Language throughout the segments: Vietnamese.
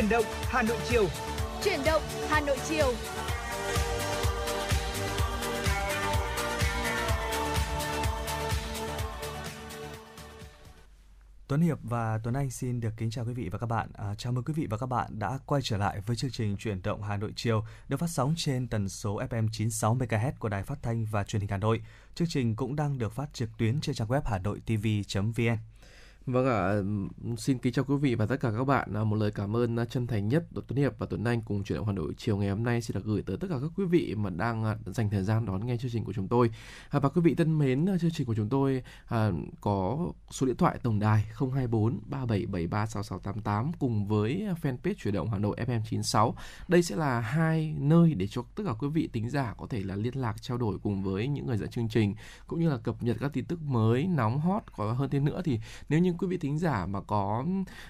Chuyển động Hà Nội chiều. Chuyển động Hà Nội chiều. Tuấn Hiệp và Tuấn Anh xin được kính chào quý vị và các bạn. À, chào mừng quý vị và các bạn đã quay trở lại với chương trình Chuyển động Hà Nội chiều được phát sóng trên tần số FM 96 MHz của Đài Phát thanh và Truyền hình Hà Nội. Chương trình cũng đang được phát trực tuyến trên trang web hanoitv.vn. Vâng ạ, xin kính chào quý vị và tất cả các bạn. À, một lời cảm ơn à, chân thành nhất của Tuấn Hiệp và Tuấn Anh cùng chuyển động Hà Nội chiều ngày hôm nay xin được gửi tới tất cả các quý vị mà đang à, dành thời gian đón nghe chương trình của chúng tôi. Và quý vị thân mến, chương trình của chúng tôi có số điện thoại tổng đài 024 3773 6688 cùng với fanpage chuyển động Hà Nội FM 96. Đây sẽ là hai nơi để cho tất cả quý vị tính giả có thể là liên lạc trao đổi cùng với những người dẫn chương trình cũng như là cập nhật các tin tức mới nóng hot có hơn thế nữa thì nếu như quý vị thính giả mà có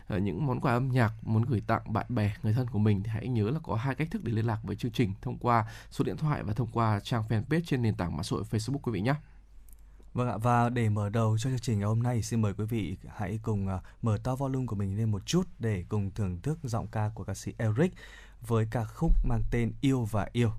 ờ, những món quà âm nhạc muốn gửi tặng bạn bè người thân của mình thì hãy nhớ là có hai cách thức để liên lạc với chương trình thông qua số điện thoại và thông qua trang fanpage trên nền tảng mạng xã hội Facebook quý vị nhé. Vâng ạ, và để mở đầu cho chương trình ngày hôm nay, xin mời quý vị hãy cùng uh, mở to volume của mình lên một chút để cùng thưởng thức giọng ca của ca sĩ Eric với ca khúc mang tên Yêu và Yêu.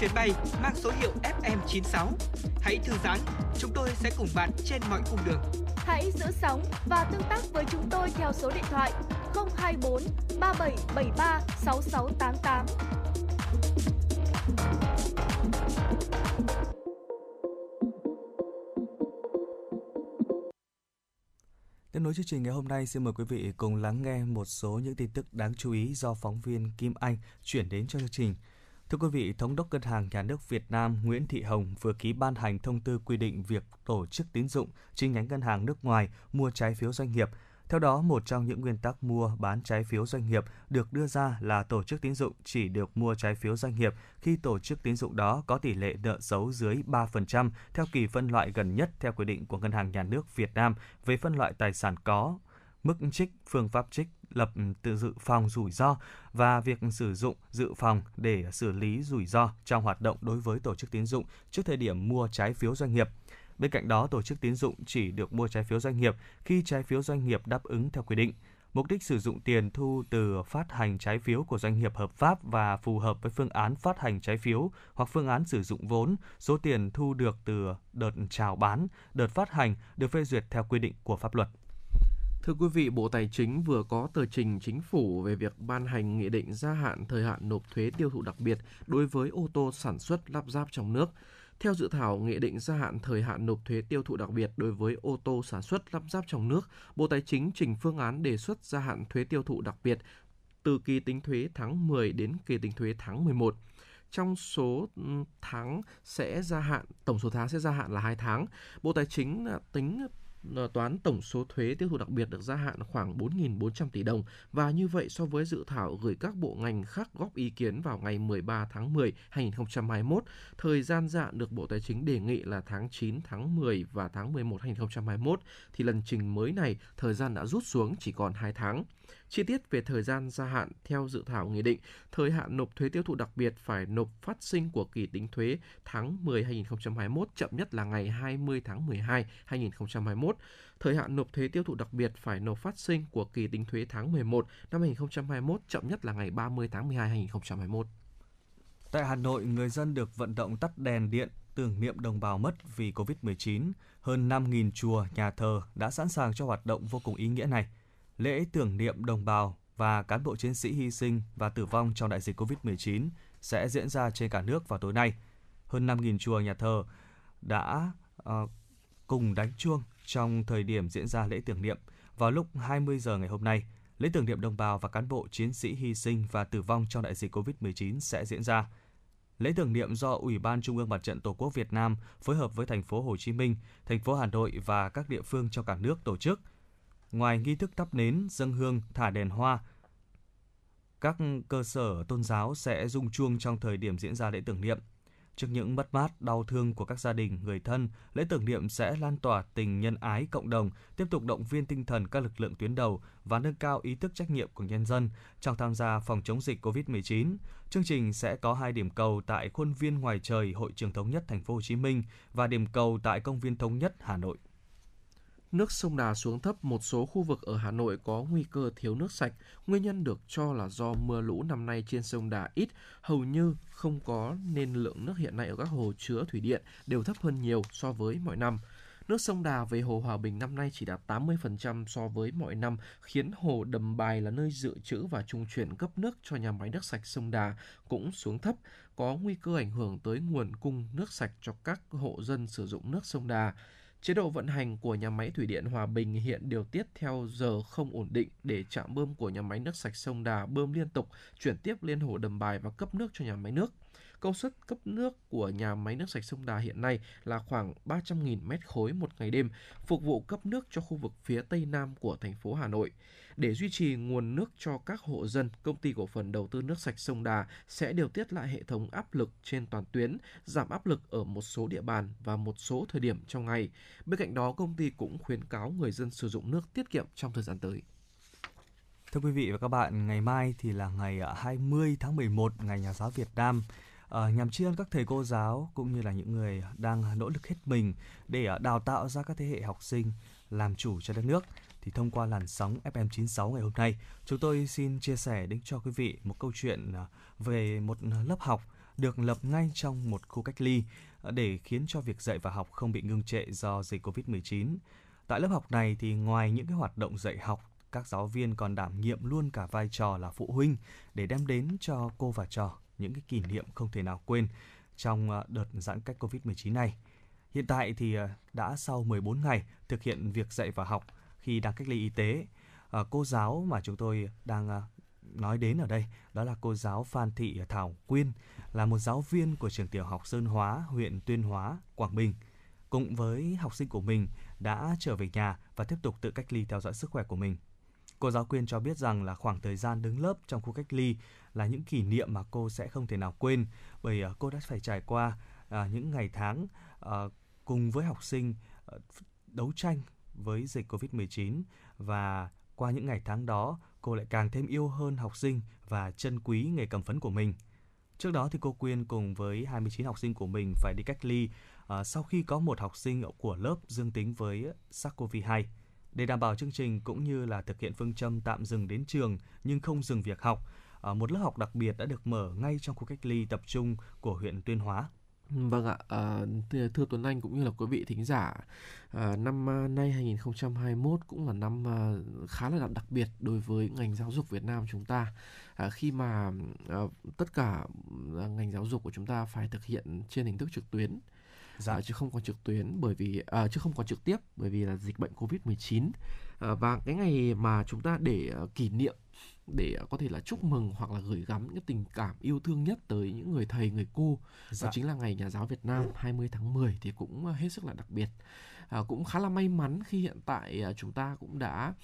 Chuyến bay mang số hiệu FM96. Hãy thư giãn, chúng tôi sẽ cùng bạn trên mọi cung đường. Hãy giữ sóng và tương tác với chúng tôi theo số điện thoại 024 3773 6688. Tiếp nối chương trình ngày hôm nay, xin mời quý vị cùng lắng nghe một số những tin tức đáng chú ý do phóng viên Kim Anh chuyển đến cho chương trình. Thưa quý vị, Thống đốc Ngân hàng Nhà nước Việt Nam Nguyễn Thị Hồng vừa ký ban hành thông tư quy định việc tổ chức tín dụng chi nhánh ngân hàng nước ngoài mua trái phiếu doanh nghiệp. Theo đó, một trong những nguyên tắc mua bán trái phiếu doanh nghiệp được đưa ra là tổ chức tín dụng chỉ được mua trái phiếu doanh nghiệp khi tổ chức tín dụng đó có tỷ lệ nợ xấu dưới 3% theo kỳ phân loại gần nhất theo quy định của Ngân hàng Nhà nước Việt Nam về phân loại tài sản có, mức trích, phương pháp trích, lập ừ, tự dự phòng rủi ro và việc sử dụng dự phòng để xử lý rủi ro trong hoạt động đối với tổ chức tín dụng trước thời điểm mua trái phiếu doanh nghiệp. Bên cạnh đó, tổ chức tín dụng chỉ được mua trái phiếu doanh nghiệp khi trái phiếu doanh nghiệp đáp ứng theo quy định. Mục đích sử dụng tiền thu từ phát hành trái phiếu của doanh nghiệp hợp pháp và phù hợp với phương án phát hành trái phiếu hoặc phương án sử dụng vốn, số tiền thu được từ đợt chào bán, đợt phát hành được phê duyệt theo quy định của pháp luật. Thưa quý vị, Bộ Tài chính vừa có tờ trình chính phủ về việc ban hành nghị định gia hạn thời hạn nộp thuế tiêu thụ đặc biệt đối với ô tô sản xuất lắp ráp trong nước. Theo dự thảo nghị định gia hạn thời hạn nộp thuế tiêu thụ đặc biệt đối với ô tô sản xuất lắp ráp trong nước, Bộ Tài chính trình phương án đề xuất gia hạn thuế tiêu thụ đặc biệt từ kỳ tính thuế tháng 10 đến kỳ tính thuế tháng 11 trong số tháng sẽ gia hạn tổng số tháng sẽ gia hạn là 2 tháng. Bộ Tài chính à, tính Ờ, toán tổng số thuế tiêu thụ đặc biệt được gia hạn khoảng 4.400 tỷ đồng và như vậy so với dự thảo gửi các bộ ngành khác góp ý kiến vào ngày 13 tháng 10 2021, thời gian dạ được Bộ Tài chính đề nghị là tháng 9, tháng 10 và tháng 11 2021 thì lần trình mới này thời gian đã rút xuống chỉ còn 2 tháng. Chi tiết về thời gian gia hạn theo dự thảo nghị định, thời hạn nộp thuế tiêu thụ đặc biệt phải nộp phát sinh của kỳ tính thuế tháng 10 2021 chậm nhất là ngày 20 tháng 12 2021. Thời hạn nộp thuế tiêu thụ đặc biệt phải nộp phát sinh của kỳ tính thuế tháng 11 năm 2021 chậm nhất là ngày 30 tháng 12 2021. Tại Hà Nội, người dân được vận động tắt đèn điện tưởng niệm đồng bào mất vì Covid-19. Hơn 5.000 chùa, nhà thờ đã sẵn sàng cho hoạt động vô cùng ý nghĩa này – lễ tưởng niệm đồng bào và cán bộ chiến sĩ hy sinh và tử vong trong đại dịch COVID-19 sẽ diễn ra trên cả nước vào tối nay. Hơn 5.000 chùa nhà thờ đã uh, cùng đánh chuông trong thời điểm diễn ra lễ tưởng niệm vào lúc 20 giờ ngày hôm nay. Lễ tưởng niệm đồng bào và cán bộ chiến sĩ hy sinh và tử vong trong đại dịch COVID-19 sẽ diễn ra. Lễ tưởng niệm do Ủy ban Trung ương Mặt trận Tổ quốc Việt Nam phối hợp với thành phố Hồ Chí Minh, thành phố Hà Nội và các địa phương trong cả nước tổ chức Ngoài nghi thức thắp nến, dâng hương, thả đèn hoa, các cơ sở tôn giáo sẽ rung chuông trong thời điểm diễn ra lễ tưởng niệm. Trước những mất mát, đau thương của các gia đình, người thân, lễ tưởng niệm sẽ lan tỏa tình nhân ái cộng đồng, tiếp tục động viên tinh thần các lực lượng tuyến đầu và nâng cao ý thức trách nhiệm của nhân dân trong tham gia phòng chống dịch COVID-19. Chương trình sẽ có hai điểm cầu tại khuôn viên ngoài trời Hội trường thống nhất thành phố Hồ Chí Minh và điểm cầu tại công viên thống nhất Hà Nội nước sông Đà xuống thấp một số khu vực ở Hà Nội có nguy cơ thiếu nước sạch. Nguyên nhân được cho là do mưa lũ năm nay trên sông Đà ít, hầu như không có nên lượng nước hiện nay ở các hồ chứa thủy điện đều thấp hơn nhiều so với mọi năm. Nước sông Đà về hồ Hòa Bình năm nay chỉ đạt 80% so với mọi năm, khiến hồ Đầm Bài là nơi dự trữ và trung chuyển cấp nước cho nhà máy nước sạch sông Đà cũng xuống thấp, có nguy cơ ảnh hưởng tới nguồn cung nước sạch cho các hộ dân sử dụng nước sông Đà. Chế độ vận hành của nhà máy thủy điện Hòa Bình hiện điều tiết theo giờ không ổn định để trạm bơm của nhà máy nước sạch sông Đà bơm liên tục, chuyển tiếp lên hồ đầm bài và cấp nước cho nhà máy nước. Công suất cấp nước của nhà máy nước sạch sông Đà hiện nay là khoảng 300.000 mét khối một ngày đêm, phục vụ cấp nước cho khu vực phía tây nam của thành phố Hà Nội. Để duy trì nguồn nước cho các hộ dân, công ty cổ phần đầu tư nước sạch sông Đà sẽ điều tiết lại hệ thống áp lực trên toàn tuyến, giảm áp lực ở một số địa bàn và một số thời điểm trong ngày. Bên cạnh đó, công ty cũng khuyến cáo người dân sử dụng nước tiết kiệm trong thời gian tới. Thưa quý vị và các bạn, ngày mai thì là ngày 20 tháng 11, ngày nhà giáo Việt Nam À, nhằm tri ân các thầy cô giáo cũng như là những người đang nỗ lực hết mình để à, đào tạo ra các thế hệ học sinh làm chủ cho đất nước thì thông qua làn sóng FM96 ngày hôm nay, chúng tôi xin chia sẻ đến cho quý vị một câu chuyện à, về một à, lớp học được lập ngay trong một khu cách ly à, để khiến cho việc dạy và học không bị ngưng trệ do dịch Covid-19. Tại lớp học này thì ngoài những cái hoạt động dạy học, các giáo viên còn đảm nhiệm luôn cả vai trò là phụ huynh để đem đến cho cô và trò những cái kỷ niệm không thể nào quên trong đợt giãn cách Covid-19 này. Hiện tại thì đã sau 14 ngày thực hiện việc dạy và học khi đang cách ly y tế, À, cô giáo mà chúng tôi đang ờ, nói đến ở đây đó là cô giáo Phan Thị Thảo Quyên là một giáo viên của trường tiểu học Sơn Hóa, huyện Tuyên Hóa, Quảng Bình. Cùng với học sinh của mình đã trở về nhà và tiếp tục tự cách ly theo dõi sức khỏe của mình. Cô giáo Quyên cho biết rằng là khoảng thời gian đứng lớp trong khu cách ly là những kỷ niệm mà cô sẽ không thể nào quên bởi ờ, cô đã phải trải qua những ngày tháng cùng với học sinh đấu tranh với dịch Covid-19 và qua những ngày tháng đó, cô lại càng thêm yêu hơn học sinh và trân quý nghề cầm phấn của mình. Trước đó thì cô Quyên cùng với 29 học sinh của mình phải đi cách ly uh, sau khi có một học sinh của lớp dương tính với SARS-CoV-2. Để đảm bảo chương trình cũng như là thực hiện phương châm tạm dừng đến trường nhưng không dừng việc học, uh, một lớp học đặc biệt đã được mở ngay trong khu cách ly tập trung của huyện Tuyên Hóa. Vâng ạ, à, thưa Tuấn Anh cũng như là quý vị thính giả, à, năm nay 2021 cũng là năm à, khá là đặc biệt đối với ngành giáo dục Việt Nam chúng ta. À, khi mà à, tất cả ngành giáo dục của chúng ta phải thực hiện trên hình thức trực tuyến, dạ. à, chứ không còn trực tuyến bởi vì à, chứ không còn trực tiếp bởi vì là dịch bệnh Covid-19. À, và cái ngày mà chúng ta để kỷ niệm để có thể là chúc mừng hoặc là gửi gắm những tình cảm yêu thương nhất tới những người thầy người cô. Dạ. đó chính là ngày nhà giáo Việt Nam 20 tháng 10 thì cũng hết sức là đặc biệt. À, cũng khá là may mắn khi hiện tại à, chúng ta cũng đã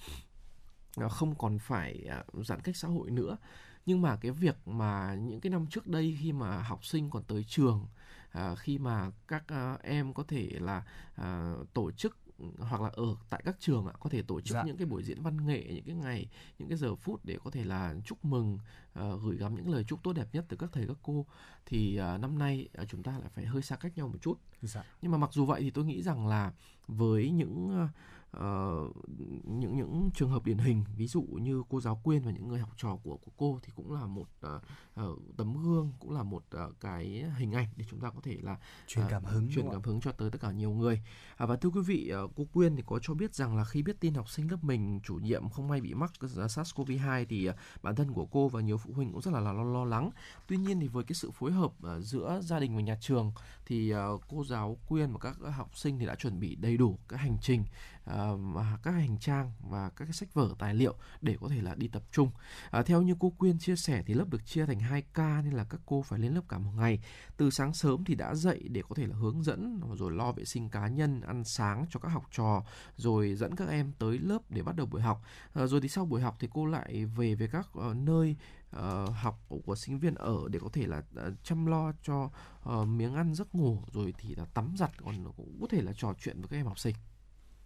không còn phải giãn cách xã hội nữa. Nhưng mà cái việc mà những cái năm trước đây khi mà học sinh còn tới trường à, khi mà các à, em có thể là à, tổ chức hoặc là ở tại các trường ạ có thể tổ chức dạ. những cái buổi diễn văn nghệ những cái ngày những cái giờ phút để có thể là chúc mừng uh, gửi gắm những lời chúc tốt đẹp nhất từ các thầy các cô thì uh, năm nay uh, chúng ta lại phải hơi xa cách nhau một chút dạ. nhưng mà mặc dù vậy thì tôi nghĩ rằng là với những uh, uh, những những trường hợp điển hình ví dụ như cô giáo quyên và những người học trò của của cô thì cũng là một uh, uh, tấm gương cũng là một uh, cái hình ảnh để chúng ta có thể là truyền cảm hứng uh, truyền cảm hứng cho tới tất cả nhiều người. À, và thưa quý vị uh, cô quyên thì có cho biết rằng là khi biết tin học sinh lớp mình chủ nhiệm không may bị mắc SARS-CoV-2 thì uh, bản thân của cô và nhiều phụ huynh cũng rất là, là lo, lo lắng. Tuy nhiên thì với cái sự phối hợp uh, giữa gia đình và nhà trường thì uh, cô giáo quyên và các học sinh thì đã chuẩn bị đầy đủ các hành trình uh, các hành trang và các cái sách vở tài liệu để có thể là đi tập trung. À, theo như cô Quyên chia sẻ thì lớp được chia thành 2 ca nên là các cô phải lên lớp cả một ngày. Từ sáng sớm thì đã dậy để có thể là hướng dẫn rồi lo vệ sinh cá nhân, ăn sáng cho các học trò, rồi dẫn các em tới lớp để bắt đầu buổi học. À, rồi thì sau buổi học thì cô lại về về các uh, nơi uh, học của sinh viên ở để có thể là uh, chăm lo cho uh, miếng ăn giấc ngủ rồi thì là tắm giặt còn cũng có thể là trò chuyện với các em học sinh.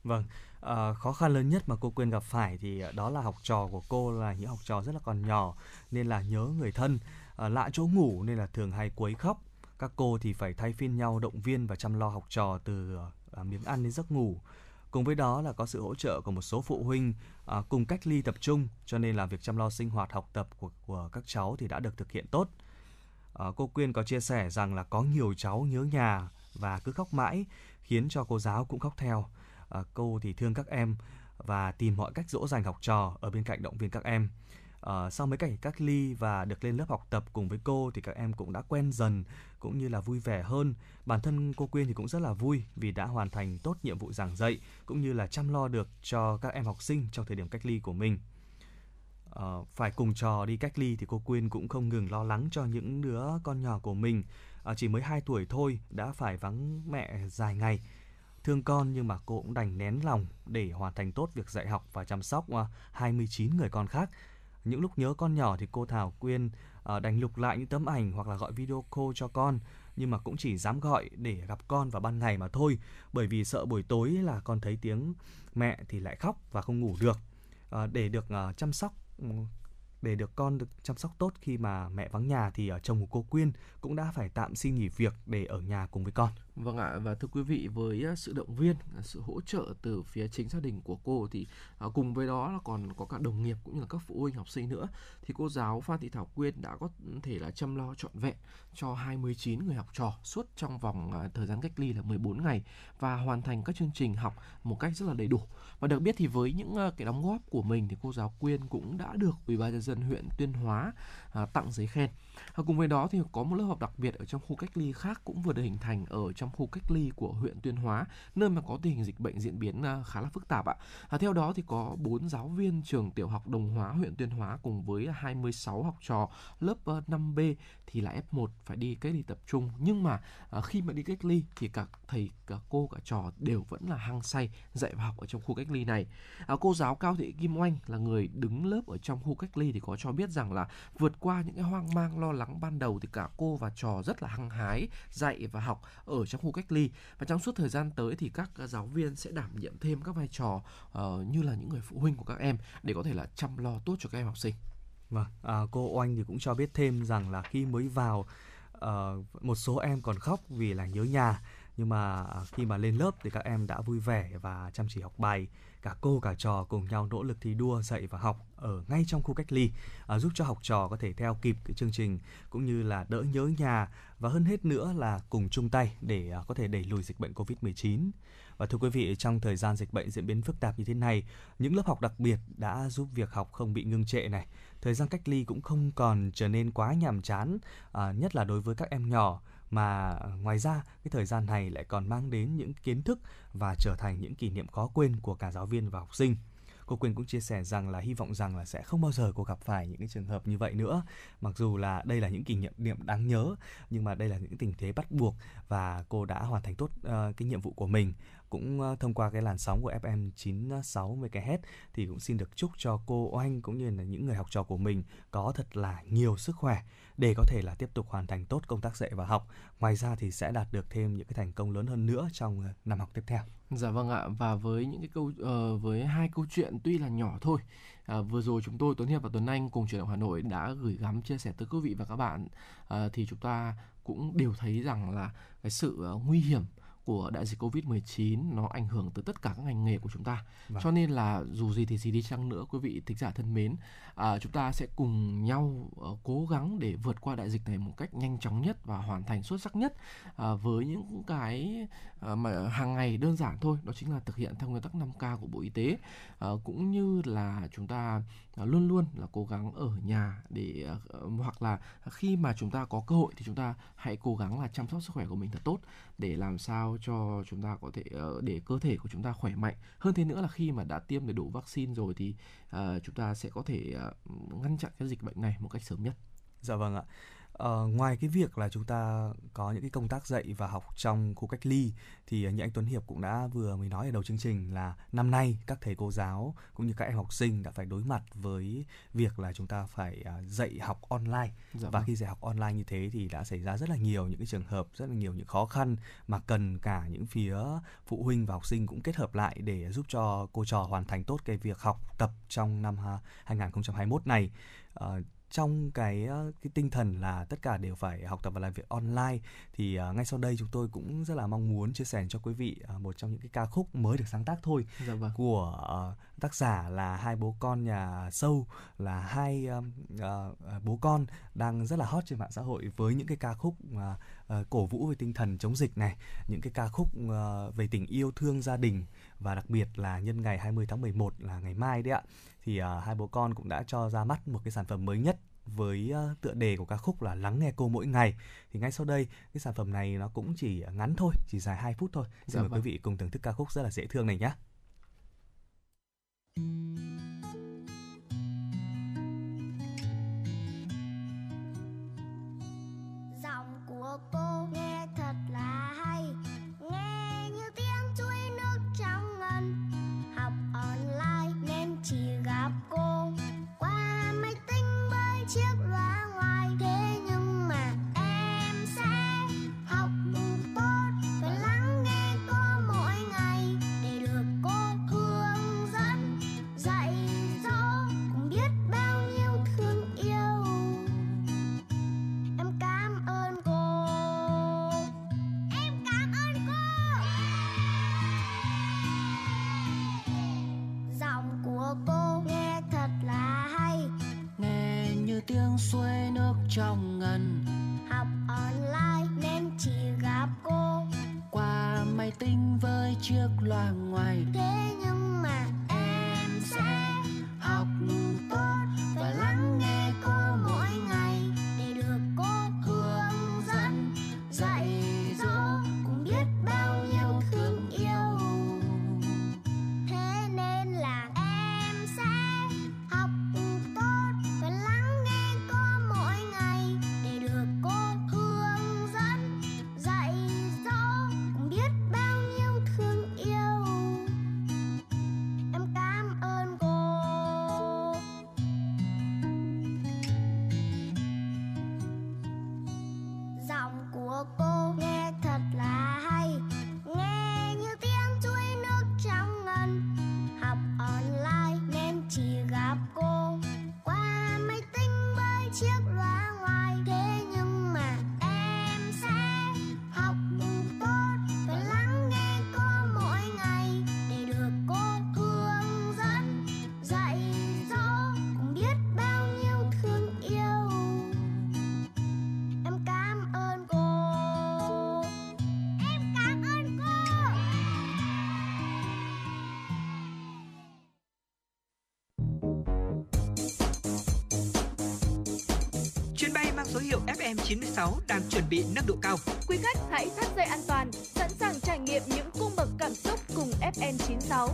Vâng, à, khó khăn lớn nhất mà cô Quyên gặp phải thì ờ, đó là học trò của cô là những học trò rất là còn nhỏ nên là nhớ người thân, à, lạ chỗ ngủ nên là thường hay quấy khóc. Các cô thì phải thay phiên nhau động viên và chăm lo học trò từ à, miếng ăn đến giấc ngủ. Cùng với đó là có sự hỗ trợ của một số phụ huynh à, cùng cách ly tập trung cho nên là việc chăm lo sinh hoạt học tập của, của các cháu thì đã được thực hiện tốt. À, cô Quyên có chia sẻ rằng là có nhiều cháu nhớ nhà và cứ khóc mãi khiến cho cô giáo cũng khóc theo Ờ, à, cô thì thương các em và tìm mọi cách dỗ dành học trò ở bên cạnh động viên các em. À, sau mấy ngày cách ly và được lên lớp học tập cùng với cô thì các em cũng đã quen dần cũng như là vui vẻ hơn. Bản thân cô Quyên thì cũng rất là vui vì đã hoàn thành tốt nhiệm vụ giảng dạy cũng như là chăm lo được cho các em học sinh trong thời điểm cách ly của mình. À, phải cùng trò đi cách ly thì cô Quyên cũng không ngừng lo lắng cho những đứa con nhỏ của mình. À, chỉ mới 2 tuổi thôi đã phải vắng mẹ dài ngày thương con nhưng mà cô cũng đành nén lòng để hoàn thành tốt việc dạy học và chăm sóc à, 29 người con khác. Những lúc nhớ con nhỏ thì cô Thảo Quyên à, đành lục lại những tấm ảnh hoặc là gọi video call cho con, nhưng mà cũng chỉ dám gọi để gặp con vào ban ngày mà thôi, bởi vì sợ buổi tối là con thấy tiếng mẹ thì lại khóc và không ngủ được à, để được chăm sóc ừ, để được con được chăm sóc tốt khi mà mẹ vắng nhà thì ở chồng của cô Quyên cũng đã phải tạm xin nghỉ việc để ở nhà cùng với con. Vâng ạ và thưa quý vị với ờ, sự động viên, ờ, sự hỗ trợ từ phía chính gia đình của cô thì cùng với đó là còn có cả đồng nghiệp cũng như là các phụ huynh học sinh nữa thì cô giáo Phan Thị Thảo Quyên đã có thể là chăm lo trọn vẹn cho 29 người học trò suốt trong vòng thời gian cách ly là 14 ngày và hoàn thành các chương trình học một cách rất là đầy đủ. Và được biết thì với những cái đóng góp của mình thì cô giáo Quyên cũng đã được Ủy ban nhân dân huyện Tuyên Hóa à, tặng giấy khen. À, cùng với đó thì có một lớp học đặc biệt ở trong khu cách ly khác cũng vừa được hình thành ở trong khu cách ly của huyện Tuyên Hóa, nơi mà có tình hình dịch bệnh diễn biến à, khá là phức tạp ạ. À, theo đó thì có 4 giáo viên trường tiểu học Đồng Hóa huyện Tuyên Hóa cùng với 26 học trò lớp ờ, 5B thì là F1 phải đi cách ly tập trung nhưng mà à, khi mà đi cách ly thì cả thầy cả cô cả trò đều vẫn là hăng say dạy và học ở trong khu cách ly này. À, cô giáo Cao Thị Kim Oanh là người đứng lớp ở trong khu cách ly thì có cho biết rằng là vượt qua những cái hoang mang lo lắng ban đầu thì cả cô và trò rất là hăng hái dạy và học ở trong khu cách ly. Và trong suốt thời gian tới thì các ờ, giáo viên sẽ đảm nhiệm thêm các vai trò uh, như là những người phụ huynh của các em để có thể là chăm lo tốt cho các em học sinh. Vâng, à, cô Oanh thì cũng cho biết thêm rằng là khi mới vào uh, một số em còn khóc vì là nhớ nhà. Nhưng mà à, khi mà lên lớp thì các em đã vui vẻ và chăm chỉ học bài cả cô cả trò cùng nhau nỗ lực thi đua dạy và học ở ngay trong khu cách ly à, giúp cho học trò có thể theo kịp cái chương trình cũng như là đỡ nhớ nhà và hơn hết nữa là cùng chung tay để à, có thể đẩy lùi dịch bệnh Covid-19. Và thưa quý vị, trong thời gian dịch bệnh diễn biến phức tạp như thế này, những lớp học đặc biệt đã giúp việc học không bị ngưng trệ này. Thời gian cách ly cũng không còn trở nên quá nhàm chán, à, nhất là đối với các em nhỏ mà ờ, ngoài ra cái thời gian này lại còn mang đến những kiến thức và trở thành những kỷ niệm khó quên của cả giáo viên và học sinh. Cô Quyên cũng chia sẻ rằng là hy vọng rằng là sẽ không bao giờ cô gặp phải những cái trường hợp như vậy nữa. Mặc dù là đây là những kỷ niệm niệm đáng nhớ nhưng mà đây là những tình thế bắt buộc và cô đã hoàn thành tốt uh, cái nhiệm vụ của mình cũng uh, thông qua cái làn sóng của FM 96 MHz thì cũng xin được chúc cho cô Oanh cũng như là những người học trò của mình có thật là nhiều sức khỏe để có thể là tiếp tục hoàn thành tốt công tác dạy và học. Ngoài ra thì sẽ đạt được thêm những cái thành công lớn hơn nữa trong ờ, năm học tiếp theo. Dạ vâng ạ và với những cái câu uh, với hai câu chuyện tuy là nhỏ thôi à, vừa rồi chúng tôi Tuấn Hiệp và Tuấn Anh cùng truyền động Hà Nội đã gửi gắm chia sẻ tới quý vị và các bạn à, thì chúng ta cũng đều thấy rằng là cái sự uh, nguy hiểm của đại dịch Covid-19 nó ảnh hưởng tới tất cả các ngành nghề của chúng ta. Vâng. Cho nên là dù gì thì gì đi chăng nữa quý vị thính giả thân mến, à, chúng ta sẽ cùng nhau uh, cố gắng để vượt qua đại dịch này một cách nhanh chóng nhất và hoàn thành xuất sắc nhất à, với những cái à, mà hàng ngày đơn giản thôi, đó chính là thực hiện theo nguyên tắc 5K của Bộ Y tế à, cũng như là chúng ta ờ, luôn luôn là cố gắng ở nhà để hoặc là khi mà chúng ta có cơ hội thì chúng ta hãy cố gắng là chăm sóc sức khỏe của mình thật tốt để làm sao cho chúng ta có thể để cơ thể của chúng ta khỏe mạnh hơn thế nữa là khi mà đã tiêm đầy đủ vaccine rồi thì uh, chúng ta sẽ có thể uh, ngăn chặn cái dịch bệnh này một cách sớm nhất. Dạ vâng ạ. Uh, ngoài cái việc là chúng ta có những cái công tác dạy và học trong khu cách ly thì như anh Tuấn Hiệp cũng đã vừa mới nói ở đầu chương trình là năm nay các thầy cô giáo cũng như các em học sinh đã phải đối mặt với việc là chúng ta phải uh, dạy học online dạ và vâng. khi dạy học online như thế thì đã xảy ra rất là nhiều những cái trường hợp rất là nhiều những khó khăn mà cần cả những phía phụ huynh và học sinh cũng kết hợp lại để giúp cho cô trò hoàn thành tốt cái việc học tập trong năm 2021 này. Uh, trong cái cái tinh thần là tất cả đều phải học tập và làm việc online thì uh, ngay sau đây chúng tôi cũng rất là mong muốn chia sẻ cho quý vị uh, một trong những cái ca khúc mới được sáng tác thôi dạ vâng. của uh, tác giả là hai bố con nhà sâu là hai um, uh, bố con đang rất là hot trên mạng xã hội với những cái ca khúc uh, uh, cổ vũ về tinh thần chống dịch này những cái ca khúc uh, về tình yêu thương gia đình và đặc biệt là nhân ngày 20 tháng 11 là ngày mai đấy ạ. Thì uh, hai bố con cũng đã cho ra mắt một cái sản phẩm mới nhất với uh, tựa đề của ca khúc là lắng nghe cô mỗi ngày. Thì ngay sau đây cái sản phẩm này nó cũng chỉ ngắn thôi chỉ dài 2 phút thôi. Xin dạ mời vâng. quý vị cùng thưởng thức ca khúc rất là dễ thương này nhé. Giọng của cô nghe FM96 đang chuẩn bị nâng độ cao. Quý khách hãy thắt dây an toàn, sẵn sàng trải nghiệm những cung bậc cảm xúc cùng FN96.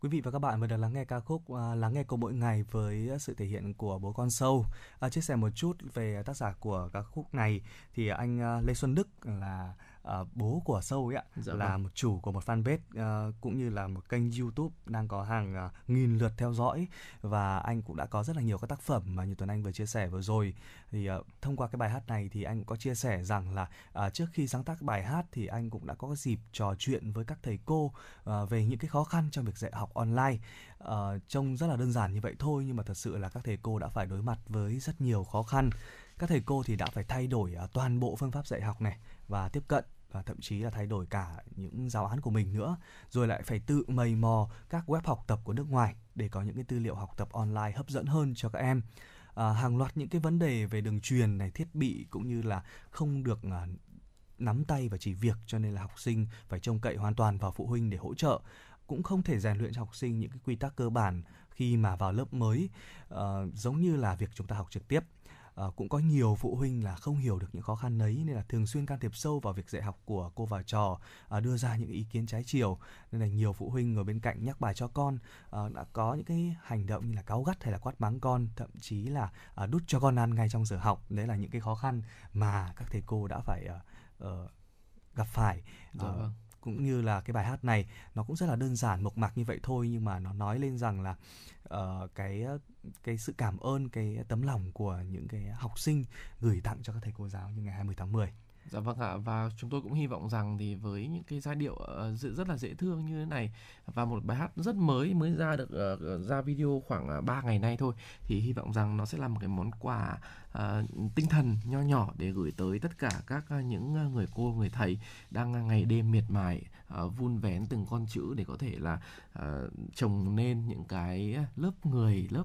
Quý vị và các bạn vừa được lắng nghe ca khúc uh, Lắng nghe câu mỗi ngày với sự thể hiện của bố con sâu. Uh, chia sẻ một chút về tác giả của ca khúc này thì anh uh, Lê Xuân Đức là uh, bố của sâu ấy ạ, Dạ là vâng. một chủ của một fanpage uh, cũng như là một kênh YouTube đang có hàng uh, nghìn lượt theo dõi và anh cũng đã có rất là nhiều các tác phẩm mà như Tuấn Anh vừa chia sẻ vừa rồi. Thì uh, thông qua cái bài hát này thì anh cũng có chia sẻ rằng là uh, trước khi sáng tác bài hát thì anh cũng đã có dịp trò chuyện với các thầy cô uh, về những cái khó khăn trong việc dạy học online. Ờ, trông rất là đơn giản như vậy thôi nhưng mà thật sự là các thầy cô đã phải đối mặt với rất nhiều khó khăn. Các thầy cô thì đã phải thay đổi à, toàn bộ phương pháp dạy học này và tiếp cận và thậm chí là thay đổi cả những giáo án của mình nữa rồi lại phải tự mầy mò các web học tập của nước ngoài để có những cái tư liệu học tập online hấp dẫn hơn cho các em. À, hàng loạt những cái vấn đề về đường truyền này thiết bị cũng như là không được à, nắm tay và chỉ việc cho nên là học sinh phải trông cậy hoàn toàn vào phụ huynh để hỗ trợ. Cũng không thể rèn luyện cho học sinh những cái quy tắc cơ bản khi mà vào lớp mới Ờ, giống như là việc chúng ta học trực tiếp à, cũng có nhiều phụ huynh là không hiểu được những khó khăn ấy nên là thường xuyên can thiệp sâu vào việc dạy học của cô và trò à, đưa ra những ý kiến trái chiều. Nên là nhiều phụ huynh ở bên cạnh nhắc bài cho con à, đã có những cái hành động như là cáu gắt hay là quát mắng con thậm chí là à, đút cho con ăn ngay trong giờ học. Đấy là những cái khó khăn mà các thầy cô đã phải à, à, gặp phải. Dạ vâng cũng như là cái bài hát này nó cũng rất là đơn giản mộc mạc như vậy thôi nhưng mà nó nói lên rằng là uh, cái cái sự cảm ơn cái tấm lòng của những cái học sinh gửi tặng cho các thầy cô giáo như ngày 20 tháng 10. Dạ vâng ạ và chúng tôi cũng hy vọng rằng thì với những cái giai điệu uh, rất là dễ thương như thế này và một bài hát rất mới mới ra được uh, ra video khoảng uh, 3 ngày nay thôi thì hy vọng rằng nó sẽ là một cái món quà uh, tinh thần nho nhỏ để gửi tới tất cả các uh, những uh, người cô người thầy đang ngày đêm miệt mài ờ, vun vén từng con chữ để có thể là ờ, trồng nên những cái lớp người lớp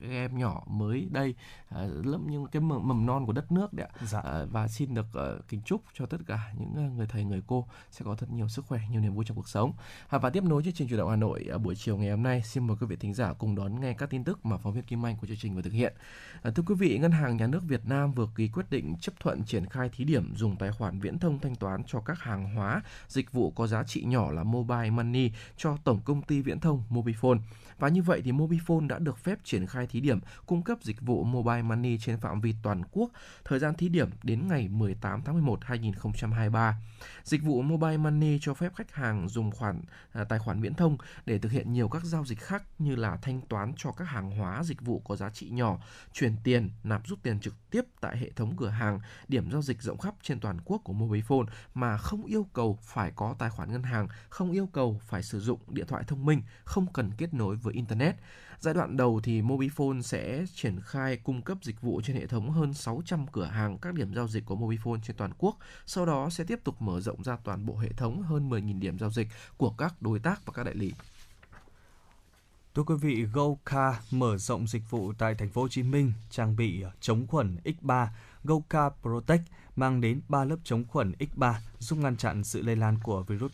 các em nhỏ mới đây ờ, lớp những cái mầm, mầm non của đất nước đấy ạ. Dạ. À, và xin được ờ, kính chúc cho tất cả những người thầy người cô sẽ có thật nhiều sức khỏe nhiều niềm vui trong cuộc sống. À, và tiếp nối chương trình chủ động Hà Nội ở buổi chiều ngày hôm nay xin mời quý vị thính giả cùng đón nghe các tin tức mà phóng viên Kim Anh của chương trình vừa thực hiện. À, thưa quý vị ngân hàng nhà nước Việt Nam vừa ký quyết định chấp thuận triển khai thí điểm dùng tài khoản viễn thông thanh toán cho các hàng hóa dịch vụ có giá trị nhỏ là mobile money cho tổng công ty viễn thông Mobifone và như vậy thì Mobifone đã được phép triển khai thí điểm cung cấp dịch vụ mobile money trên phạm vi toàn quốc Thời gian thí điểm đến ngày 18 tháng 11 2023. Dịch vụ Mobile Money cho phép khách hàng dùng khoản à, tài khoản viễn thông để thực hiện nhiều các giao dịch khác như là thanh toán cho các hàng hóa dịch vụ có giá trị nhỏ, chuyển tiền, nạp rút tiền trực tiếp tại hệ thống cửa hàng, điểm giao dịch rộng khắp trên toàn quốc của Mobifone mà không yêu cầu phải có tài khoản ngân hàng, không yêu cầu phải sử dụng điện thoại thông minh, không cần kết nối với internet. Giai đoạn đầu thì Mobifone sẽ triển khai cung cấp dịch vụ trên hệ thống hơn 600 cửa hàng các điểm giao dịch của Mobifone trên toàn quốc. Sau đó sẽ tiếp tục mở rộng ra toàn bộ hệ thống hơn 10.000 điểm giao dịch của các đối tác và các đại lý. Thưa quý vị, GoCar mở rộng dịch vụ tại thành phố Hồ Chí Minh, trang bị chống khuẩn X3 GoCar Protect mang đến 3 lớp chống khuẩn X3 giúp ngăn chặn sự lây lan của virus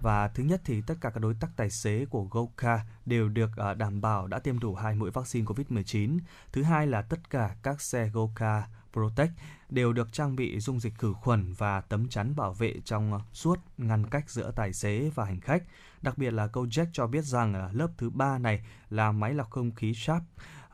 và thứ nhất thì tất cả các đối tác tài xế của GoCar đều được ờ, đảm bảo đã tiêm đủ hai mũi vaccine COVID-19. Thứ hai là tất cả các xe GoCar Protect đều được trang bị dung dịch khử khuẩn và tấm chắn bảo vệ trong ờ, suốt ngăn cách giữa tài xế và hành khách. Đặc biệt là Gojek cho biết rằng ờ, lớp thứ ba này là máy lọc không khí Sharp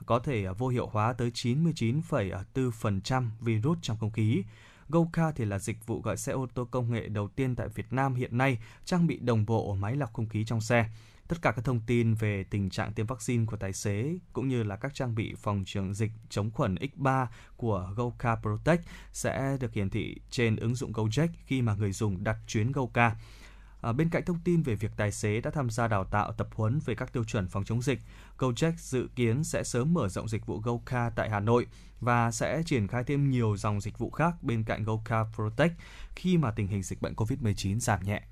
có thể vô hiệu hóa tới 99,4% virus trong không khí. GoCar thì là dịch vụ gọi xe ô tô công nghệ đầu tiên tại Việt Nam hiện nay, trang bị đồng bộ máy lọc không khí trong xe. Tất cả các thông tin về tình trạng tiêm vaccine của tài xế cũng như là các trang bị phòng chống dịch chống khuẩn X3 của GoCar Protect sẽ được hiển thị trên ứng dụng Gojek khi mà người dùng đặt chuyến GoCar. À, bên cạnh thông tin về việc tài xế đã tham gia đào tạo tập huấn về các tiêu chuẩn phòng chống dịch, Gojek dự kiến sẽ sớm mở rộng dịch vụ GoCar tại Hà Nội và sẽ triển khai thêm nhiều dòng dịch vụ khác bên cạnh GoCar Protect khi mà tình hình dịch bệnh COVID-19 giảm nhẹ.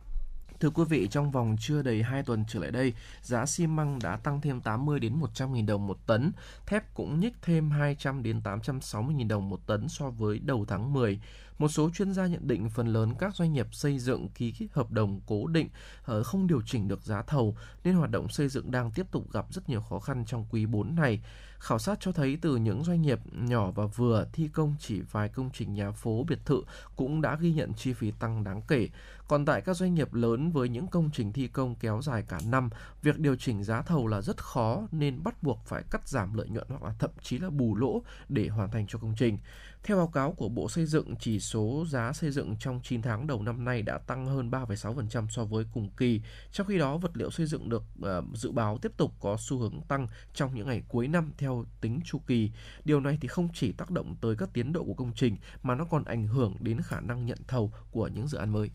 Thưa quý vị, trong vòng chưa đầy 2 tuần trở lại đây, giá xi măng đã tăng thêm 80 đến 100 000 đồng một tấn, thép cũng nhích thêm 200 đến 860 000 đồng một tấn so với đầu tháng 10. Một số chuyên gia nhận định phần lớn các doanh nghiệp xây dựng ký hợp đồng cố định ờ, không điều chỉnh được giá thầu nên hoạt động xây dựng đang tiếp tục gặp rất nhiều khó khăn trong quý 4 này. Khảo sát cho thấy từ những doanh nghiệp nhỏ và vừa thi công chỉ vài công trình nhà phố biệt thự cũng đã ghi nhận chi phí tăng đáng kể. Còn tại các doanh nghiệp lớn với những công trình thi công kéo dài cả năm, việc điều chỉnh giá thầu là rất khó nên bắt buộc phải cắt giảm lợi nhuận hoặc là thậm chí là bù lỗ để hoàn thành cho công trình. Theo báo cáo của Bộ Xây dựng, chỉ số giá xây dựng trong 9 tháng đầu năm nay đã tăng hơn 3,6% so với cùng kỳ. Trong khi đó, vật liệu xây dựng được uh, dự báo tiếp tục có xu hướng tăng trong những ngày cuối năm theo tính chu kỳ. Điều này thì không chỉ tác động tới các tiến độ của công trình mà nó còn ảnh hưởng đến khả năng nhận thầu của những dự án mới.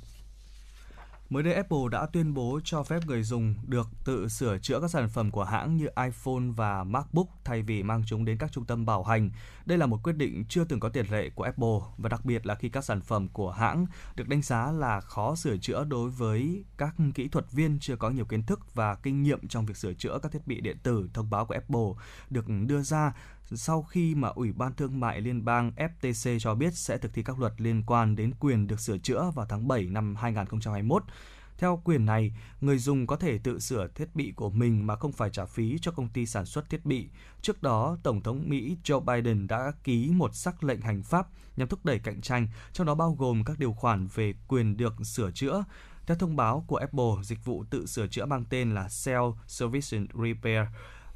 Mới đây Apple đã tuyên bố cho phép người dùng được tự sửa chữa các sản phẩm của hãng như iPhone và MacBook thay vì mang chúng đến các trung tâm bảo hành. Đây là một quyết định chưa từng có tiền lệ của Apple và đặc biệt là khi các sản phẩm của hãng được đánh giá là khó sửa chữa đối với các kỹ thuật viên chưa có nhiều kiến thức và kinh nghiệm trong việc sửa chữa các thiết bị điện tử. Thông báo của Apple được đưa ra sau khi mà Ủy ban Thương mại Liên bang FTC cho biết sẽ thực thi các luật liên quan đến quyền được sửa chữa vào tháng 7 năm 2021. Theo quyền này, người dùng có thể tự sửa thiết bị của mình mà không phải trả phí cho công ty sản xuất thiết bị. Trước đó, Tổng thống Mỹ Joe Biden đã ký một sắc lệnh hành pháp nhằm thúc đẩy cạnh tranh, trong đó bao gồm các điều khoản về quyền được sửa chữa. Theo thông báo của Apple, dịch vụ tự sửa chữa mang tên là Self Service Repair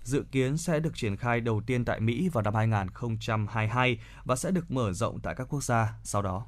dự kiến sẽ được triển khai đầu tiên tại Mỹ vào năm 2022 và sẽ được mở rộng tại các quốc gia sau đó.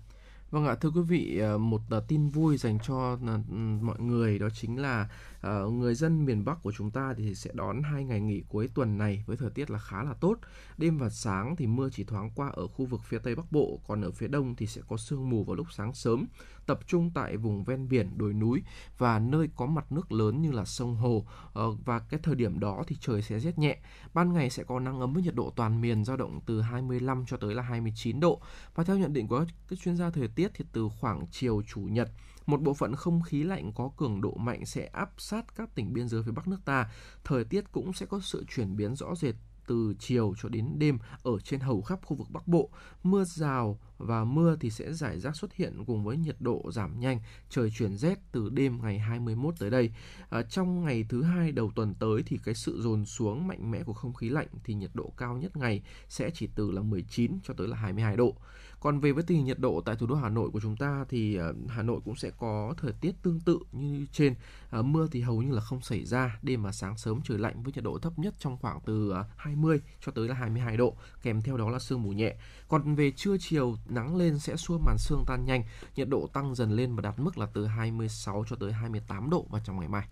Vâng ạ, thưa quý vị, ờ, một ờ, tin vui dành cho ờ, mọi người đó chính là Ờ, người dân miền Bắc của chúng ta thì sẽ đón hai ngày nghỉ cuối tuần này với thời tiết là khá là tốt. Đêm và sáng thì mưa chỉ thoáng qua ở khu vực phía Tây Bắc Bộ, còn ở phía Đông thì sẽ có sương mù vào lúc sáng sớm tập trung tại vùng ven biển, đồi núi và nơi có mặt nước lớn như là sông hồ ờ, và cái thời điểm đó thì trời sẽ rét nhẹ. Ban ngày sẽ có nắng ấm với nhiệt độ toàn miền dao động từ 25 cho tới là 29 độ. Và theo nhận định của các chuyên gia thời tiết thì từ khoảng chiều chủ nhật một bộ phận không khí lạnh có cường độ mạnh sẽ áp sát các tỉnh biên giới phía Bắc nước ta. Thời tiết cũng sẽ có sự chuyển biến rõ rệt từ chiều cho đến đêm ở trên hầu khắp khu vực Bắc Bộ. Mưa rào và mưa thì sẽ giải rác xuất hiện cùng với nhiệt độ giảm nhanh, trời chuyển rét từ đêm ngày 21 tới đây. À, trong ngày thứ hai đầu tuần tới thì cái sự dồn xuống mạnh mẽ của không khí lạnh thì nhiệt độ cao nhất ngày sẽ chỉ từ là 19 cho tới là 22 độ. Còn về với tình hình nhiệt độ tại thủ đô Hà Nội của chúng ta thì ờ, Hà Nội cũng sẽ có thời tiết tương tự như trên. Ờ, mưa thì hầu như là không xảy ra, đêm và sáng sớm trời lạnh với nhiệt độ thấp nhất trong khoảng từ ờ, 20 cho tới là 22 độ, kèm theo đó là sương mù nhẹ. Còn về trưa chiều nắng lên sẽ xua màn sương tan nhanh, nhiệt độ tăng dần lên và đạt mức là từ 26 cho tới 28 độ vào trong ngày mai.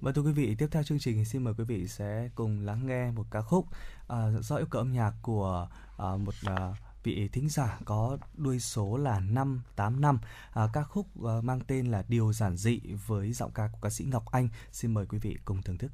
và thưa quý vị, tiếp theo chương trình xin mời quý vị sẽ cùng lắng nghe một ca khúc uh, do yêu cầu âm nhạc của uh, một uh, vị thính giả có đuôi số là 585 à, ca khúc uh, mang tên là Điều giản dị với giọng ca của ca sĩ Ngọc Anh. Xin mời quý vị cùng thưởng thức.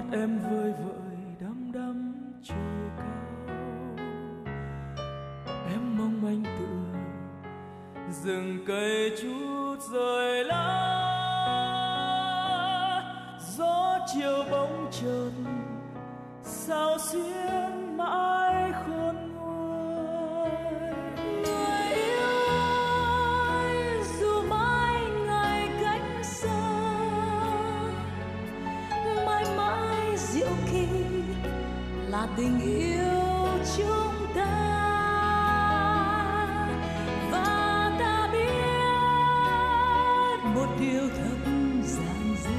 mắt em vơi vợi đăm đăm trời cao. Em mong manh tựa rừng cây chút rời lá. Gió chiều bóng trần sao xuyến tình yêu chúng ta. Và ta biết một điều thật giản dị.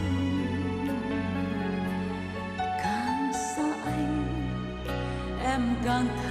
Càng xa anh, em càng thấy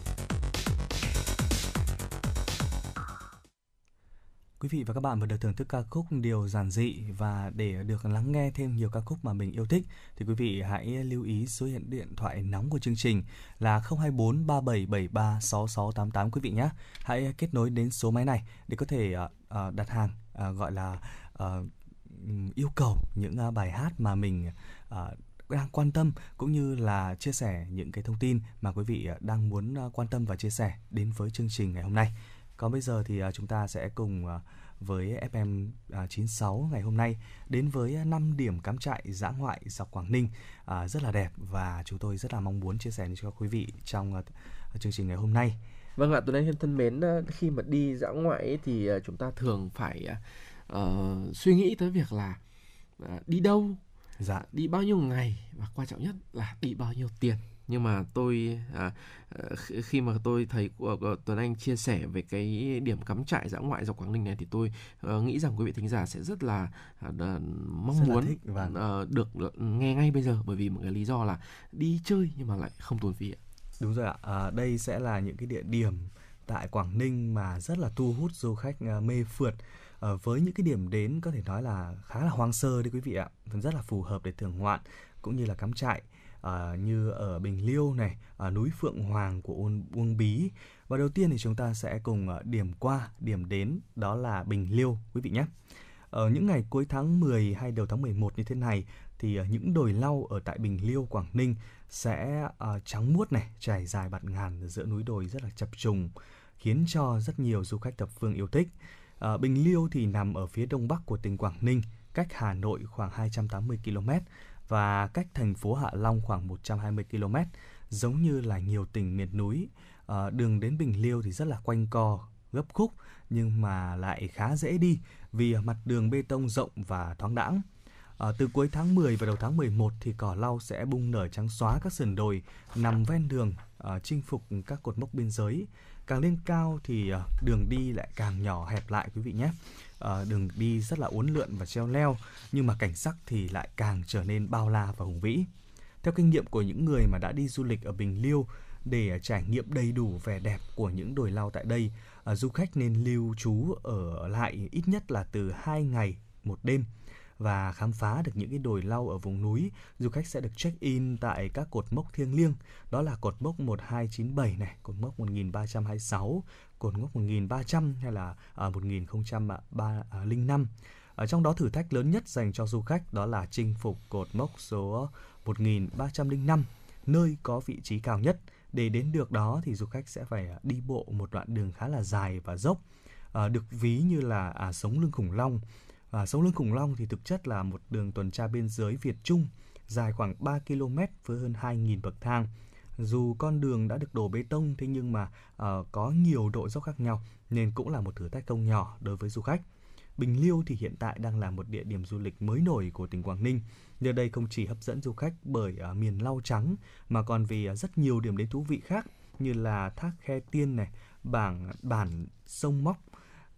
Và các bạn vừa được thưởng thức ca khúc Điều giản dị và để được lắng nghe thêm nhiều ca khúc mà mình yêu thích thì quý vị hãy lưu ý số hiện điện thoại nóng của chương trình là 024 3773 6688 quý vị nhé. Hãy kết nối đến số máy này để có thể uh, đặt hàng uh, gọi là uh, yêu cầu những uh, bài hát mà mình uh, đang quan tâm cũng như là chia sẻ những cái thông tin mà quý vị đang muốn quan tâm và chia sẻ đến với chương trình ngày hôm nay. Còn bây giờ thì chúng ta sẽ cùng với FM 96 ngày hôm nay đến với 5 điểm cắm trại dã ngoại dọc Quảng Ninh rất là đẹp và chúng tôi rất là mong muốn chia sẻ cho quý vị trong chương trình ngày hôm nay. Vâng ạ, Tuấn Anh thân mến, khi mà đi dã ngoại ấy, thì chúng ta thường phải uh, suy nghĩ tới việc là uh, đi đâu, dạ. đi bao nhiêu ngày và quan trọng nhất là đi bao nhiêu tiền nhưng mà tôi à, à khi mà tôi thấy của, của Tuấn Anh chia sẻ về cái điểm cắm trại dã ngoại dọc Quảng Ninh này thì tôi uh, nghĩ rằng quý vị thính giả sẽ rất là uh, mong rất muốn uh, được nghe ngay bây giờ. Bởi vì một cái lý do là đi chơi nhưng mà lại không tốn phí ạ. Đúng rồi ạ. À, đây sẽ là những cái địa điểm tại Quảng Ninh mà rất là thu hút du khách uh, mê phượt. Uh, với những cái điểm đến có thể nói là khá là hoang sơ đấy quý vị ạ, rất là phù hợp để thưởng ngoạn cũng như là cắm trại à, như ở Bình Liêu này, à, núi Phượng Hoàng của Uông, Uông Bí. Và đầu tiên thì chúng ta sẽ cùng à, điểm qua, điểm đến đó là Bình Liêu quý vị nhé. Ở những ngày cuối tháng 10 hay đầu tháng 11 như thế này thì à, những đồi lau ở tại Bình Liêu, Quảng Ninh sẽ à, trắng muốt này, trải dài bạt ngàn giữa núi đồi rất là chập trùng, khiến cho rất nhiều du khách thập phương yêu thích. À, Bình Liêu thì nằm ở phía đông bắc của tỉnh Quảng Ninh, cách Hà Nội khoảng 280 km và cách thành phố Hạ Long khoảng 120 km. Giống như là nhiều tỉnh miền núi, à, đường đến Bình Liêu thì rất là quanh co, gấp khúc nhưng mà lại khá dễ đi vì mặt đường bê tông rộng và thoáng đãng. À, từ cuối tháng 10 và đầu tháng 11 thì cỏ lau sẽ bung nở trắng xóa các sườn đồi nằm ven đường à, chinh phục các cột mốc biên giới. Càng lên cao thì à, đường đi lại càng nhỏ hẹp lại quý vị nhé uh, đường đi rất là uốn lượn và treo leo nhưng mà cảnh sắc thì lại càng trở nên bao la và hùng vĩ. Theo kinh nghiệm của những người mà đã đi du lịch ở Bình Liêu để à, trải nghiệm đầy đủ vẻ đẹp của những đồi lau tại đây, uh, du khách nên lưu trú ở lại ít nhất là từ 2 ngày một đêm và khám phá được những cái đồi lau ở vùng núi, du khách sẽ được check-in tại các cột mốc thiêng liêng, đó là cột mốc 1297 này, cột mốc 1326, cột mốc 1300 hay là à, 1005. À, ở trong đó thử thách lớn nhất dành cho du khách đó là chinh phục cột mốc số 1305, nơi có vị trí cao nhất. Để đến được đó thì du khách sẽ phải à, đi bộ một đoạn đường khá là dài và dốc, à, được ví như là à, sống lưng khủng long. À, sông lưng khủng long thì thực chất là một đường tuần tra biên giới Việt Trung dài khoảng 3 km với hơn 2.000 bậc thang dù con đường đã được đổ bê tông thế nhưng mà uh, có nhiều độ dốc khác nhau nên cũng là một thử thách không nhỏ đối với du khách. Bình Liêu thì hiện tại đang là một địa điểm du lịch mới nổi của tỉnh Quảng Ninh. Nơi đây không chỉ hấp dẫn du khách bởi uh, miền lau trắng mà còn vì uh, rất nhiều điểm đến thú vị khác như là thác khe tiên này, bảng bản sông móc,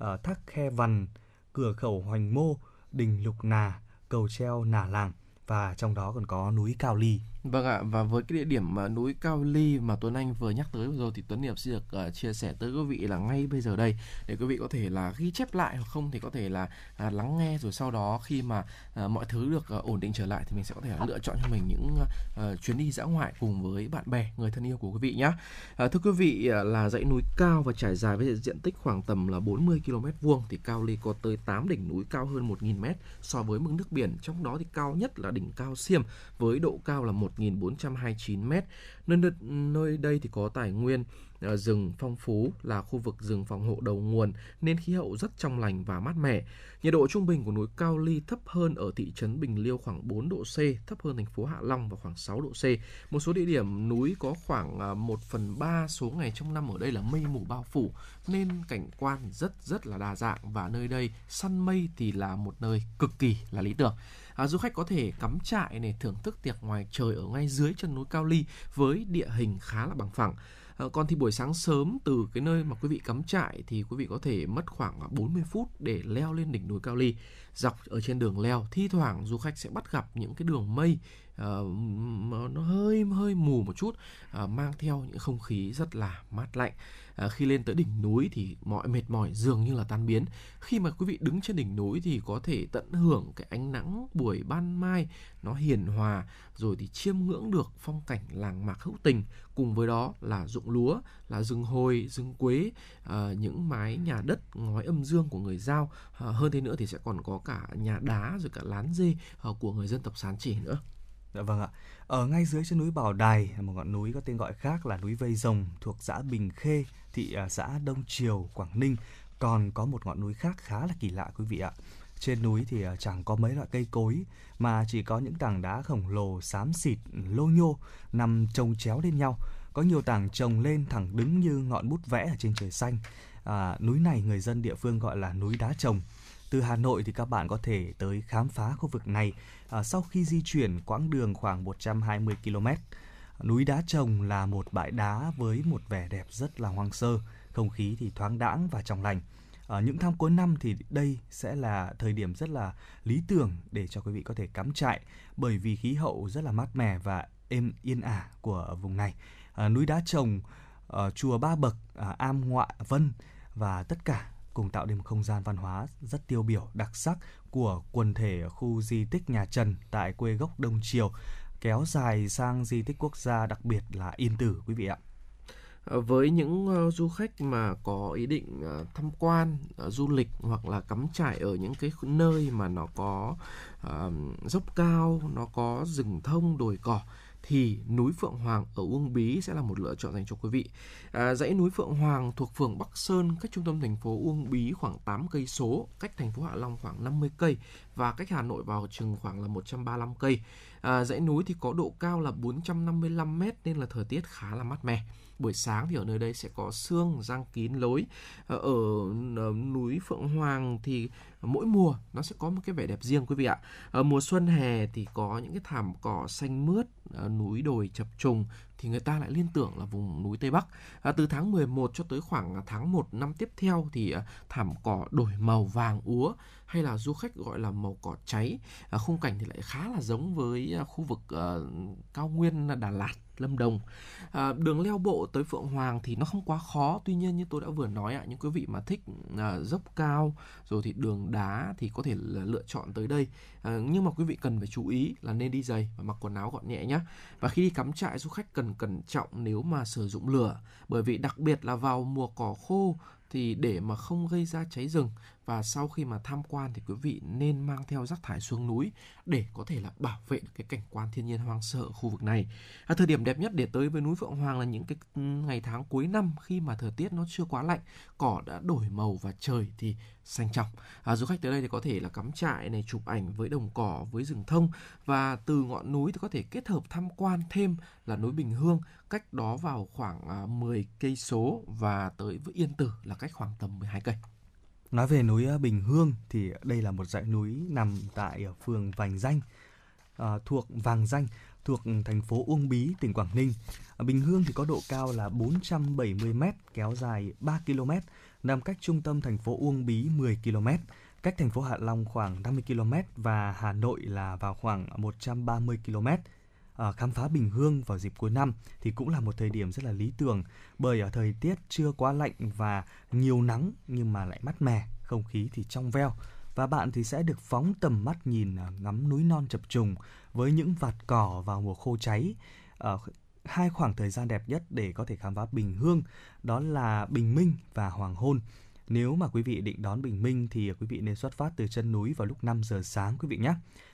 uh, thác khe vằn, cửa khẩu hoành mô, đình lục nà, cầu treo nà làng và trong đó còn có núi Cao Ly. Vâng ạ, và với cái địa điểm mà núi Cao Ly mà Tuấn Anh vừa nhắc tới vừa rồi thì Tuấn Hiệp sẽ được uh, chia sẻ tới quý vị là ngay bây giờ đây để quý vị có thể là ghi chép lại hoặc không thì có thể là uh, lắng nghe rồi sau đó khi mà uh, mọi thứ được uh, ổn định trở lại thì mình sẽ có thể lựa chọn cho mình những uh, chuyến đi dã ngoại cùng với bạn bè, người thân yêu của quý vị nhé. Uh, thưa quý vị uh, là dãy núi cao và trải dài với diện tích khoảng tầm là 40 km vuông thì Cao Ly có tới 8 đỉnh núi cao hơn 1.000 m so với mực nước biển, trong đó thì cao nhất là đỉnh Cao Xiêm với độ cao là 1.429 m. Nơi, nơi đây thì có tài nguyên ờ, rừng phong phú là khu vực rừng phòng hộ đầu nguồn nên khí hậu rất trong lành và mát mẻ. Nhiệt độ trung bình của núi Cao Ly thấp hơn ở thị trấn Bình Liêu khoảng 4 độ C, thấp hơn thành phố Hạ Long và khoảng 6 độ C. Một số địa điểm núi có khoảng ờ, 1 phần 3 số ngày trong năm ở đây là mây mù bao phủ nên cảnh quan rất rất là đa dạng và nơi đây săn mây thì là một nơi cực kỳ là lý tưởng à, du khách có thể cắm trại này thưởng thức tiệc ngoài trời ở ngay dưới chân núi Cao Ly với địa hình khá là bằng phẳng. À, còn thì buổi sáng sớm từ cái nơi mà quý vị cắm trại thì quý vị có thể mất khoảng à, 40 phút để leo lên đỉnh núi Cao Ly. Dọc ở trên đường leo, thi thoảng du khách sẽ bắt gặp những cái đường mây uh, nó hơi hơi mù một chút uh, mang theo những không khí rất là mát lạnh à, khi lên tới đỉnh núi thì mọi mệt mỏi dường như là tan biến. Khi mà quý vị đứng trên đỉnh núi thì có thể tận hưởng cái ánh nắng buổi ban mai nó hiền hòa rồi thì chiêm ngưỡng được phong cảnh làng mạc hữu tình. Cùng với đó là ruộng lúa là rừng hồi rừng quế à, những mái nhà đất ngói âm dương của người giao. À, hơn thế nữa thì sẽ còn có cả nhà đá rồi cả lán dê à, của người dân tộc sán chỉ nữa. Dạ vâng ạ. Ở ngay dưới chân núi Bảo Đài, một ngọn núi có tên gọi khác là núi Vây Rồng thuộc xã Bình Khê, thị à, xã Đông Triều, Quảng Ninh, còn có một ngọn núi khác khá là kỳ lạ quý vị ạ. Trên núi thì à, chẳng có mấy loại cây cối mà chỉ có những tảng đá khổng lồ xám xịt lô nhô nằm chồng chéo lên nhau. Có nhiều tảng chồng lên thẳng đứng như ngọn bút vẽ ở trên trời xanh. À, núi này người dân địa phương gọi là núi đá chồng. Từ Hà Nội thì các bạn có thể tới khám phá khu vực này à, sau khi di chuyển quãng đường khoảng 120 km. Núi Đá Trồng là một bãi đá với một vẻ đẹp rất là hoang sơ, không khí thì thoáng đãng và trong lành. Ở những tháng cuối năm thì đây sẽ là thời điểm rất là lý tưởng để cho quý vị có thể cắm trại bởi vì khí hậu rất là mát mẻ và êm yên ả của vùng này. À, núi Đá Trồng, à, chùa Ba Bậc, à, Am ngoại Vân và tất cả cùng tạo nên một không gian văn hóa rất tiêu biểu đặc sắc của quần thể khu di tích nhà Trần tại quê gốc Đông Triều kéo dài sang di tích quốc gia đặc biệt là Yên Tử quý vị ạ. Ờ, với những uh, du khách mà có ý định uh, tham quan uh, du lịch hoặc là cắm trại ở những cái nơi mà nó có uh, dốc cao nó có rừng thông đồi cỏ thì núi Phượng Hoàng ở Uông Bí sẽ là một lựa chọn dành cho quý vị. À, dãy núi Phượng Hoàng thuộc phường Bắc Sơn, cách trung tâm thành phố Uông Bí khoảng 8 cây số, cách thành phố Hạ Long khoảng 50 cây và cách Hà Nội vào chừng khoảng là 135 cây. À, dãy núi thì có độ cao là 455 m nên là thời tiết khá là mát mẻ. Buổi sáng thì ở nơi đây sẽ có sương răng kín lối. À, ở, ở núi Phượng Hoàng thì mỗi mùa nó sẽ có một cái vẻ đẹp riêng quý vị ạ. Ở mùa xuân hè thì có những cái thảm cỏ xanh mướt, ờ, núi đồi chập trùng thì người ta lại liên tưởng là vùng núi Tây Bắc. À, từ tháng 11 cho tới khoảng tháng 1 năm tiếp theo thì à, thảm cỏ đổi màu vàng úa hay là du khách gọi là màu cỏ cháy. À, khung cảnh thì lại khá là giống với à, khu vực à, cao nguyên Đà Lạt Lâm Đồng. À, đường leo bộ tới Phượng Hoàng thì nó không quá khó, tuy nhiên như tôi đã vừa nói ạ, những quý vị mà thích à, dốc cao rồi thì đường đá thì có thể là lựa chọn tới đây. À, nhưng mà quý vị cần phải chú ý là nên đi giày và mặc quần áo gọn nhẹ nhé. Và khi đi cắm trại du khách cần cẩn trọng nếu mà sử dụng lửa, bởi vì đặc biệt là vào mùa cỏ khô thì để mà không gây ra cháy rừng và sau khi mà tham quan thì quý vị nên mang theo rác thải xuống núi để có thể là bảo vệ được cái cảnh quan thiên nhiên hoang sơ ở khu vực này. À, thời điểm đẹp nhất để tới với núi Phượng Hoàng là những cái ừ, ngày tháng cuối năm khi mà thời tiết nó chưa quá lạnh, cỏ đã đổi màu và trời thì xanh trong. À, du khách tới đây thì có thể là cắm trại này, chụp ảnh với đồng cỏ, với rừng thông và từ ngọn núi thì có thể kết hợp tham quan thêm là núi Bình Hương, cách đó vào khoảng à, 10 cây số và tới với Yên Tử là cách khoảng tầm 12 cây. Nói về núi Bình Hương thì đây là một dãy núi nằm tại ờ, phường Vành Danh, à, thuộc Vàng Danh, thuộc thành phố Uông Bí, tỉnh Quảng Ninh. Bình Hương thì có độ cao là 470 m, kéo dài 3 km, nằm cách trung tâm thành phố Uông Bí 10 km, cách thành phố Hạ Long khoảng 50 km và Hà Nội là vào khoảng 130 km. À, khám phá Bình Hương vào dịp cuối năm thì cũng là một thời điểm rất là lý tưởng bởi ở thời tiết chưa quá lạnh và nhiều nắng nhưng mà lại mát mẻ, không khí thì trong veo và bạn thì sẽ được phóng tầm mắt nhìn ờ, ngắm núi non chập trùng với những vạt cỏ vào mùa khô cháy. À, hai khoảng thời gian đẹp nhất để có thể khám phá Bình Hương đó là bình minh và hoàng hôn. Nếu mà quý vị định đón bình minh thì quý vị nên xuất phát từ chân núi vào lúc 5 giờ sáng quý vị nhé.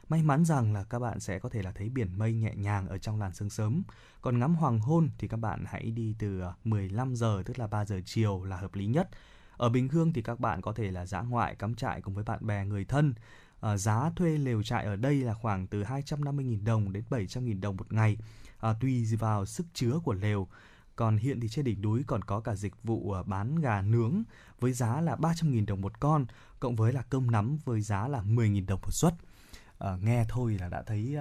May mắn rằng là các bạn sẽ có thể là thấy biển mây nhẹ nhàng ở trong làn sương sớm. Còn ngắm hoàng hôn thì các bạn hãy đi từ ờ, 15 giờ tức là 3 giờ chiều là hợp lý nhất. Ở Bình Hương thì các bạn có thể là dã ngoại cắm trại cùng với bạn bè người thân. À, giá thuê lều trại ở đây là khoảng từ 250.000 đồng đến 700.000 đồng một ngày, à, tùy vào sức chứa của lều. Còn hiện thì trên đỉnh núi còn có cả dịch vụ bán gà nướng với giá là 300.000 đồng một con, cộng với là cơm nắm với giá là 10.000 đồng một suất. À, nghe thôi là đã thấy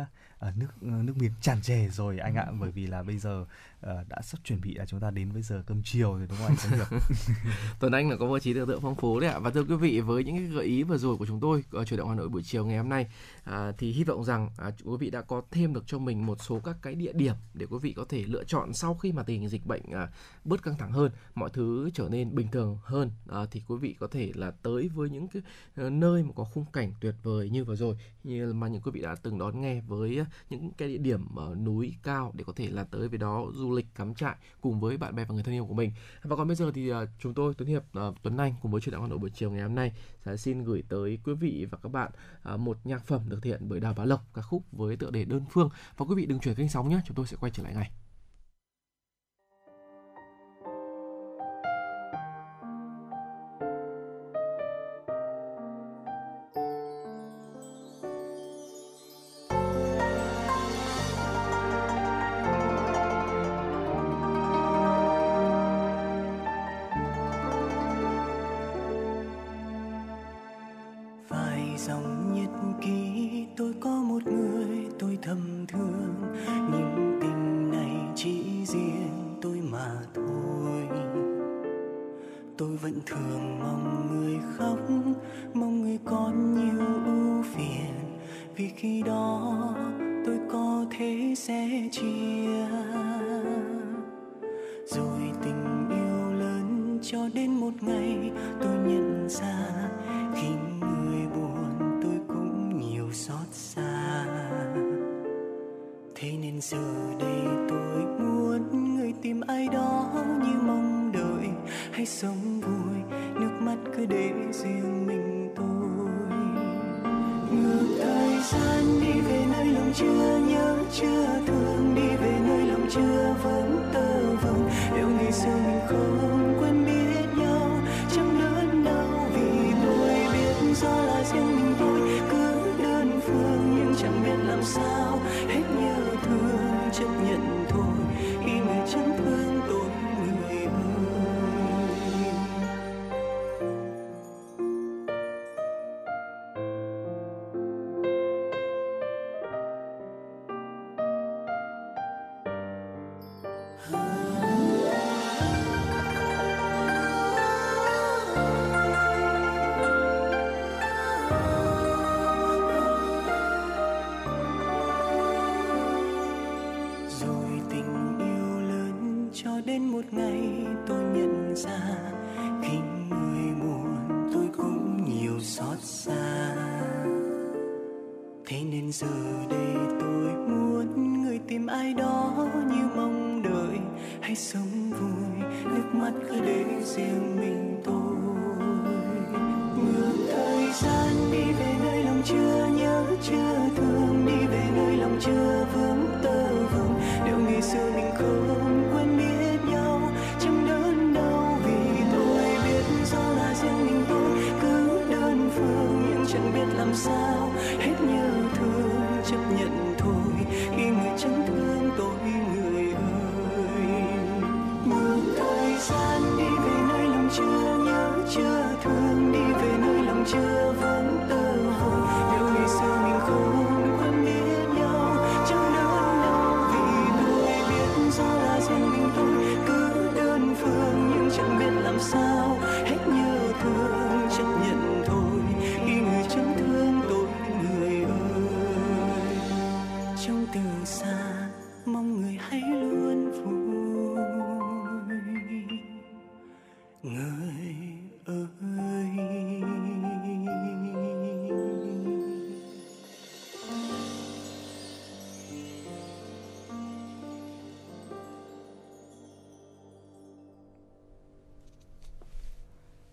uh, nước uh, nước miếng tràn trề rồi anh ạ. Bởi vì là bây giờ uh, đã sắp chuẩn bị là chúng ta đến với giờ cơm chiều rồi đúng không anh Tuấn Hiệp? Tuấn Anh là có một trí tưởng tượng phong phú đấy ạ và thưa quý vị với những cái gợi ý vừa rồi của chúng tôi ở chủ động Hà Nội buổi chiều ngày hôm nay à, thì hy vọng rằng à, quý vị đã có thêm được cho mình một số các cái địa điểm để quý vị có thể lựa chọn sau khi mà tình hình dịch bệnh à, bớt căng thẳng hơn mọi thứ trở nên bình thường hơn à, thì quý vị có thể là tới với những cái ờ, nơi mà có khung cảnh tuyệt vời như vừa rồi như mà những quý vị đã từng đón nghe với à, những cái địa điểm ở núi cao để có thể là tới với đó du lịch cắm trại cùng với bạn bè và người thân yêu của mình. Và còn bây giờ thì uh, chúng tôi Tuấn Hiệp uh, Tuấn Anh cùng với truyền đạo Hà Nội buổi chiều ngày hôm nay sẽ xin gửi tới quý vị và các bạn uh, một nhạc phẩm được thể hiện bởi Đào Bá Lộc ca khúc với tựa đề đơn phương. Và quý vị đừng chuyển kênh sóng nhé chúng tôi sẽ quay trở lại ngay.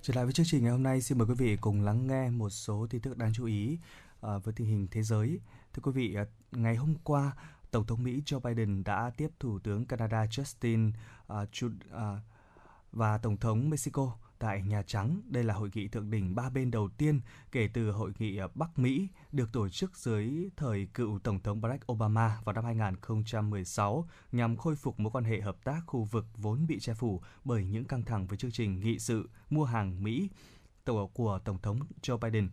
Trở lại với chương trình ngày hôm nay, xin mời quý vị cùng lắng nghe một số tin tức đáng chú ý ờ, với tình hình thế giới. Thưa quý vị, ờ, ngày hôm qua, Tổng thống Mỹ Joe Biden đã tiếp Thủ tướng Canada Justin ờ, Trudeau và Tổng thống Mexico tại Nhà Trắng. Đây là hội nghị thượng đỉnh ba bên đầu tiên kể từ hội nghị ờ, Bắc Mỹ được tổ chức dưới thời cựu Tổng thống Barack Obama vào năm 2016 nhằm khôi phục mối quan hệ hợp tác khu vực vốn bị che phủ bởi những căng thẳng với chương trình nghị sự mua hàng Mỹ của Tổng thống Joe Biden.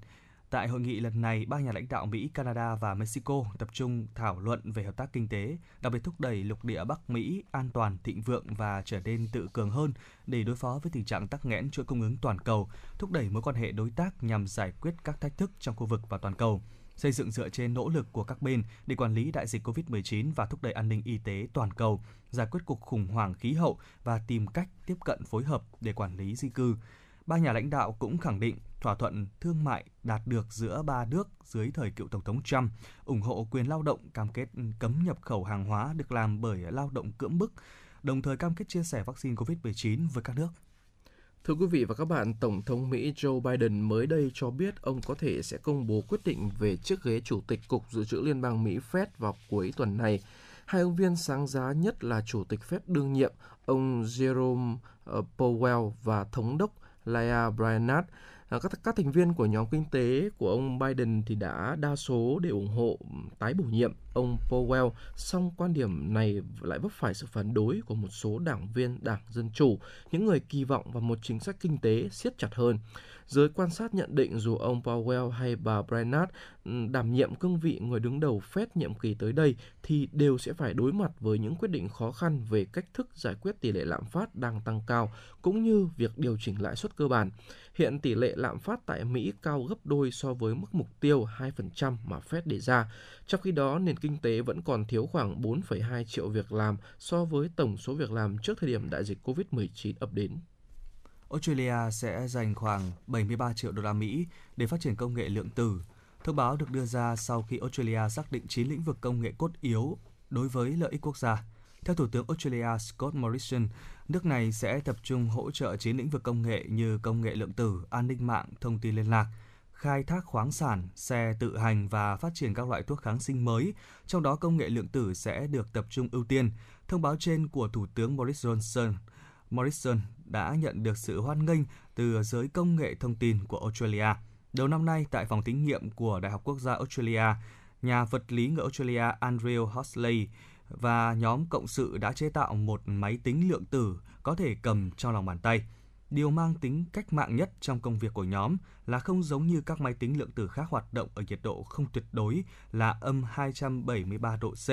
Tại hội nghị lần này, ba nhà lãnh đạo Mỹ, Canada và Mexico tập trung thảo luận về hợp tác kinh tế, đặc biệt thúc đẩy lục địa Bắc Mỹ an toàn, thịnh vượng và trở nên tự cường hơn để đối phó với tình trạng tắc nghẽn chuỗi cung ứng toàn cầu, thúc đẩy mối quan hệ đối tác nhằm giải quyết các thách thức trong khu vực và toàn cầu xây dựng dựa trên nỗ lực của các bên để quản lý đại dịch COVID-19 và thúc đẩy an ninh y tế toàn cầu, giải quyết cuộc khủng hoảng khí hậu và tìm cách tiếp cận phối hợp để quản lý di cư. Ba nhà lãnh đạo cũng khẳng định thỏa thuận thương mại đạt được giữa ba nước dưới thời cựu Tổng thống Trump, ủng hộ quyền lao động, cam kết ừ, cấm nhập khẩu hàng hóa được làm bởi lao động cưỡng bức, đồng thời cam kết chia sẻ vaccine COVID-19 với các nước. Thưa quý vị và các bạn, Tổng thống Mỹ Joe Biden mới đây cho biết ông có thể sẽ công bố quyết định về chiếc ghế chủ tịch Cục Dự trữ Liên bang Mỹ Fed vào cuối tuần này. Hai ứng viên sáng giá nhất là Chủ tịch Fed đương nhiệm, ông Jerome ờ, Powell và Thống đốc Laia Bryanat. À, các các thành viên của nhóm kinh tế của ông Biden thì đã đa số để ủng hộ ừ, tái bổ nhiệm ông Powell, song quan điểm này lại vấp phải sự phản đối của một số đảng viên Đảng Dân Chủ, những người kỳ vọng vào một chính sách kinh tế siết chặt hơn. Giới quan sát nhận định dù ông Powell hay bà Bernard ừ, đảm nhiệm cương vị người đứng đầu Fed nhiệm kỳ tới đây thì đều sẽ phải đối mặt với những quyết định khó khăn về cách thức giải quyết tỷ lệ lạm phát đang tăng cao cũng như việc điều chỉnh lãi suất cơ bản. Hiện tỷ lệ lạm phát tại Mỹ cao gấp đôi so với mức mục tiêu 2% mà Fed đề ra. Trong khi đó, nền kinh tế vẫn còn thiếu khoảng 4,2 triệu việc làm so với tổng số việc làm trước thời điểm đại dịch COVID-19 ập đến. Australia sẽ dành khoảng 73 triệu đô la Mỹ để phát triển công nghệ lượng tử. Thông báo được đưa ra sau khi Australia xác định 9 lĩnh vực công nghệ cốt yếu đối với lợi ích quốc gia. Theo Thủ tướng Australia Scott Morrison, nước này sẽ tập trung hỗ trợ 9 lĩnh vực công nghệ như công nghệ lượng tử, an ninh mạng, thông tin liên lạc, khai thác khoáng sản, xe tự hành và phát triển các loại thuốc kháng sinh mới, trong đó công nghệ lượng tử sẽ được tập trung ưu tiên. Thông báo trên của Thủ tướng Boris Johnson Morrison đã nhận được sự hoan nghênh từ giới công nghệ thông tin của Australia. Đầu năm nay, tại phòng thí nghiệm của Đại học Quốc gia Australia, nhà vật lý người Australia Andrew Hosley và nhóm cộng sự đã chế tạo một máy tính lượng tử có thể cầm trong lòng bàn tay. Điều mang tính cách mạng nhất trong công việc của nhóm là không giống như các máy tính lượng tử khác hoạt động ở nhiệt độ không tuyệt đối là âm 273 độ C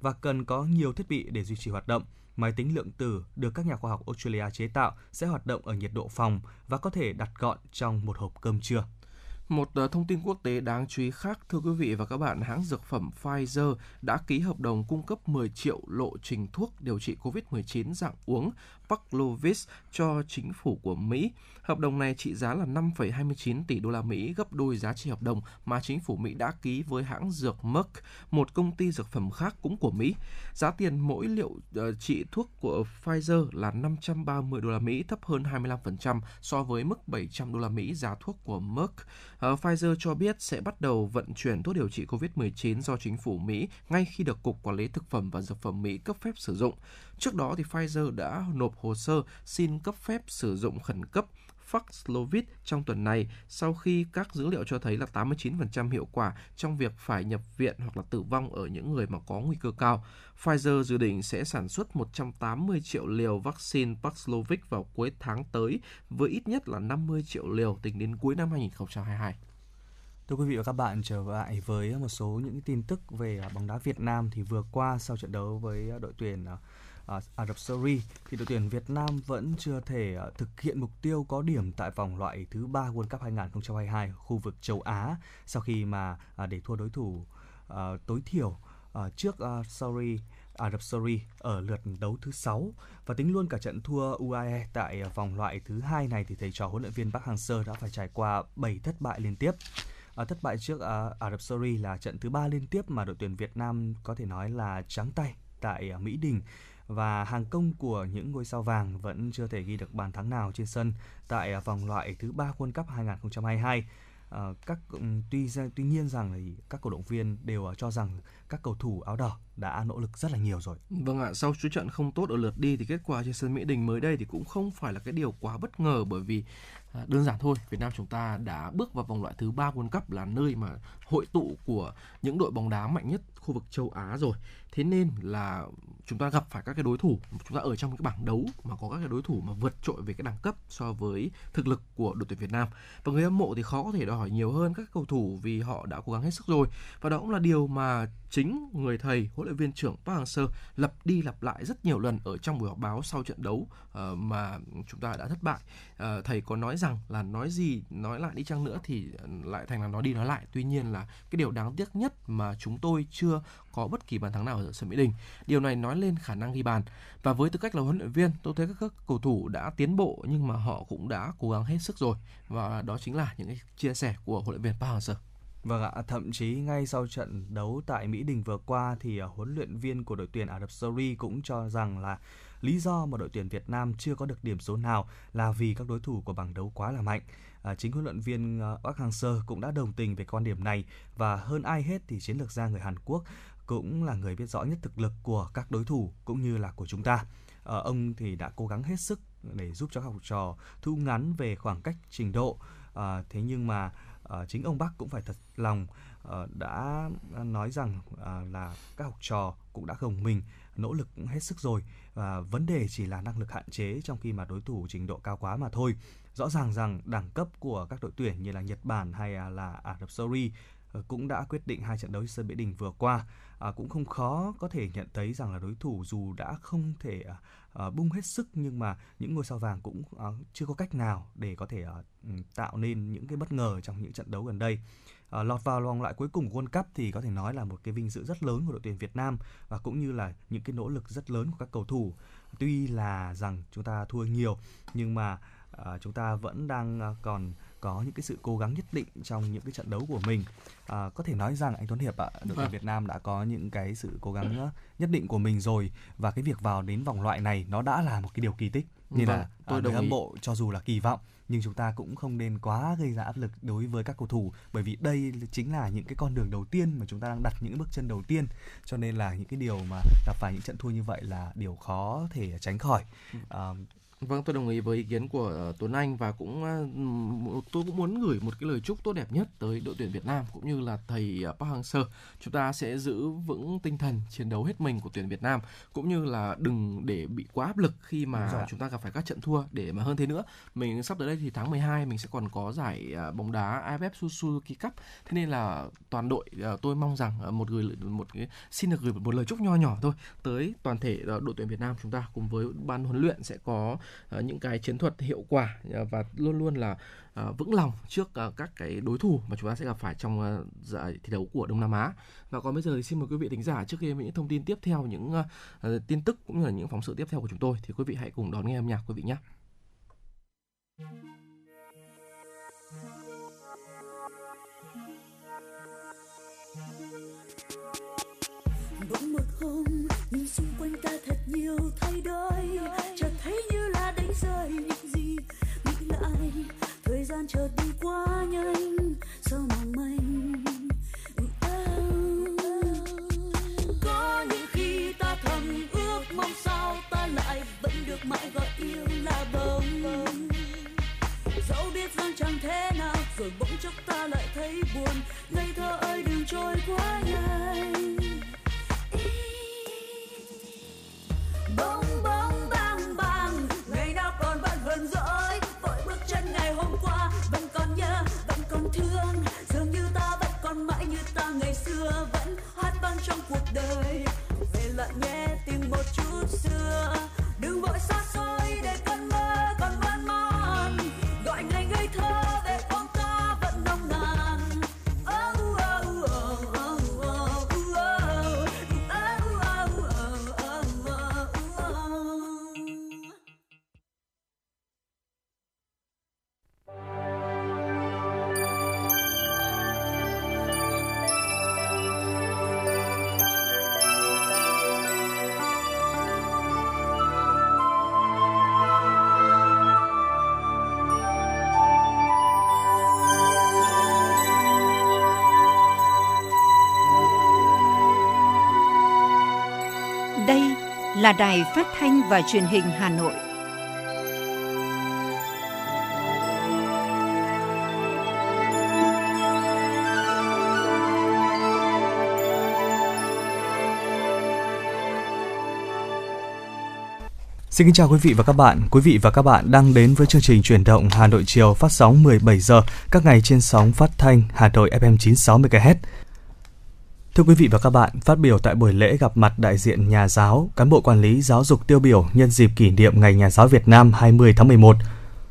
và cần có nhiều thiết bị để duy trì hoạt động. Máy tính lượng tử được các nhà khoa học Australia chế tạo sẽ hoạt động ở nhiệt độ phòng và có thể đặt gọn trong một hộp cơm trưa. Một ờ, thông tin quốc tế đáng chú ý khác, thưa quý vị và các bạn, hãng dược phẩm Pfizer đã ký hợp đồng cung cấp 10 triệu lộ trình thuốc điều trị COVID-19 dạng uống Paxlovid cho chính phủ của Mỹ. Hợp đồng này trị giá là 5,29 tỷ đô la Mỹ, gấp đôi giá trị hợp đồng mà chính phủ Mỹ đã ký với hãng dược Merck, một công ty dược phẩm khác cũng của Mỹ. Giá tiền mỗi liệu uh, trị thuốc của Pfizer là 530 đô la Mỹ, thấp hơn 25% so với mức 700 đô la Mỹ giá thuốc của Merck. Uh, Pfizer cho biết sẽ bắt đầu vận chuyển thuốc điều trị COVID-19 do chính phủ Mỹ ngay khi được Cục Quản lý Thực phẩm và Dược phẩm Mỹ cấp phép sử dụng. Trước đó, thì Pfizer đã nộp hồ sơ xin cấp phép sử dụng khẩn cấp Paxlovid trong tuần này sau khi các dữ liệu cho thấy là 89% hiệu quả trong việc phải nhập viện hoặc là tử vong ở những người mà có nguy cơ cao. Pfizer dự định sẽ sản xuất 180 triệu liều vaccine Paxlovid vào cuối tháng tới với ít nhất là 50 triệu liều tính đến cuối năm 2022. Thưa quý vị và các bạn, trở lại với một số những tin tức về bóng đá Việt Nam thì vừa qua sau trận đấu với đội tuyển à, Ả Rập Saudi thì đội tuyển Việt Nam vẫn chưa thể à, thực hiện mục tiêu có điểm tại vòng loại thứ ba World Cup 2022 khu vực châu Á sau khi mà à, để thua đối thủ à, tối thiểu trước Saudi Ả Rập Saudi ở lượt đấu thứ 6 và tính luôn cả trận thua UAE tại vòng loại thứ hai này thì thầy trò huấn luyện viên Park Hang-seo đã phải trải qua 7 thất bại liên tiếp. À, thất bại trước à, Ả Rập Saudi là trận thứ ba liên tiếp mà đội tuyển Việt Nam có thể nói là trắng tay tại Mỹ Đình và hàng công của những ngôi sao vàng vẫn chưa thể ghi được bàn thắng nào trên sân tại à, vòng loại thứ ba World Cup 2022. À, ờ, các ừ, tuy tuy nhiên rằng thì các cổ động viên đều à, cho rằng các cầu thủ áo đỏ đã nỗ lực rất là nhiều rồi. Vâng ạ, sau chú trận không tốt ở lượt đi thì kết quả trên sân Mỹ Đình mới đây thì cũng không phải là cái điều quá bất ngờ bởi vì à, đơn giản thôi, Việt Nam chúng ta đã bước vào vòng loại thứ ba World Cup là nơi mà hội tụ của những đội bóng đá mạnh nhất khu vực châu Á rồi. Thế nên là chúng ta gặp phải các cái đối thủ chúng ta ở trong cái bảng đấu mà có các cái đối thủ mà vượt trội về cái đẳng cấp so với thực lực của đội tuyển Việt Nam. Và người hâm mộ thì khó có thể đòi hỏi nhiều hơn các cầu thủ vì họ đã cố gắng hết sức rồi. Và đó cũng là điều mà chính người thầy huấn luyện viên trưởng Park Hang-seo lặp đi lặp lại rất nhiều lần ở trong buổi họp báo sau trận đấu uh, mà chúng ta đã thất bại. Uh, thầy có nói rằng là nói gì nói lại đi chăng nữa thì lại thành là nói đi nói lại. Tuy nhiên là cái điều đáng tiếc nhất mà chúng tôi chưa có bất kỳ bàn thắng nào ở sân Mỹ Đình điều này nói lên khả năng ghi bàn. Và với tư cách là huấn luyện viên tôi thấy các, các cầu thủ đã tiến bộ nhưng mà họ cũng đã cố gắng hết sức rồi. Và đó chính là những cái chia sẻ của huấn luyện viên Park Hang-seo. Vâng ạ, thậm chí ngay sau trận đấu tại Mỹ Đình vừa qua thì à, huấn luyện viên của đội tuyển Ả Rập Saudi cũng cho rằng là lý do mà đội tuyển Việt Nam chưa có được điểm số nào là vì các đối thủ của bảng đấu quá là mạnh. À, chính huấn luyện viên à, Park Hang-seo cũng đã đồng tình về quan điểm này và hơn ai hết thì chiến lược gia người Hàn Quốc cũng là người biết rõ nhất thực lực của các đối thủ cũng như là của chúng ta. À, ông thì đã cố gắng hết sức để giúp cho các học trò thu ngắn về khoảng cách trình độ. À, thế nhưng mà uh, chính ông Bắc cũng phải thật lòng uh, đã nói rằng uh, là các học trò cũng đã gồng mình nỗ lực cũng hết sức rồi. Và vấn đề chỉ là năng lực hạn chế trong khi mà đối thủ trình độ cao quá mà thôi. Rõ ràng rằng đẳng cấp của các đội tuyển như là Nhật Bản hay à, là Ả Rập Saudi cũng đã quyết định hai trận đấu sân Mỹ Đình vừa qua. À, cũng không khó có thể nhận thấy rằng là đối thủ dù đã không thể à, uh, bung hết sức nhưng mà những ngôi sao vàng cũng uh, chưa có cách nào để có thể uh, tạo nên những cái bất ngờ trong những trận đấu gần đây. Uh, lọt vào vòng loại cuối cùng của World Cup thì có thể nói là một cái vinh dự rất lớn của đội tuyển Việt Nam và cũng như là những cái nỗ lực rất lớn của các cầu thủ. Tuy là rằng chúng ta thua nhiều nhưng mà uh, chúng ta vẫn đang uh, còn có những cái sự cố gắng nhất định trong những cái trận đấu của mình. À, có thể nói rằng anh Tuấn Hiệp ạ đội tuyển vâng. Việt Nam đã có những cái sự cố gắng nhất định của mình rồi. Và cái việc vào đến vòng loại này nó đã là một cái điều kỳ tích. Nên vâng, là tôi à, đồng hâm mộ cho dù là kỳ vọng nhưng chúng ta cũng không nên quá gây ra áp lực đối với các cầu thủ. Bởi vì đây chính là những cái con đường đầu tiên mà chúng ta đang đặt những bước chân đầu tiên. Cho nên là những cái điều mà gặp phải những trận thua như vậy là điều khó thể tránh khỏi. À, Vâng, tôi đồng ý với ý kiến của uh, Tuấn Anh và cũng uh, tôi cũng muốn gửi một cái lời chúc tốt đẹp nhất tới đội tuyển Việt Nam cũng như là thầy uh, Park Hang-seo. Chúng ta sẽ giữ vững tinh thần chiến đấu hết mình của tuyển Việt Nam cũng như là đừng để bị quá áp lực khi mà dạ. chúng ta gặp phải các trận thua để mà hơn thế nữa. Mình sắp tới đây thì tháng 12 mình sẽ còn có giải bóng đá AFF Suzuki Cup. Thế nên là toàn đội tôi mong rằng một người một cái xin được gửi một lời chúc nho nhỏ thôi tới toàn thể đội tuyển Việt Nam chúng ta cùng với ban huấn luyện sẽ có Ờ, Ờ, những cái chiến thuật hiệu quả ờ, và luôn luôn là ờ, vững lòng trước các cái đối thủ mà chúng ta sẽ gặp phải trong giải thi đấu của Đông Nam Á. Và còn bây giờ thì xin mời quý vị thính giả trước khi những thông tin tiếp theo, những tin tức cũng như là những phóng sự tiếp theo của chúng tôi, thì quý vị hãy cùng đón nghe âm nhạc, quý vị nhé. bỗng một hôm, nhìn xung quanh ta thật nhiều thay đổi rơi những gì? Nghĩ lại, thời gian chợt đi quá nhanh, sao mong manh? Có những khi ta thầm ước mong sao ta lại vẫn được mãi gọi yêu là bông dẫu biết rằng chẳng thế nào, rồi bỗng chốc ta lại thấy buồn. Ngây thơ ơi, đừng trôi quá nhanh. Bông trong cuộc đời. Về lại nghe tìm một chút xưa. Đừng vội xa là Đài Phát thanh và Truyền hình Hà Nội. Xin kính chào quý vị và các bạn. Quý vị và các bạn đang đến với chương trình chuyển động Hà Nội chiều phát sóng 17 giờ các ngày trên sóng phát thanh Hà Nội FM 96 MHz. Thưa quý vị và các bạn, phát biểu tại buổi lễ gặp mặt đại diện nhà giáo, cán bộ quản lý giáo dục tiêu biểu nhân dịp kỷ niệm Ngày Nhà giáo Việt Nam 20 tháng 11,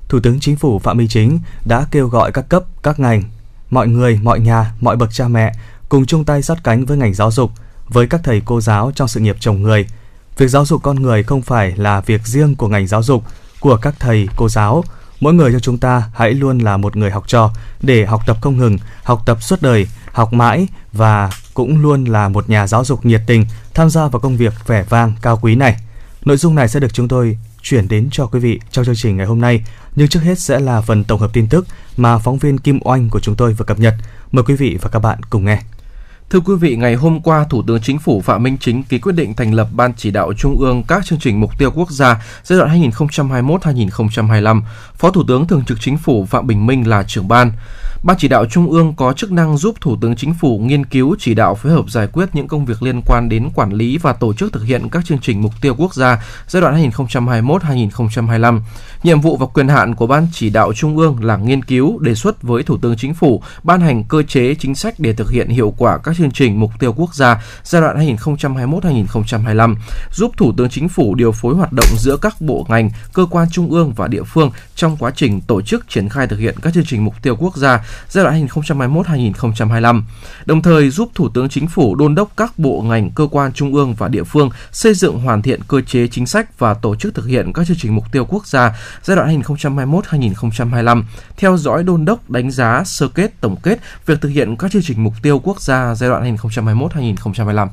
Thủ tướng Chính phủ Phạm Minh Chính đã kêu gọi các cấp, các ngành, mọi người, mọi nhà, mọi bậc cha mẹ cùng chung tay sát cánh với ngành giáo dục, với các thầy cô giáo trong sự nghiệp chồng người. Việc giáo dục con người không phải là việc riêng của ngành giáo dục, của các thầy cô giáo. Mỗi người trong chúng ta hãy luôn là một người học trò để học tập không ngừng, học tập suốt đời, học mãi và cũng luôn là một nhà giáo dục nhiệt tình tham gia vào công việc vẻ vang cao quý này. Nội dung này sẽ được chúng tôi chuyển đến cho quý vị trong chương trình ngày hôm nay. Nhưng trước hết sẽ là phần tổng hợp tin tức mà phóng viên Kim Oanh của chúng tôi vừa cập nhật. Mời quý vị và các bạn cùng nghe. Thưa quý vị, ngày hôm qua, Thủ tướng Chính phủ Phạm Minh Chính ký quyết định thành lập Ban chỉ đạo Trung ương các chương trình mục tiêu quốc gia giai đoạn 2021-2025. Phó Thủ tướng Thường trực Chính phủ Phạm Bình Minh là trưởng ban. Ban chỉ đạo Trung ương có chức năng giúp Thủ tướng Chính phủ nghiên cứu chỉ đạo phối hợp giải quyết những công việc liên quan đến quản lý và tổ chức thực hiện các chương trình mục tiêu quốc gia giai đoạn 2021-2025. Nhiệm vụ và quyền hạn của Ban chỉ đạo Trung ương là nghiên cứu, đề xuất với Thủ tướng Chính phủ ban hành cơ chế chính sách để thực hiện hiệu quả các chương chương trình mục tiêu quốc gia giai đoạn 2021-2025, giúp Thủ tướng Chính phủ điều phối hoạt động giữa các bộ ngành, cơ quan trung ương và địa phương trong quá trình tổ chức triển khai thực hiện các chương trình mục tiêu quốc gia giai đoạn 2021-2025. Đồng thời giúp Thủ tướng Chính phủ đôn đốc các bộ ngành, cơ quan trung ương và địa phương xây dựng hoàn thiện cơ chế chính sách và tổ chức thực hiện các chương trình mục tiêu quốc gia giai đoạn 2021-2025, theo dõi đôn đốc đánh giá sơ kết tổng kết việc thực hiện các chương trình mục tiêu quốc gia giai đoạn đoạn 2021-2025.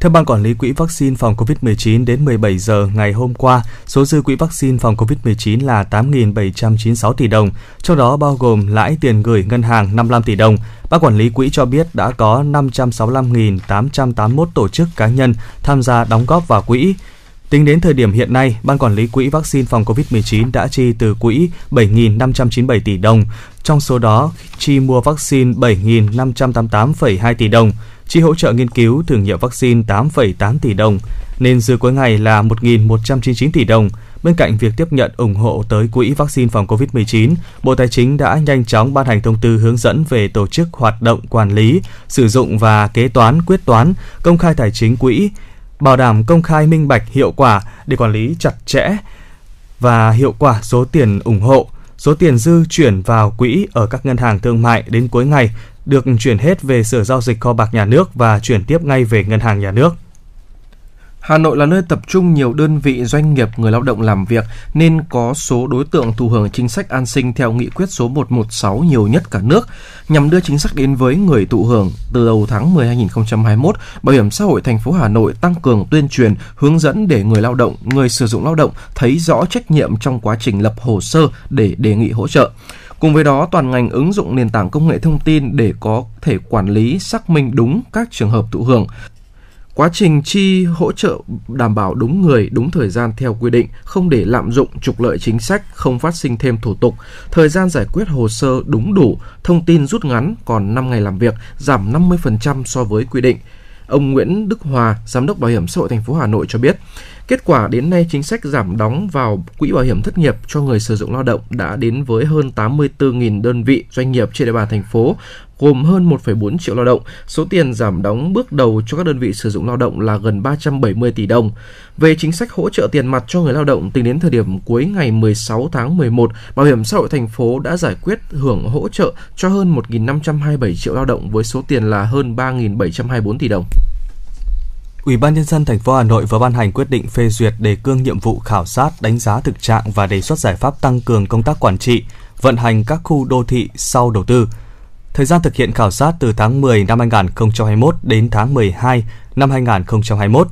Theo Ban Quản lý Quỹ vaccine phòng COVID-19 đến 17 giờ ngày hôm qua, số dư quỹ vaccine phòng COVID-19 là 8.796 tỷ đồng, trong đó bao gồm lãi tiền gửi ngân hàng 55 tỷ đồng. Ban Quản lý Quỹ cho biết đã có 565.881 tổ chức cá nhân tham gia đóng góp vào quỹ. Tính đến thời điểm hiện nay, Ban Quản lý Quỹ vaccine phòng COVID-19 đã chi từ quỹ 7.597 tỷ đồng, trong số đó chi mua vaccine 7.588,2 tỷ đồng, chi hỗ trợ nghiên cứu thử nghiệm vaccine 8,8 tỷ đồng, nên dư cuối ngày là 1.199 tỷ đồng. Bên cạnh việc tiếp nhận ủng hộ tới quỹ vaccine phòng COVID-19, Bộ Tài chính đã nhanh chóng ban hành thông tư hướng dẫn về tổ chức hoạt động quản lý, sử dụng và kế toán quyết toán, công khai tài chính quỹ, bảo đảm công khai minh bạch hiệu quả để quản lý chặt chẽ và hiệu quả số tiền ủng hộ, số tiền dư chuyển vào quỹ ở các ngân hàng thương mại đến cuối ngày được chuyển hết về Sở Giao dịch Kho bạc Nhà nước và chuyển tiếp ngay về Ngân hàng Nhà nước. Hà Nội là nơi tập trung nhiều đơn vị doanh nghiệp người lao động làm việc nên có số đối tượng thụ hưởng chính sách an sinh theo nghị quyết số 116 nhiều nhất cả nước. Nhằm đưa chính sách đến với người thụ hưởng, từ đầu tháng 10 2021, Bảo hiểm xã hội thành phố Hà Nội tăng cường tuyên truyền, hướng dẫn để người lao động, người sử dụng lao động thấy rõ trách nhiệm trong quá trình lập hồ sơ để đề nghị hỗ trợ. Cùng với đó, toàn ngành ứng dụng nền tảng công nghệ thông tin để có thể quản lý, xác minh đúng các trường hợp thụ hưởng. Quá trình chi hỗ trợ đảm bảo đúng người, đúng thời gian theo quy định, không để lạm dụng, trục lợi chính sách, không phát sinh thêm thủ tục. Thời gian giải quyết hồ sơ đúng đủ, thông tin rút ngắn còn 5 ngày làm việc, giảm 50% so với quy định. Ông Nguyễn Đức Hòa, Giám đốc Bảo hiểm xã hội thành phố Hà Nội cho biết, Kết quả đến nay chính sách giảm đóng vào quỹ bảo hiểm thất nghiệp cho người sử dụng lao động đã đến với hơn 84.000 đơn vị doanh nghiệp trên địa bàn thành phố, gồm hơn 1,4 triệu lao động. Số tiền giảm đóng bước đầu cho các đơn vị sử dụng lao động là gần 370 tỷ đồng. Về chính sách hỗ trợ tiền mặt cho người lao động tính đến thời điểm cuối ngày 16 tháng 11, Bảo hiểm xã hội thành phố đã giải quyết hưởng hỗ trợ cho hơn 1.527 triệu lao động với số tiền là hơn 3.724 tỷ đồng. Ủy ban nhân dân thành phố Hà Nội vừa ban hành quyết định phê duyệt đề cương nhiệm vụ khảo sát, đánh giá thực trạng và đề xuất giải pháp tăng cường công tác quản trị, vận hành các khu đô thị sau đầu tư. Thời gian thực hiện khảo sát từ tháng 10 năm 2021 đến tháng 12 năm 2021.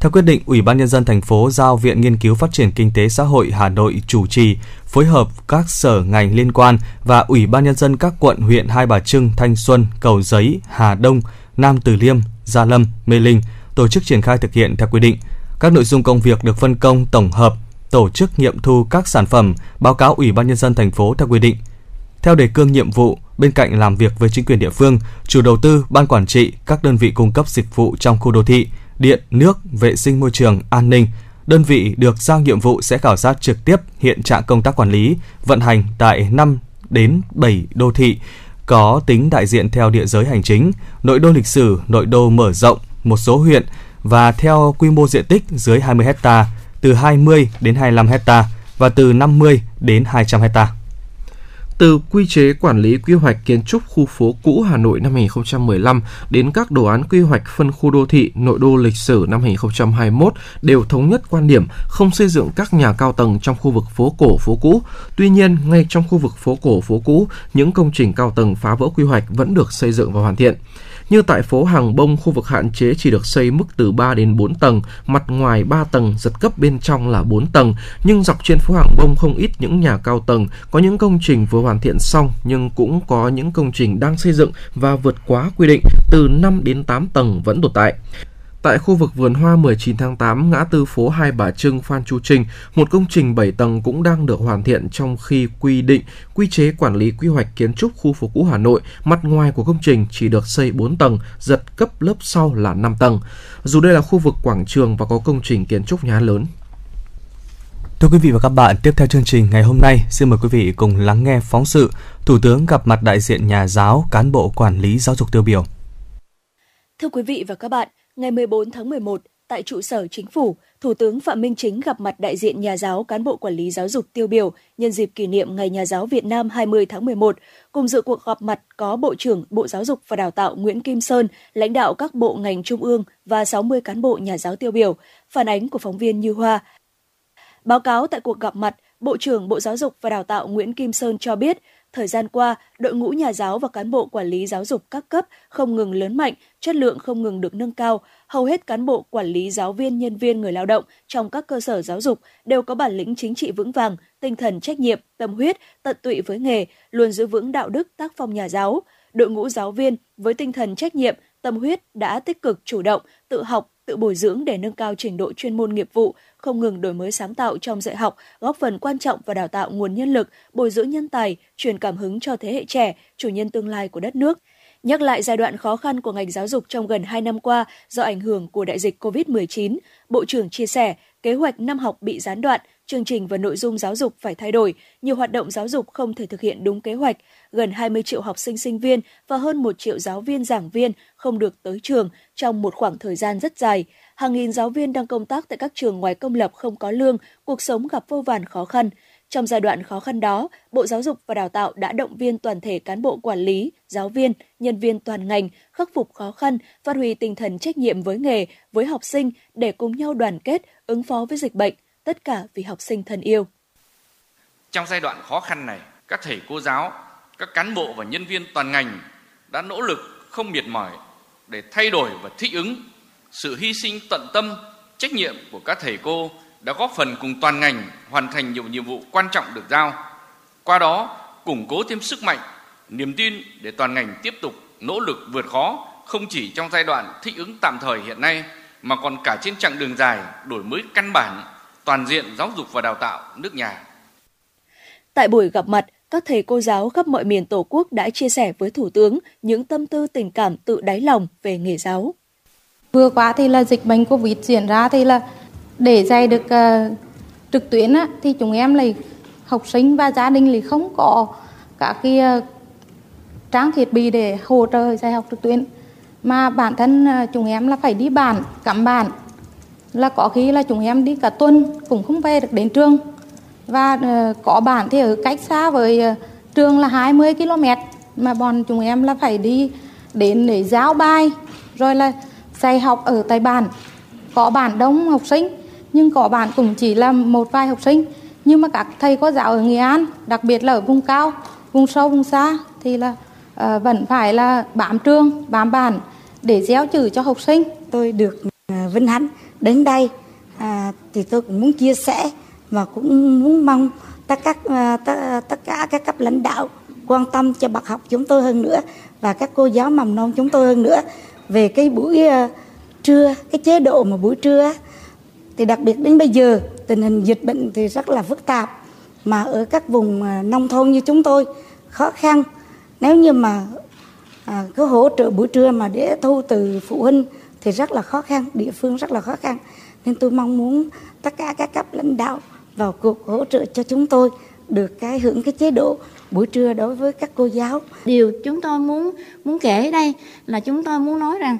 Theo quyết định, Ủy ban nhân dân thành phố giao Viện Nghiên cứu Phát triển Kinh tế Xã hội Hà Nội chủ trì, phối hợp các sở ngành liên quan và Ủy ban nhân dân các quận huyện Hai Bà Trưng, Thanh Xuân, Cầu Giấy, Hà Đông, Nam Từ Liêm, Gia Lâm, Mê Linh tổ chức triển khai thực hiện theo quy định. Các nội dung công việc được phân công tổng hợp, tổ chức nghiệm thu các sản phẩm, báo cáo Ủy ban nhân dân thành phố theo quy định. Theo đề cương nhiệm vụ, bên cạnh làm việc với chính quyền địa phương, chủ đầu tư, ban quản trị, các đơn vị cung cấp dịch vụ trong khu đô thị, điện, nước, vệ sinh môi trường, an ninh, đơn vị được giao nhiệm vụ sẽ khảo sát trực tiếp hiện trạng công tác quản lý, vận hành tại 5 đến 7 đô thị có tính đại diện theo địa giới hành chính, nội đô lịch sử, nội đô mở rộng, một số huyện và theo quy mô diện tích dưới 20 hecta từ 20 đến 25 hecta và từ 50 đến 200 hecta từ quy chế quản lý quy hoạch kiến trúc khu phố cũ Hà Nội năm 2015 đến các đồ án quy hoạch phân khu đô thị nội đô lịch sử năm 2021 đều thống nhất quan điểm không xây dựng các nhà cao tầng trong khu vực phố cổ phố cũ. Tuy nhiên, ngay trong khu vực phố cổ phố cũ, những công trình cao tầng phá vỡ quy hoạch vẫn được xây dựng và hoàn thiện. Như tại phố Hàng Bông, khu vực hạn chế chỉ được xây mức từ 3 đến 4 tầng, mặt ngoài 3 tầng, giật cấp bên trong là 4 tầng. Nhưng dọc trên phố Hàng Bông không ít những nhà cao tầng, có những công trình vừa hoàn thiện xong nhưng cũng có những công trình đang xây dựng và vượt quá quy định từ 5 đến 8 tầng vẫn tồn tại. Tại khu vực vườn hoa 19 tháng 8, ngã tư phố Hai Bà Trưng, Phan Chu Trinh, một công trình 7 tầng cũng đang được hoàn thiện trong khi quy định quy chế quản lý quy hoạch kiến trúc khu phố cũ Hà Nội, mặt ngoài của công trình chỉ được xây 4 tầng, giật cấp lớp sau là 5 tầng. Dù đây là khu vực quảng trường và có công trình kiến trúc nhà lớn. Thưa quý vị và các bạn, tiếp theo chương trình ngày hôm nay, xin mời quý vị cùng lắng nghe phóng sự Thủ tướng gặp mặt đại diện nhà giáo, cán bộ quản lý giáo dục tiêu biểu. Thưa quý vị và các bạn, ngày 14 tháng 11, tại trụ sở chính phủ, Thủ tướng Phạm Minh Chính gặp mặt đại diện nhà giáo cán bộ quản lý giáo dục tiêu biểu nhân dịp kỷ niệm Ngày Nhà giáo Việt Nam 20 tháng 11. Cùng dự cuộc gặp mặt có Bộ trưởng Bộ Giáo dục và Đào tạo Nguyễn Kim Sơn, lãnh đạo các bộ ngành trung ương và 60 cán bộ nhà giáo tiêu biểu. Phản ánh của phóng viên Như Hoa. Báo cáo tại cuộc gặp mặt, Bộ trưởng Bộ Giáo dục và Đào tạo Nguyễn Kim Sơn cho biết, Thời gian qua, đội ngũ nhà giáo và cán bộ quản lý giáo dục các cấp không ngừng lớn mạnh, chất lượng không ngừng được nâng cao. Hầu hết cán bộ quản lý giáo viên, nhân viên, người lao động trong các cơ sở giáo dục đều có bản lĩnh chính trị vững vàng, tinh thần trách nhiệm, tâm huyết, tận tụy với nghề, luôn giữ vững đạo đức tác phong nhà giáo. Đội ngũ giáo viên với tinh thần trách nhiệm, tâm huyết đã tích cực chủ động, tự học, tự bồi dưỡng để nâng cao trình độ chuyên môn nghiệp vụ, không ngừng đổi mới sáng tạo trong dạy học, góp phần quan trọng vào đào tạo nguồn nhân lực, bồi dưỡng nhân tài, truyền cảm hứng cho thế hệ trẻ, chủ nhân tương lai của đất nước. Nhắc lại giai đoạn khó khăn của ngành giáo dục trong gần 2 năm qua do ảnh hưởng của đại dịch COVID-19, Bộ trưởng chia sẻ kế hoạch năm học bị gián đoạn, chương trình và nội dung giáo dục phải thay đổi, nhiều hoạt động giáo dục không thể thực hiện đúng kế hoạch, gần 20 triệu học sinh sinh viên và hơn 1 triệu giáo viên giảng viên không được tới trường trong một khoảng thời gian rất dài. Hàng nghìn giáo viên đang công tác tại các trường ngoài công lập không có lương, cuộc sống gặp vô vàn khó khăn. Trong giai đoạn khó khăn đó, Bộ Giáo dục và Đào tạo đã động viên toàn thể cán bộ quản lý, giáo viên, nhân viên toàn ngành khắc phục khó khăn, phát huy tinh thần trách nhiệm với nghề, với học sinh để cùng nhau đoàn kết, ứng phó với dịch bệnh, tất cả vì học sinh thân yêu. Trong giai đoạn khó khăn này, các thầy cô giáo, các cán bộ và nhân viên toàn ngành đã nỗ lực không miệt mỏi để thay đổi và thích ứng. Sự hy sinh tận tâm, trách nhiệm của các thầy cô đã góp phần cùng toàn ngành hoàn thành nhiều nhiệm vụ quan trọng được giao. Qua đó, củng cố thêm sức mạnh, niềm tin để toàn ngành tiếp tục nỗ lực vượt khó không chỉ trong giai đoạn thích ứng tạm thời hiện nay mà còn cả trên chặng đường dài đổi mới căn bản toàn diện giáo dục và đào tạo nước nhà. Tại buổi gặp mặt, các thầy cô giáo khắp mọi miền Tổ quốc đã chia sẻ với Thủ tướng những tâm tư tình cảm tự đáy lòng về nghề giáo. Vừa qua thì là dịch bệnh Covid diễn ra thì là để dạy được uh, trực tuyến á, thì chúng em lại học sinh và gia đình lại không có các cái uh, trang thiết bị để hỗ trợ dạy học trực tuyến. Mà bản thân uh, chúng em là phải đi bản cắm bản. Là có khi là chúng em đi cả tuần cũng không về được đến trường. Và uh, có bản thì ở cách xa với uh, trường là 20 km mà bọn chúng em là phải đi đến để giáo bài rồi là dạy học ở tại bản có bản đông học sinh nhưng có bản cũng chỉ là một vài học sinh. Nhưng mà các thầy cô giáo ở Nghệ An đặc biệt là ở vùng cao vùng sâu vùng xa thì là uh, vẫn phải là bám trường bám bản để gieo chữ cho học sinh. Tôi được ờ, uh, vinh hạnh đến đây à, thì tôi cũng muốn chia sẻ và cũng muốn mong tất các ờ, tất, tất cả các cấp lãnh đạo quan tâm cho bậc học chúng tôi hơn nữa và các cô giáo mầm non chúng tôi hơn nữa về cái buổi uh, trưa cái chế độ mà buổi trưa thì đặc biệt đến bây giờ tình hình dịch bệnh thì rất là phức tạp. Mà ở các vùng uh, nông thôn như chúng tôi khó khăn. Nếu như mà à, có hỗ trợ buổi trưa mà để thu từ phụ huynh thì rất là khó khăn địa phương rất là khó khăn. Nên tôi mong muốn tất cả các cấp lãnh đạo vào cuộc hỗ trợ cho chúng tôi được cái hưởng cái chế độ buổi trưa đối với các cô giáo. Điều chúng tôi muốn muốn kể đây là chúng tôi muốn nói rằng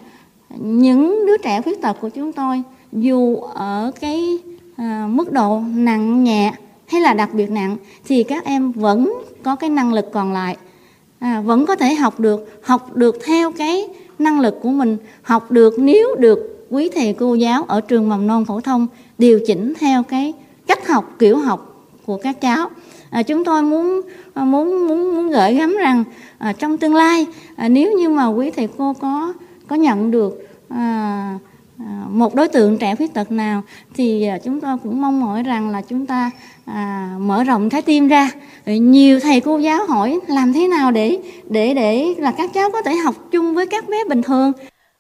những đứa trẻ khuyết tật của chúng tôi dù ở cái à, mức độ nặng nhẹ hay là đặc biệt nặng thì các em vẫn có cái năng lực còn lại à, vẫn có thể học được học được theo cái năng lực của mình học được nếu được quý thầy cô giáo ở trường mầm non phổ thông điều chỉnh theo cái cách học kiểu học của các cháu à, chúng tôi muốn à, muốn muốn muốn gửi gắm rằng à, trong tương lai à, nếu như mà quý thầy cô có có nhận được à, à một đối tượng trẻ khuyết tật nào thì à, chúng tôi cũng mong mỏi rằng là chúng ta à, mở rộng trái tim ra. Nhiều thầy cô giáo hỏi làm thế nào để để để là các cháu có thể học chung với các bé bình thường.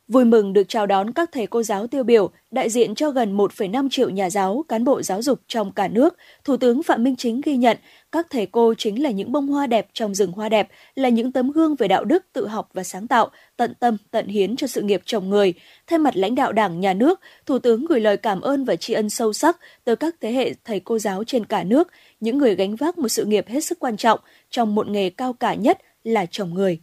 Vui mừng được chào đón các thầy cô giáo tiêu biểu, đại diện cho gần 1,5 triệu nhà giáo, cán bộ giáo dục trong cả nước, Thủ tướng Phạm Minh Chính ghi nhận các thầy cô chính là những bông hoa đẹp trong rừng hoa đẹp, là những tấm gương về đạo đức, tự học và sáng tạo, tận tâm, tận hiến cho sự nghiệp chồng người. Thay mặt lãnh đạo Đảng, Nhà nước, Thủ tướng gửi lời cảm ơn và tri ân sâu sắc tới các thế hệ thầy cô giáo trên cả nước, những người gánh vác một sự nghiệp hết sức quan trọng trong một nghề cao cả nhất là chồng người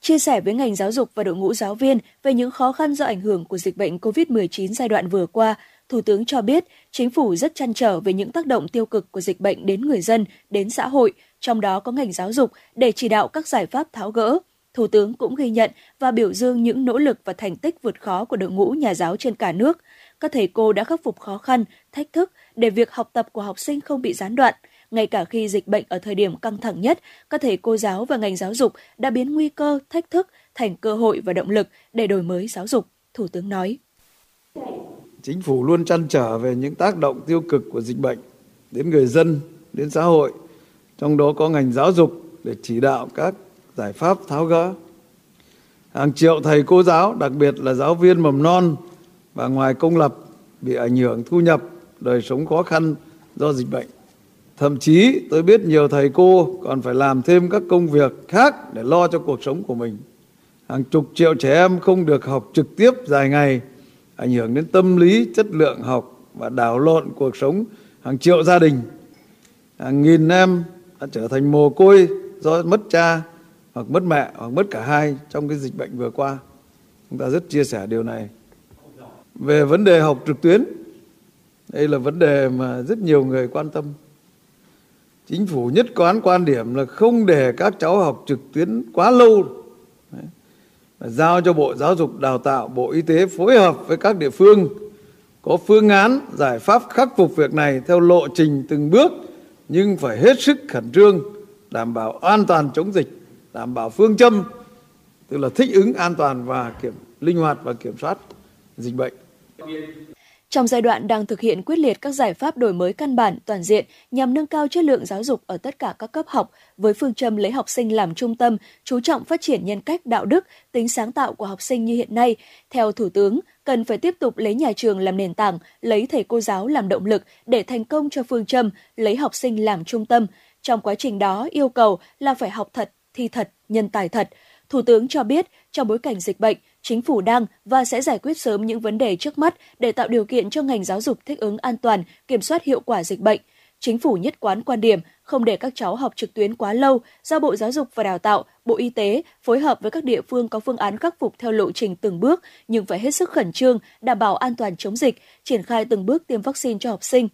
chia sẻ với ngành giáo dục và đội ngũ giáo viên về những khó khăn do ảnh hưởng của dịch bệnh COVID-19 giai đoạn vừa qua, Thủ tướng cho biết chính phủ rất chăn trở về những tác động tiêu cực của dịch bệnh đến người dân, đến xã hội, trong đó có ngành giáo dục để chỉ đạo các giải pháp tháo gỡ. Thủ tướng cũng ghi nhận và biểu dương những nỗ lực và thành tích vượt khó của đội ngũ nhà giáo trên cả nước. Các thầy cô đã khắc phục khó khăn, thách thức để việc học tập của học sinh không bị gián đoạn – ngay cả khi dịch bệnh ở thời điểm căng thẳng nhất, các thầy cô giáo và ngành giáo dục đã biến nguy cơ, thách thức thành cơ hội và động lực để đổi mới giáo dục, Thủ tướng nói. Chính phủ luôn chăn trở về những tác động tiêu cực của dịch bệnh đến người dân, đến xã hội, trong đó có ngành giáo dục để chỉ đạo các giải pháp tháo gỡ. Hàng triệu thầy cô giáo, đặc biệt là giáo viên mầm non và ngoài công lập bị ảnh hưởng thu nhập, đời sống khó khăn do dịch bệnh. Thậm chí tôi biết nhiều thầy cô còn phải làm thêm các công việc khác để lo cho cuộc sống của mình. Hàng chục triệu trẻ em không được học trực tiếp dài ngày, ảnh hưởng đến tâm lý, chất lượng học và đảo lộn cuộc sống hàng triệu gia đình. Hàng nghìn em đã trở thành mồ côi do mất cha hoặc mất mẹ hoặc mất cả hai trong cái dịch bệnh vừa qua. Chúng ta rất chia sẻ điều này. Về vấn đề học trực tuyến, đây là vấn đề mà rất nhiều người quan tâm chính phủ nhất quán quan điểm là không để các cháu học trực tuyến quá lâu. Đấy. giao cho bộ giáo dục đào tạo, bộ y tế phối hợp với các địa phương. Có phương án, giải pháp khắc phục việc này theo lộ trình từng bước, nhưng phải hết sức khẩn trương, đảm bảo an toàn chống dịch, đảm bảo phương châm, tức là thích ứng an toàn và kiểm, linh hoạt và kiểm soát dịch bệnh trong giai đoạn đang thực hiện quyết liệt các giải pháp đổi mới căn bản toàn diện nhằm nâng cao chất lượng giáo dục ở tất cả các cấp học với phương châm lấy học sinh làm trung tâm, chú trọng phát triển nhân cách đạo đức, tính sáng tạo của học sinh như hiện nay, theo Thủ tướng, cần phải tiếp tục lấy nhà trường làm nền tảng, lấy thầy cô giáo làm động lực để thành công cho phương châm lấy học sinh làm trung tâm. Trong quá trình đó, yêu cầu là phải học thật, thi thật, nhân tài thật. Thủ tướng cho biết, trong bối cảnh dịch bệnh, chính phủ đang và sẽ giải quyết sớm những vấn đề trước mắt để tạo điều kiện cho ngành giáo dục thích ứng an toàn, kiểm soát hiệu quả dịch bệnh. Chính phủ nhất quán quan điểm không để các cháu học trực tuyến quá lâu, giao Bộ Giáo dục và Đào tạo, Bộ Y tế phối hợp với các địa phương có phương án khắc phục theo lộ trình từng bước nhưng phải hết sức khẩn trương, đảm bảo an toàn chống dịch, triển khai từng bước tiêm vaccine cho học sinh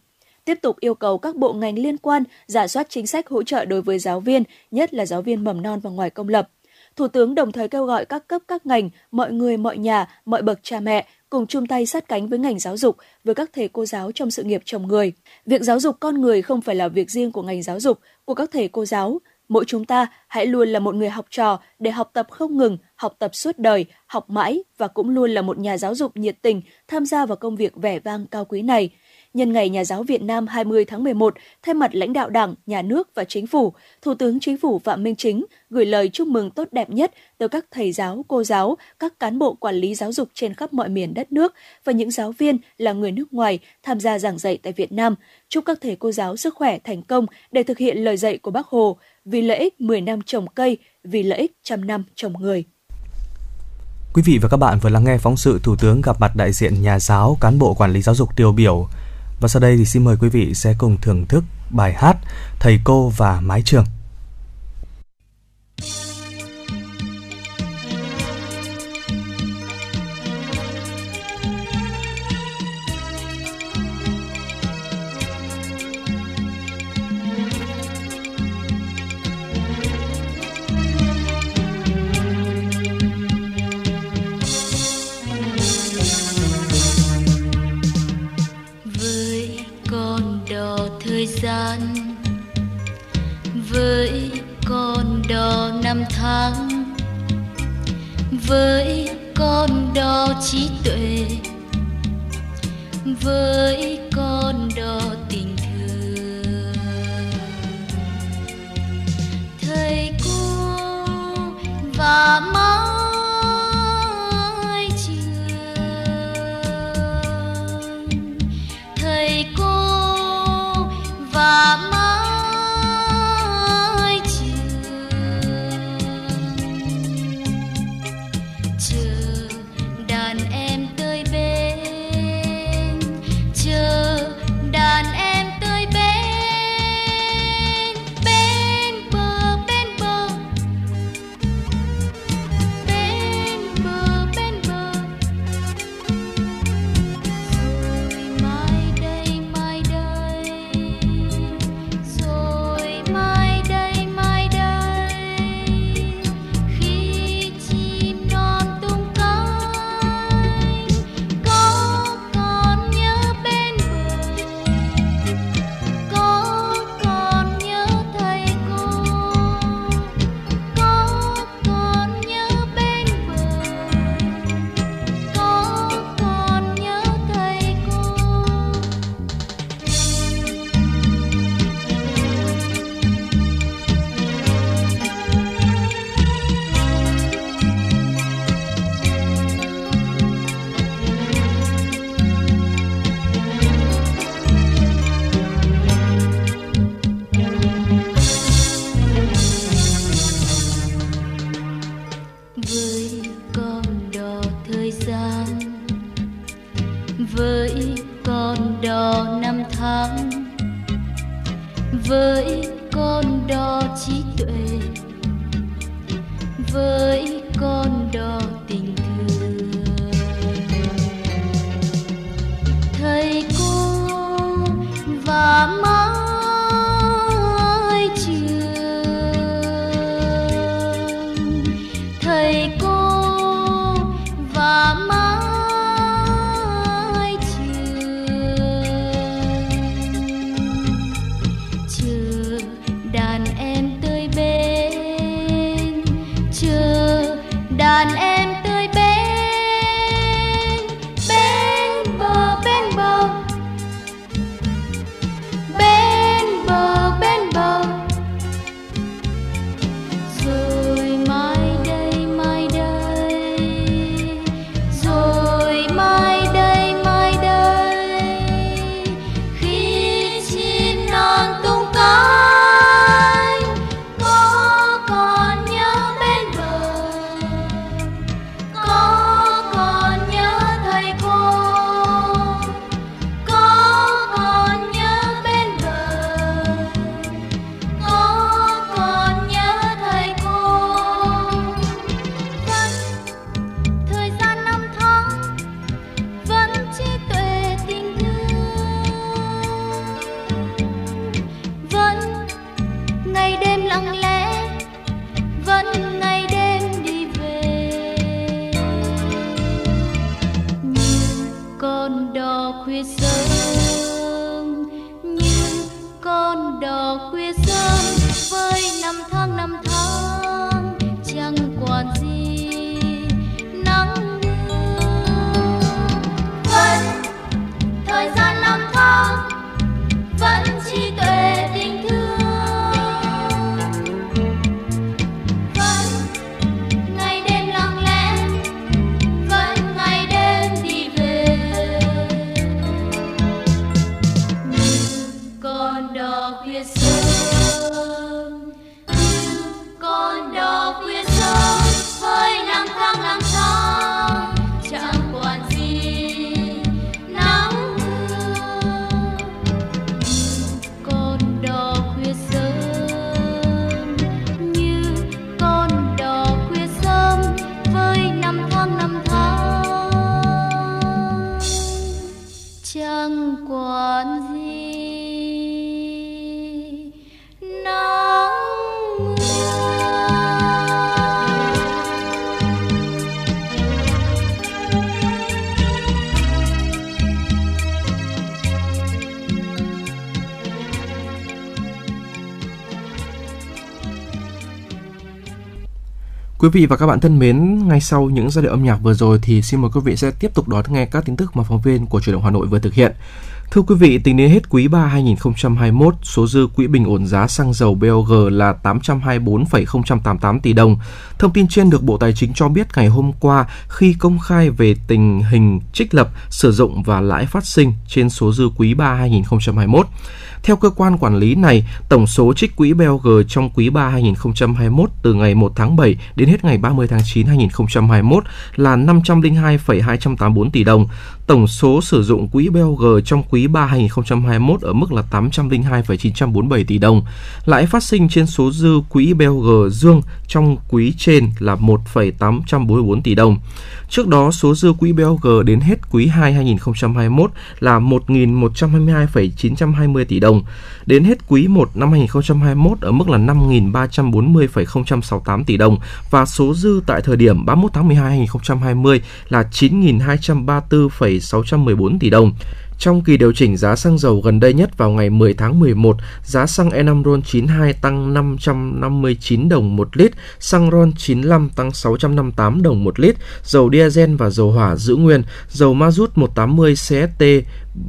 tiếp tục yêu cầu các bộ ngành liên quan giả soát chính sách hỗ trợ đối với giáo viên, nhất là giáo viên mầm non và ngoài công lập. Thủ tướng đồng thời kêu gọi các cấp các ngành, mọi người mọi nhà, mọi bậc cha mẹ cùng chung tay sát cánh với ngành giáo dục, với các thầy cô giáo trong sự nghiệp chồng người. Việc giáo dục con người không phải là việc riêng của ngành giáo dục, của các thầy cô giáo. Mỗi chúng ta hãy luôn là một người học trò để học tập không ngừng, học tập suốt đời, học mãi và cũng luôn là một nhà giáo dục nhiệt tình tham gia vào công việc vẻ vang cao quý này – Nhân ngày Nhà giáo Việt Nam 20 tháng 11, thay mặt lãnh đạo Đảng, Nhà nước và Chính phủ, Thủ tướng Chính phủ Phạm Minh Chính gửi lời chúc mừng tốt đẹp nhất tới các thầy giáo, cô giáo, các cán bộ quản lý giáo dục trên khắp mọi miền đất nước và những giáo viên là người nước ngoài tham gia giảng dạy tại Việt Nam. Chúc các thầy cô giáo sức khỏe thành công để thực hiện lời dạy của Bác Hồ, vì lợi ích 10 năm trồng cây, vì lợi ích trăm năm trồng người. Quý vị và các bạn vừa lắng nghe phóng sự Thủ tướng gặp mặt đại diện nhà giáo, cán bộ quản lý giáo dục tiêu biểu và sau đây thì xin mời quý vị sẽ cùng thưởng thức bài hát Thầy cô và mái trường. năm tháng. Với con đo trí tuệ, với con đo tình thương. Thầy cô và máu đò khuya sớm như con đò khuya sớm quý vị và các bạn thân mến, ngay sau những giai điệu âm nhạc vừa rồi thì xin mời quý vị sẽ tiếp tục đón nghe các tin tức mà phóng viên của Truyền động Hà Nội vừa thực hiện. Thưa quý vị, tính đến hết quý 3 2021, số dư quỹ bình ổn giá xăng dầu BOG là 824,088 tỷ đồng. Thông tin trên được Bộ Tài chính cho biết ngày hôm qua khi công khai về tình hình trích lập, sử dụng và lãi phát sinh trên số dư quý 3 2021. Theo cơ quan quản lý này, tổng số trích quỹ BOG trong quý 3 2021 từ ngày 1 tháng 7 đến hết ngày 30 tháng 9 2021 là 502,284 tỷ đồng. Tổng số sử dụng quỹ BOG trong quý 3 2021 ở mức là 802,947 tỷ đồng. Lãi phát sinh trên số dư quỹ BOG dương trong quý trên là 1,844 tỷ đồng. Trước đó, số dư quỹ BOG đến hết quý 2 2021 là 1.122,920 tỷ đồng. Đến hết quý 1 năm 2021 ở mức là 5.340,068 tỷ đồng và số dư tại thời điểm 31 tháng 12 2020 là 9.234,614 tỷ đồng. Trong kỳ điều chỉnh giá xăng dầu gần đây nhất vào ngày 10 tháng 11, giá xăng E5 RON 92 tăng 559 đồng một lít, xăng RON 95 tăng 658 đồng một lít, dầu diesel và dầu hỏa giữ nguyên, dầu ma rút 180 CST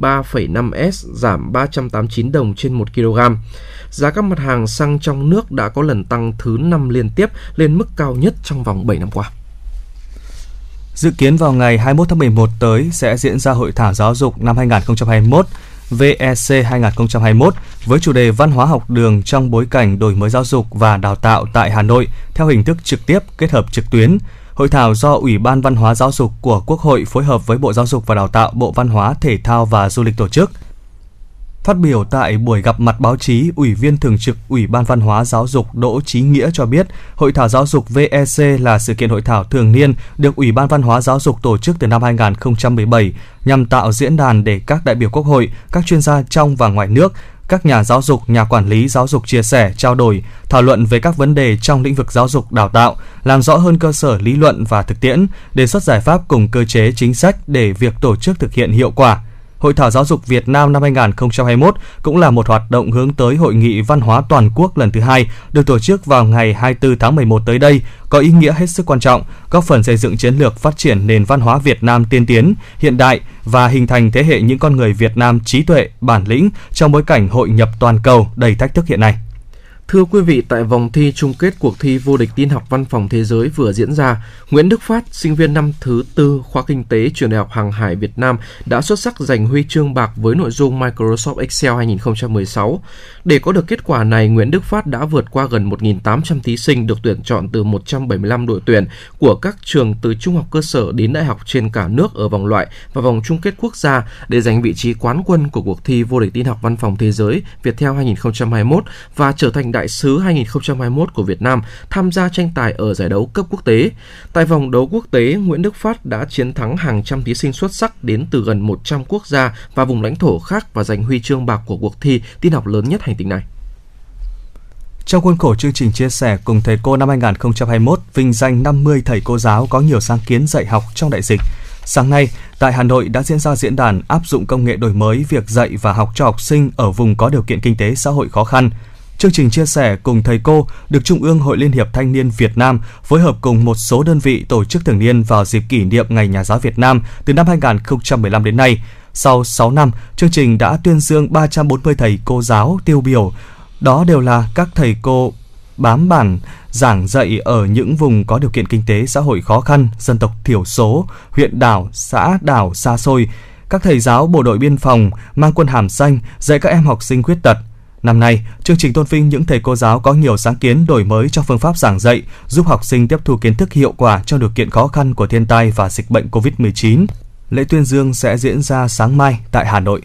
3,5S giảm 389 đồng trên 1 kg. Giá các mặt hàng xăng trong nước đã có lần tăng thứ 5 liên tiếp lên mức cao nhất trong vòng 7 năm qua. Dự kiến vào ngày 21 tháng 11 tới sẽ diễn ra hội thảo giáo dục năm 2021 VEC 2021 với chủ đề Văn hóa học đường trong bối cảnh đổi mới giáo dục và đào tạo tại Hà Nội theo hình thức trực tiếp kết hợp trực tuyến. Hội thảo do Ủy ban Văn hóa Giáo dục của Quốc hội phối hợp với Bộ Giáo dục và Đào tạo, Bộ Văn hóa, Thể thao và Du lịch tổ chức. Phát biểu tại buổi gặp mặt báo chí, Ủy viên Thường trực Ủy ban Văn hóa Giáo dục Đỗ Chí Nghĩa cho biết, Hội thảo giáo dục VEC là sự kiện hội thảo thường niên được Ủy ban Văn hóa Giáo dục tổ chức từ năm 2017 nhằm tạo diễn đàn để các đại biểu Quốc hội, các chuyên gia trong và ngoài nước, các nhà giáo dục, nhà quản lý giáo dục chia sẻ, trao đổi, thảo luận về các vấn đề trong lĩnh vực giáo dục đào tạo, làm rõ hơn cơ sở lý luận và thực tiễn, đề xuất giải pháp cùng cơ chế chính sách để việc tổ chức thực hiện hiệu quả. Hội thảo giáo dục Việt Nam năm 2021 cũng là một hoạt động hướng tới Hội nghị Văn hóa Toàn quốc lần thứ hai được tổ chức vào ngày 24 tháng 11 tới đây, có ý nghĩa hết sức quan trọng, góp phần xây dựng chiến lược phát triển nền văn hóa Việt Nam tiên tiến, hiện đại và hình thành thế hệ những con người Việt Nam trí tuệ, bản lĩnh trong bối cảnh hội nhập toàn cầu đầy thách thức hiện nay. Thưa quý vị, tại vòng thi chung kết cuộc thi vô địch tin học văn phòng thế giới vừa diễn ra, Nguyễn Đức Phát, sinh viên năm thứ tư khoa kinh tế trường Đại học Hàng hải Việt Nam đã xuất sắc giành huy chương bạc với nội dung Microsoft Excel 2016. Để có được kết quả này, Nguyễn Đức Phát đã vượt qua gần 1.800 thí sinh được tuyển chọn từ 175 đội tuyển của các trường từ trung học cơ sở đến đại học trên cả nước ở vòng loại và vòng chung kết quốc gia để giành vị trí quán quân của cuộc thi vô địch tin học văn phòng thế giới Viettel 2021 và trở thành đại sứ 2021 của Việt Nam tham gia tranh tài ở giải đấu cấp quốc tế. Tại vòng đấu quốc tế, Nguyễn Đức Phát đã chiến thắng hàng trăm thí sinh xuất sắc đến từ gần 100 quốc gia và vùng lãnh thổ khác và giành huy chương bạc của cuộc thi tin học lớn nhất hành tinh này. Trong khuôn khổ chương trình chia sẻ cùng thầy cô năm 2021, vinh danh 50 thầy cô giáo có nhiều sáng kiến dạy học trong đại dịch. Sáng nay, tại Hà Nội đã diễn ra diễn đàn áp dụng công nghệ đổi mới việc dạy và học cho học sinh ở vùng có điều kiện kinh tế xã hội khó khăn. Chương trình chia sẻ cùng thầy cô được Trung ương Hội Liên hiệp Thanh niên Việt Nam phối hợp cùng một số đơn vị tổ chức thường niên vào dịp kỷ niệm Ngày Nhà giáo Việt Nam từ năm 2015 đến nay. Sau 6 năm, chương trình đã tuyên dương 340 thầy cô giáo tiêu biểu. Đó đều là các thầy cô bám bản giảng dạy ở những vùng có điều kiện kinh tế xã hội khó khăn, dân tộc thiểu số, huyện đảo, xã đảo xa xôi. Các thầy giáo bộ đội biên phòng mang quân hàm xanh dạy các em học sinh khuyết tật, Năm nay, chương trình tôn vinh những thầy cô giáo có nhiều sáng kiến đổi mới trong phương pháp giảng dạy, giúp học sinh tiếp thu kiến thức hiệu quả trong điều kiện khó khăn của thiên tai và dịch bệnh COVID-19. Lễ tuyên dương sẽ diễn ra sáng mai tại Hà Nội.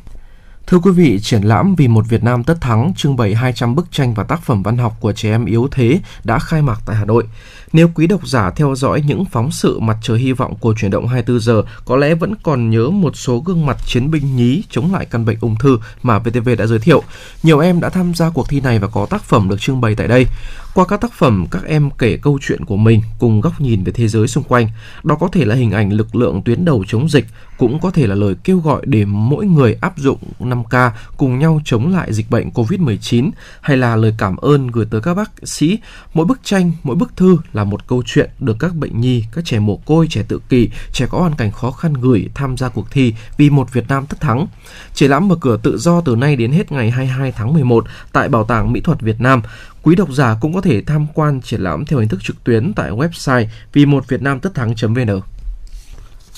Thưa quý vị, triển lãm Vì một Việt Nam tất thắng trưng bày 200 bức tranh và tác phẩm văn học của trẻ em yếu thế đã khai mạc tại Hà Nội. Nếu quý độc giả theo dõi những phóng sự mặt trời hy vọng của chuyển động 24 giờ, có lẽ vẫn còn nhớ một số gương mặt chiến binh nhí chống lại căn bệnh ung thư mà VTV đã giới thiệu. Nhiều em đã tham gia cuộc thi này và có tác phẩm được trưng bày tại đây. Qua các tác phẩm, các em kể câu chuyện của mình cùng góc nhìn về thế giới xung quanh. Đó có thể là hình ảnh lực lượng tuyến đầu chống dịch, cũng có thể là lời kêu gọi để mỗi người áp dụng 5K cùng nhau chống lại dịch bệnh COVID-19 hay là lời cảm ơn gửi tới các bác sĩ. Mỗi bức tranh, mỗi bức thư là một câu chuyện được các bệnh nhi, các trẻ mồ côi, trẻ tự kỷ, trẻ có hoàn cảnh khó khăn gửi tham gia cuộc thi vì một Việt Nam tất thắng. Triển lãm mở cửa tự do từ nay đến hết ngày 22 tháng 11 tại Bảo tàng Mỹ thuật Việt Nam. Quý độc giả cũng có thể tham quan triển lãm theo hình thức trực tuyến tại website vì một Việt Nam tất thắng.vn.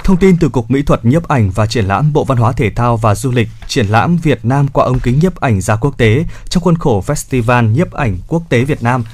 Thông tin từ Cục Mỹ thuật nhiếp ảnh và triển lãm Bộ Văn hóa Thể thao và Du lịch triển lãm Việt Nam qua ống kính nhiếp ảnh ra quốc tế trong khuôn khổ Festival nhiếp ảnh quốc tế Việt Nam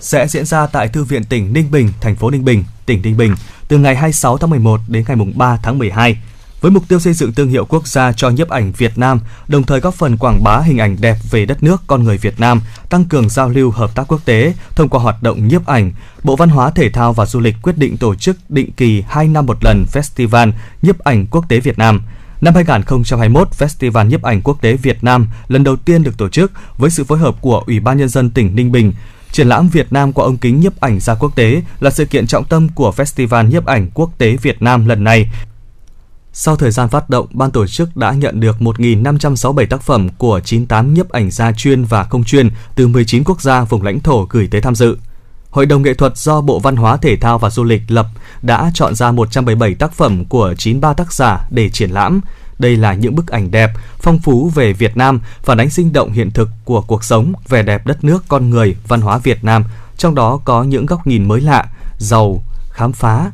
sẽ diễn ra tại Thư viện tỉnh Ninh Bình, thành phố Ninh Bình, tỉnh Ninh Bình từ ngày 26 tháng 11 đến ngày 3 tháng 12 với mục tiêu xây dựng thương hiệu quốc gia cho nhiếp ảnh Việt Nam, đồng thời góp phần quảng bá hình ảnh đẹp về đất nước con người Việt Nam, tăng cường giao lưu hợp tác quốc tế thông qua hoạt động nhiếp ảnh. Bộ Văn hóa Thể thao và Du lịch quyết định tổ chức định kỳ 2 năm một lần Festival nhiếp ảnh quốc tế Việt Nam. Năm 2021, Festival nhiếp ảnh quốc tế Việt Nam lần đầu tiên được tổ chức với sự phối hợp của Ủy ban nhân dân tỉnh Ninh Bình, Triển lãm Việt Nam qua ống kính nhiếp ảnh ra quốc tế là sự kiện trọng tâm của Festival nhiếp ảnh quốc tế Việt Nam lần này. Sau thời gian phát động, ban tổ chức đã nhận được 1.567 tác phẩm của 98 nhiếp ảnh gia chuyên và không chuyên từ 19 quốc gia vùng lãnh thổ gửi tới tham dự. Hội đồng nghệ thuật do Bộ Văn hóa Thể thao và Du lịch lập đã chọn ra 177 tác phẩm của 93 tác giả để triển lãm. Đây là những bức ảnh đẹp, phong phú về Việt Nam, phản ánh sinh động hiện thực của cuộc sống, vẻ đẹp đất nước, con người, văn hóa Việt Nam, trong đó có những góc nhìn mới lạ, giàu, khám phá,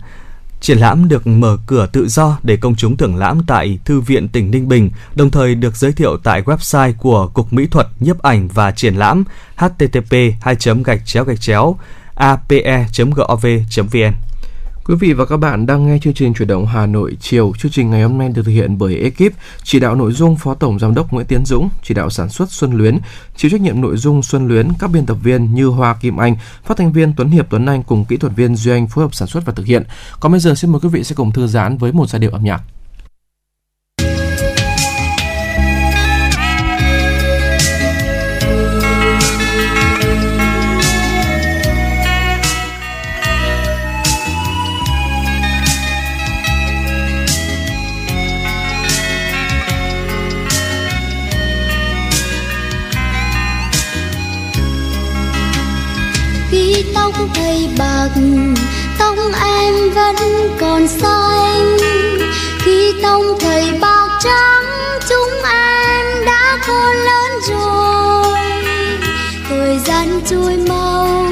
Triển lãm được mở cửa tự do để công chúng thưởng lãm tại Thư viện tỉnh Ninh Bình, đồng thời được giới thiệu tại website của Cục Mỹ thuật nhiếp ảnh và triển lãm http 2 gạch e chéo gạch chéo ape.gov.vn. Quý vị và các bạn đang nghe chương trình chuyển động Hà Nội chiều. Chương trình ngày hôm nay được thực hiện bởi ekip chỉ đạo nội dung Phó Tổng Giám đốc Nguyễn Tiến Dũng, chỉ đạo sản xuất Xuân Luyến, chịu trách nhiệm nội dung Xuân Luyến, các biên tập viên như Hoa Kim Anh, phát thanh viên Tuấn Hiệp Tuấn Anh cùng kỹ thuật viên Duy Anh phối hợp sản xuất và thực hiện. Còn bây giờ xin mời quý vị sẽ cùng thư giãn với một giai điệu âm nhạc. Vẫn còn xanh. Khi tông thầy bạc trắng, chúng em đã khôn lớn rồi. Thời gian trôi mau,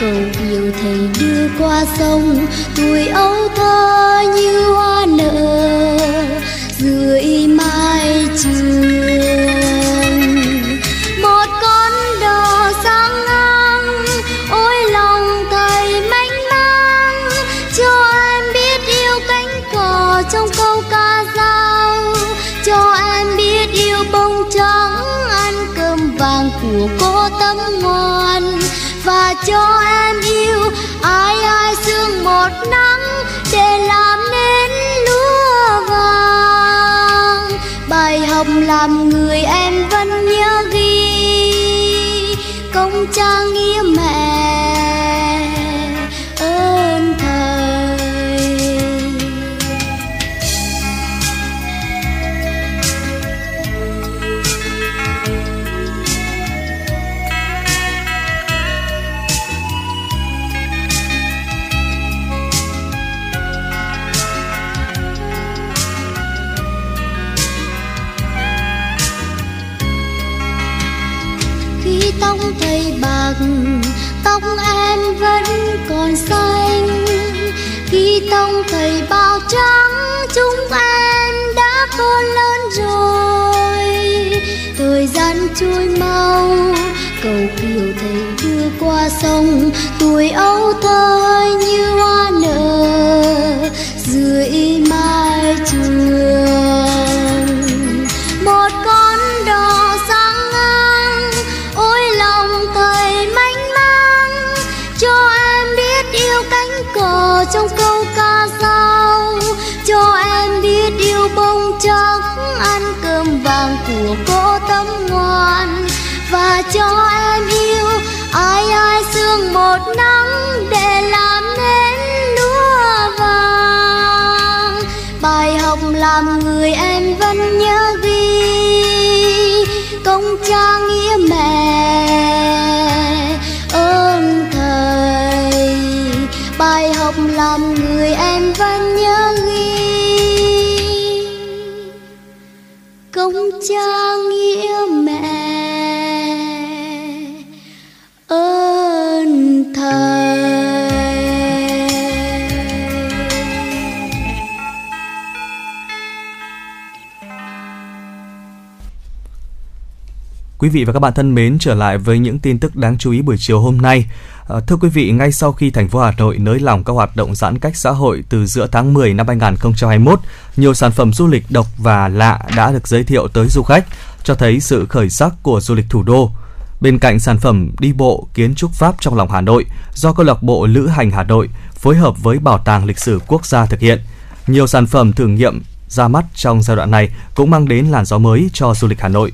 cầu yêu thầy đưa qua sông. Tuổi ấu thơ như hoa cô ngoan và cho em yêu. Ai ai sương một nắng để làm nên lúa vàng. Bài học làm người em vẫn nhớ ghi. Công cha nghĩa mẹ vẫn còn xanh. Khi tông thầy bao trắng, chúng em đã khôn lớn rồi. Thời gian trôi mau, cầu kiều thầy đưa qua sông. Tuổi ấu thơ như hoa nở, dưới mai bông ăn cơm vàng của cô tấm ngoan. Và cho em yêu, ai ai sương một nắng để làm nên lúa vàng. Bài học làm người em vẫn nhớ ghi bài Quý vị và các bạn thân mến, trở lại với những tin tức đáng chú ý buổi chiều hôm nay. À, thưa quý vị, ngay sau khi thành phố Hà Nội nới lỏng các hoạt động giãn cách xã hội từ giữa tháng 10 năm 2021, nhiều sản phẩm du lịch độc và lạ đã được giới thiệu tới du khách, cho thấy sự khởi sắc của du lịch thủ đô. Bên cạnh sản phẩm đi bộ kiến trúc Pháp trong lòng Hà Nội do câu lạc bộ Lữ hành Hà Nội phối hợp với Bảo tàng Lịch sử Quốc gia thực hiện, nhiều sản phẩm thử nghiệm ra mắt trong giai đoạn này cũng mang đến làn gió mới cho du lịch Hà Nội.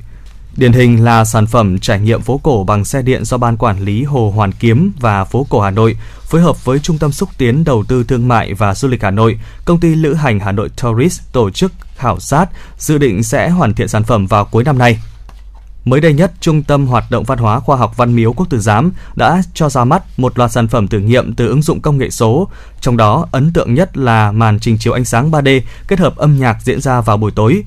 Điển hình là sản phẩm trải nghiệm phố cổ bằng xe điện do Ban Quản lý Hồ Hoàn Kiếm và Phố cổ Hà Nội phối hợp với Trung tâm Xúc tiến Đầu tư Thương mại và Du lịch Hà Nội, Công ty Lữ hành Hà Nội Tourist tổ chức khảo sát, dự định sẽ hoàn thiện sản phẩm vào cuối năm nay. Mới đây nhất, Trung tâm Hoạt động Văn hóa Khoa học Văn miếu Quốc tử Giám đã cho ra mắt một loạt sản phẩm thử nghiệm từ ứng dụng công nghệ số. Trong đó, ấn tượng nhất là màn trình chiếu ánh sáng 3D kết hợp âm nhạc diễn ra vào buổi tối.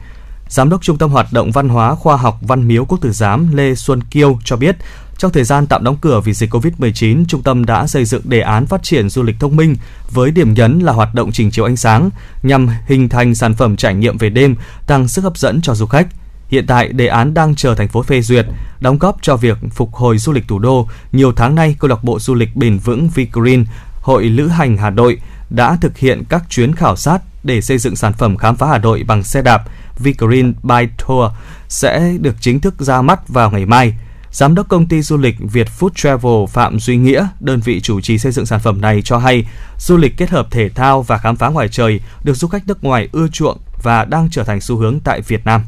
Giám đốc Trung tâm Hoạt động Văn hóa Khoa học Văn miếu Quốc tử Giám Lê Xuân Kiêu cho biết, trong thời gian tạm đóng cửa vì dịch COVID-19, trung tâm đã xây dựng đề án phát triển du lịch thông minh với điểm nhấn là hoạt động trình chiếu ánh sáng nhằm hình thành sản phẩm trải nghiệm về đêm tăng sức hấp dẫn cho du khách. Hiện tại, đề án đang chờ thành phố phê duyệt, đóng góp cho việc phục hồi du lịch thủ đô. Nhiều tháng nay, câu lạc bộ du lịch bền vững Vigreen, Hội Lữ hành Hà Nội đã thực hiện các chuyến khảo sát để xây dựng sản phẩm khám phá Hà Nội bằng xe đạp Vigreen by Tour sẽ được chính thức ra mắt vào ngày mai. Giám đốc công ty du lịch Việt Food Travel Phạm Duy Nghĩa, đơn vị chủ trì xây dựng sản phẩm này cho hay, du lịch kết hợp thể thao và khám phá ngoài trời được du khách nước ngoài ưa chuộng và đang trở thành xu hướng tại Việt Nam.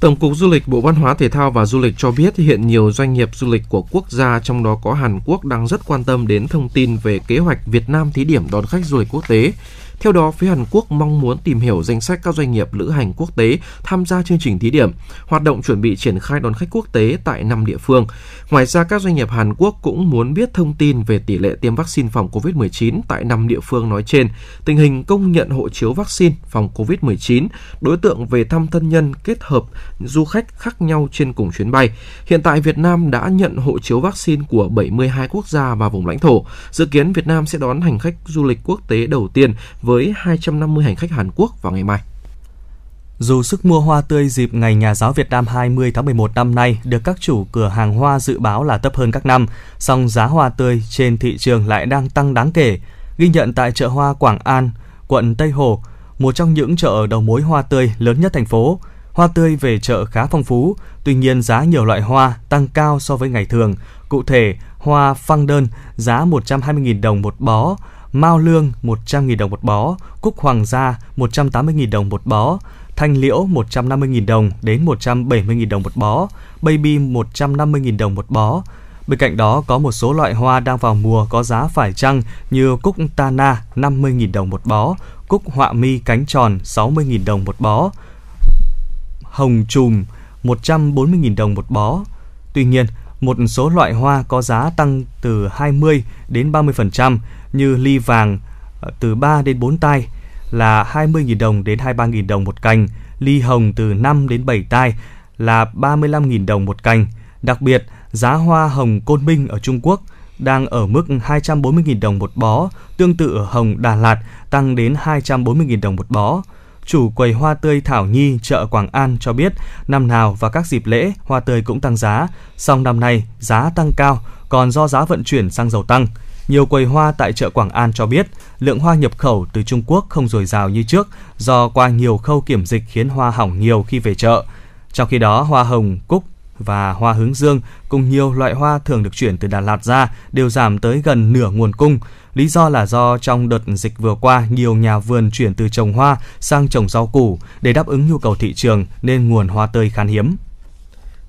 Tổng cục Du lịch Bộ Văn hóa Thể thao và Du lịch cho biết hiện nhiều doanh nghiệp du lịch của quốc gia trong đó có Hàn Quốc đang rất quan tâm đến thông tin về kế hoạch Việt Nam thí điểm đón khách du lịch quốc tế. Theo đó, phía Hàn Quốc mong muốn tìm hiểu danh sách các doanh nghiệp lữ hành quốc tế tham gia chương trình thí điểm, hoạt động chuẩn bị triển khai đón khách quốc tế tại năm địa phương. Ngoài ra, các doanh nghiệp Hàn Quốc cũng muốn biết thông tin về tỷ lệ tiêm vaccine phòng COVID-19 tại năm địa phương nói trên, tình hình công nhận hộ chiếu vaccine phòng COVID-19, đối tượng về thăm thân nhân kết hợp du khách khác nhau trên cùng chuyến bay. Hiện tại Việt Nam đã nhận hộ chiếu vaccine của 72 quốc gia và vùng lãnh thổ. Dự kiến Việt Nam sẽ đón hành khách du lịch quốc tế đầu tiên với 250 hành khách Hàn Quốc vào ngày mai. Dù sức mua hoa tươi dịp Ngày Nhà giáo Việt Nam 20 tháng 11 năm nay được các chủ cửa hàng hoa dự báo là thấp hơn các năm, song giá hoa tươi trên thị trường lại đang tăng đáng kể. Ghi nhận tại chợ hoa Quảng An, quận Tây Hồ, một trong những chợ đầu mối hoa tươi lớn nhất thành phố. Hoa tươi về chợ khá phong phú, tuy nhiên giá nhiều loại hoa tăng cao so với ngày thường. Cụ thể, hoa phăng đơn giá 120.000 đồng một bó, mao lương 100.000 đồng một bó, cúc hoàng gia 180.000 đồng một bó, thanh liễu 150.000 đồng đến 170.000 đồng một bó, baby 150.000 đồng một bó. Bên cạnh đó có một số loại hoa đang vào mùa có giá phải chăng như cúc tana 50.000 đồng một bó, cúc họa mi cánh tròn 60.000 đồng một bó, hồng trùm 140.000 đồng một bó. Tuy nhiên, một số loại hoa có giá tăng từ 20 đến 30% như ly vàng ờ, từ 3 đến 4 tay là 20.000 đồng đến 23.000 đồng một cành, ly hồng từ 5 đến 7 tai là 35.000 đồng một cành. Đặc biệt, giá hoa hồng Côn Minh ở Trung Quốc đang ở mức 240.000 đồng một bó, tương tự ở hồng Đà Lạt tăng đến 240.000 đồng một bó. Chủ quầy hoa tươi Thảo Nhi chợ Quảng An cho biết năm nào và các dịp lễ hoa tươi cũng tăng giá, song năm nay giá tăng cao còn do giá vận chuyển xăng dầu tăng. Nhiều quầy hoa tại chợ Quảng An cho biết lượng hoa nhập khẩu từ Trung Quốc không dồi dào như trước do qua nhiều khâu kiểm dịch khiến hoa hỏng nhiều khi về chợ. Trong khi đó, hoa hồng, cúc và hoa hướng dương cùng nhiều loại hoa thường được chuyển từ Đà Lạt ra đều giảm tới gần nửa nguồn cung. Lý do là do trong đợt dịch vừa qua, nhiều nhà vườn chuyển từ trồng hoa sang trồng rau củ để đáp ứng nhu cầu thị trường nên nguồn hoa tươi khan hiếm.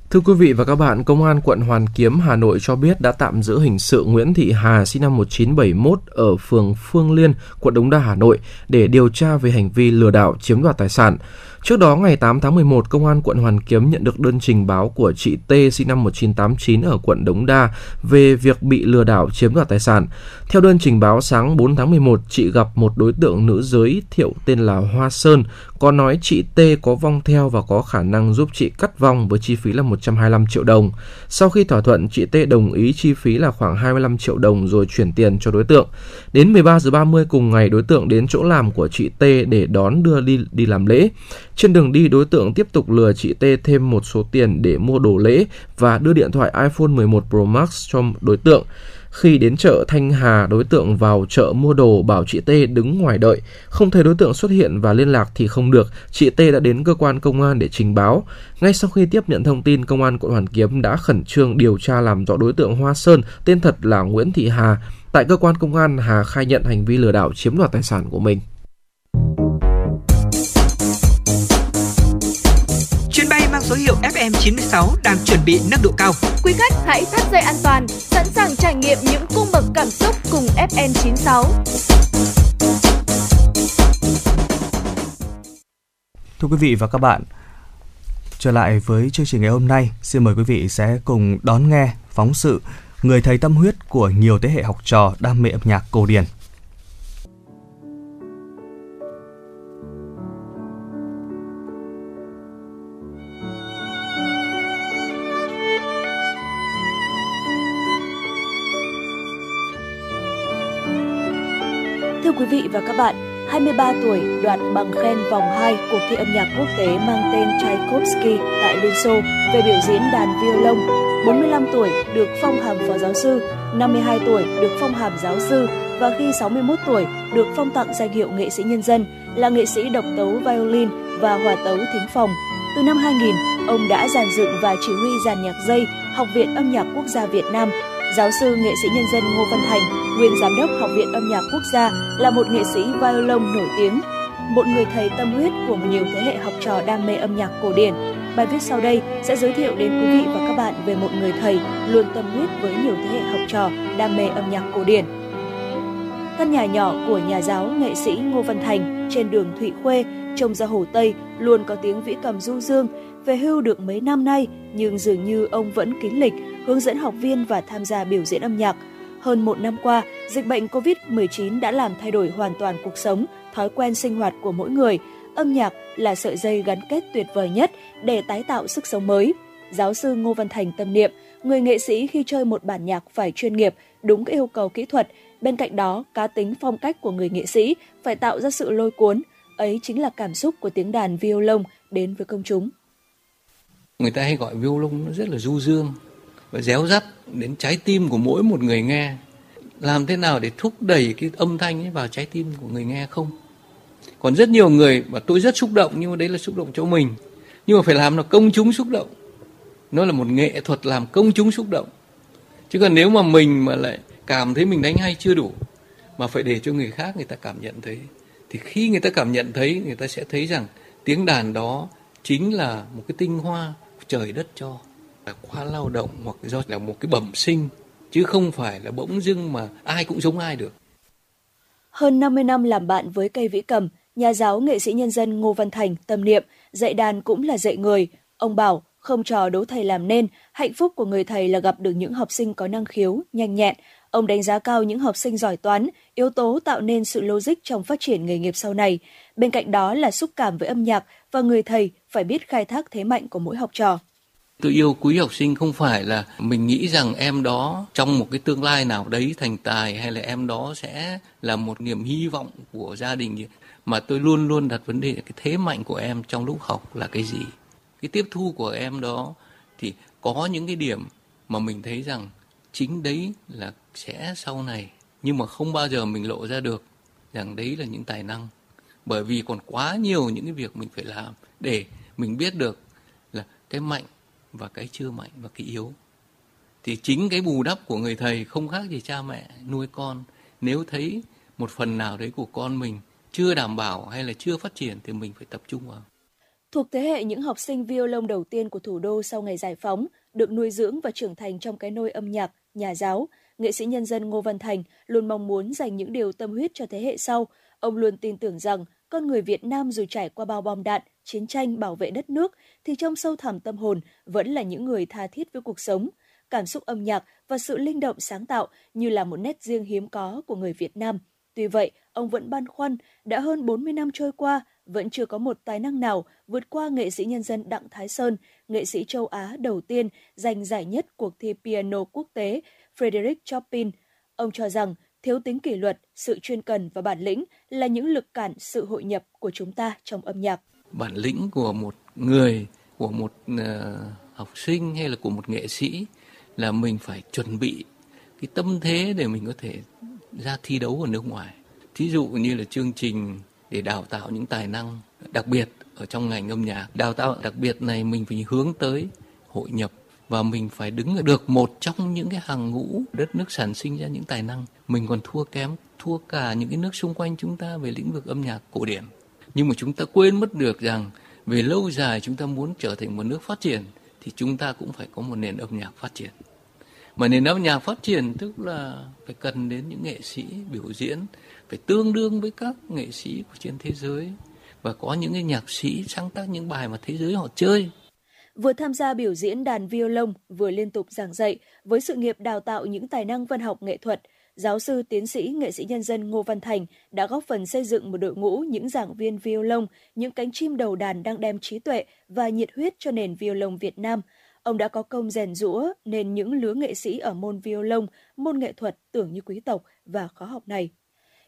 Thưa quý vị và các bạn, Công an quận Hoàn Kiếm, Hà Nội cho biết đã tạm giữ hình sự Nguyễn Thị Hà sinh năm 1971 ở phường Phương Liên, quận Đống Đa, Hà Nội để điều tra về hành vi lừa đảo chiếm đoạt tài sản. Trước đó, ngày 8 tháng 11, Công an quận Hoàn Kiếm nhận được đơn trình báo của chị T sinh năm 1989 ở quận Đống Đa về việc bị lừa đảo chiếm đoạt tài sản. Theo đơn trình báo sáng 4 tháng 11, chị gặp một đối tượng nữ giới thiệu tên là Hoa Sơn, có nói chị T có vong theo và có khả năng giúp chị cắt vong với chi phí là 125 triệu đồng. Sau khi thỏa thuận, chị T đồng ý chi phí là khoảng 25 triệu đồng rồi chuyển tiền cho đối tượng. Đến 13 giờ 30 cùng ngày, đối tượng đến chỗ làm của chị T để đón đưa đi đi làm lễ. Trên đường đi, đối tượng tiếp tục lừa chị T thêm một số tiền để mua đồ lễ và đưa điện thoại iPhone 11 Pro Max cho đối tượng. Khi đến chợ Thanh Hà, đối tượng vào chợ mua đồ bảo chị T đứng ngoài đợi. Không thấy đối tượng xuất hiện và liên lạc thì không được, chị T đã đến cơ quan công an để trình báo. Ngay sau khi tiếp nhận thông tin, công an quận Hoàn Kiếm đã khẩn trương điều tra làm rõ đối tượng Hoa Sơn, tên thật là Nguyễn Thị Hà. Tại cơ quan công an, Hà khai nhận hành vi lừa đảo chiếm đoạt tài sản của mình. Số hiệu FM96 đang chuẩn bị nâng độ cao. Quý khách hãy thắt dây an toàn, sẵn sàng trải nghiệm những cung bậc cảm xúc cùng FN96. Thưa quý vị và các bạn, trở lại với chương trình ngày hôm nay, xin mời quý vị sẽ cùng đón nghe phóng sự Người thầy tâm huyết của nhiều thế hệ học trò đam mê âm nhạc cổ điển. Và các bạn, 23 tuổi đoạt bằng khen vòng 2 cuộc thi âm nhạc quốc tế mang tên Tchaikovsky tại Liên Xô về biểu diễn đàn violon. 45 tuổi được phong hàm phó giáo sư, 52 tuổi được phong hàm giáo sư và khi 61 tuổi được phong tặng danh hiệu nghệ sĩ nhân dân là nghệ sĩ độc tấu violin và hòa tấu thính phòng. Từ năm 2000, ông đã giàn dựng và chỉ huy dàn nhạc dây Học viện Âm nhạc Quốc gia Việt Nam Giáo sư nghệ sĩ nhân dân Ngô Văn Thành, nguyên giám đốc Học viện Âm nhạc Quốc gia, là một nghệ sĩ violon nổi tiếng, một người thầy tâm huyết của nhiều thế hệ học trò đam mê âm nhạc cổ điển. Bài viết sau đây sẽ giới thiệu đến quý vị và các bạn về một người thầy luôn tâm huyết với nhiều thế hệ học trò đam mê âm nhạc cổ điển. Căn nhà nhỏ của nhà giáo nghệ sĩ Ngô Văn Thành trên đường Thụy Khuê trông ra Hồ Tây luôn có tiếng vĩ cầm du dương. Về hưu được mấy năm nay, nhưng dường như ông vẫn kín lịch, hướng dẫn học viên và tham gia biểu diễn âm nhạc. Hơn một năm qua, dịch bệnh COVID-19 đã làm thay đổi hoàn toàn cuộc sống, thói quen sinh hoạt của mỗi người. Âm nhạc là sợi dây gắn kết tuyệt vời nhất để tái tạo sức sống mới. Giáo sư Ngô Văn Thành tâm niệm, người nghệ sĩ khi chơi một bản nhạc phải chuyên nghiệp, đúng các yêu cầu kỹ thuật. Bên cạnh đó, cá tính phong cách của người nghệ sĩ phải tạo ra sự lôi cuốn. Ấy chính là cảm xúc của tiếng đàn violon đến với công chúng. Người ta hay gọi violon nó rất là du dương và réo rắt đến trái tim của mỗi một người nghe. Làm thế nào để thúc đẩy cái âm thanh ấy vào trái tim của người nghe không? Còn rất nhiều người mà tôi rất xúc động, nhưng mà đấy là xúc động cho mình. Nhưng mà phải làm nó công chúng xúc động. Nó là một nghệ thuật làm công chúng xúc động. Chứ còn nếu mà mình mà lại cảm thấy mình đánh hay chưa đủ, mà phải để cho người khác người ta cảm nhận thấy, thì khi người ta cảm nhận thấy, người ta sẽ thấy rằng tiếng đàn đó chính là một cái tinh hoa trời đất cho là qua lao động hoặc do là một cái bẩm sinh chứ không phải là bỗng dưng mà ai cũng giống ai được. Hơn 50 năm làm bạn với cây vĩ cầm, nhà giáo nghệ sĩ nhân dân Ngô Văn Thành tâm niệm dạy đàn cũng là dạy người. Ông bảo không trò đấu thầy làm nên, hạnh phúc của người thầy là gặp được những học sinh có năng khiếu, nhanh nhẹn. Ông đánh giá cao những học sinh giỏi toán, yếu tố tạo nên sự logic trong phát triển nghề nghiệp sau này. Bên cạnh đó là xúc cảm với âm nhạc và người thầy phải biết khai thác thế mạnh của mỗi học trò. Tôi yêu quý học sinh không phải là mình nghĩ rằng em đó trong một cái tương lai nào đấy thành tài hay là em đó sẽ là một niềm hy vọng của gia đình mà tôi luôn luôn đặt vấn đề cái thế mạnh của em trong lúc học là cái gì. Cái tiếp thu của em đó thì có những cái điểm mà mình thấy rằng chính đấy là sẽ sau này nhưng mà không bao giờ mình lộ ra được rằng đấy là những tài năng bởi vì còn quá nhiều những cái việc mình phải làm để mình biết được là cái mạnh và cái chưa mạnh và cái yếu. Thì chính cái bù đắp của người thầy không khác gì cha mẹ nuôi con. Nếu thấy một phần nào đấy của con mình chưa đảm bảo hay là chưa phát triển thì mình phải tập trung vào. Thuộc thế hệ những học sinh violon đầu tiên của thủ đô sau ngày giải phóng, được nuôi dưỡng và trưởng thành trong cái nôi âm nhạc, nhà giáo, nghệ sĩ nhân dân Ngô Văn Thành luôn mong muốn dành những điều tâm huyết cho thế hệ sau. Ông luôn tin tưởng rằng con người Việt Nam dù trải qua bao bom đạn, chiến tranh bảo vệ đất nước thì trong sâu thẳm tâm hồn vẫn là những người tha thiết với cuộc sống. Cảm xúc âm nhạc và sự linh động sáng tạo như là một nét riêng hiếm có của người Việt Nam. Tuy vậy, ông vẫn băn khoăn, đã hơn 40 năm trôi qua, vẫn chưa có một tài năng nào vượt qua nghệ sĩ nhân dân Đặng Thái Sơn, nghệ sĩ châu Á đầu tiên giành giải nhất cuộc thi piano quốc tế Frederick Chopin. Ông cho rằng thiếu tính kỷ luật, sự chuyên cần và bản lĩnh là những lực cản sự hội nhập của chúng ta trong âm nhạc. Bản lĩnh của một người, của một uh, học sinh hay là của một nghệ sĩ là mình phải chuẩn bị cái tâm thế để mình có thể ra thi đấu ở nước ngoài. Thí dụ như là chương trình để đào tạo những tài năng đặc biệt ở trong ngành âm nhạc. Đào tạo đặc biệt này mình phải hướng tới hội nhập và mình phải đứng được một trong những cái hàng ngũ đất nước sản sinh ra những tài năng. Mình còn thua kém, thua cả những cái nước xung quanh chúng ta về lĩnh vực âm nhạc cổ điển. Nhưng mà chúng ta quên mất được rằng về lâu dài chúng ta muốn trở thành một nước phát triển thì chúng ta cũng phải có một nền âm nhạc phát triển. Mà nền âm nhạc phát triển tức là phải cần đến những nghệ sĩ biểu diễn phải tương đương với các nghệ sĩ của trên thế giới và có những cái nhạc sĩ sáng tác những bài mà thế giới họ chơi vừa tham gia biểu diễn đàn violon, vừa liên tục giảng dạy với sự nghiệp đào tạo những tài năng văn học nghệ thuật. Giáo sư tiến sĩ nghệ sĩ nhân dân Ngô Văn Thành đã góp phần xây dựng một đội ngũ những giảng viên violon, những cánh chim đầu đàn đang đem trí tuệ và nhiệt huyết cho nền violon Việt Nam. Ông đã có công rèn rũa nên những lứa nghệ sĩ ở môn violon, môn nghệ thuật tưởng như quý tộc và khó học này.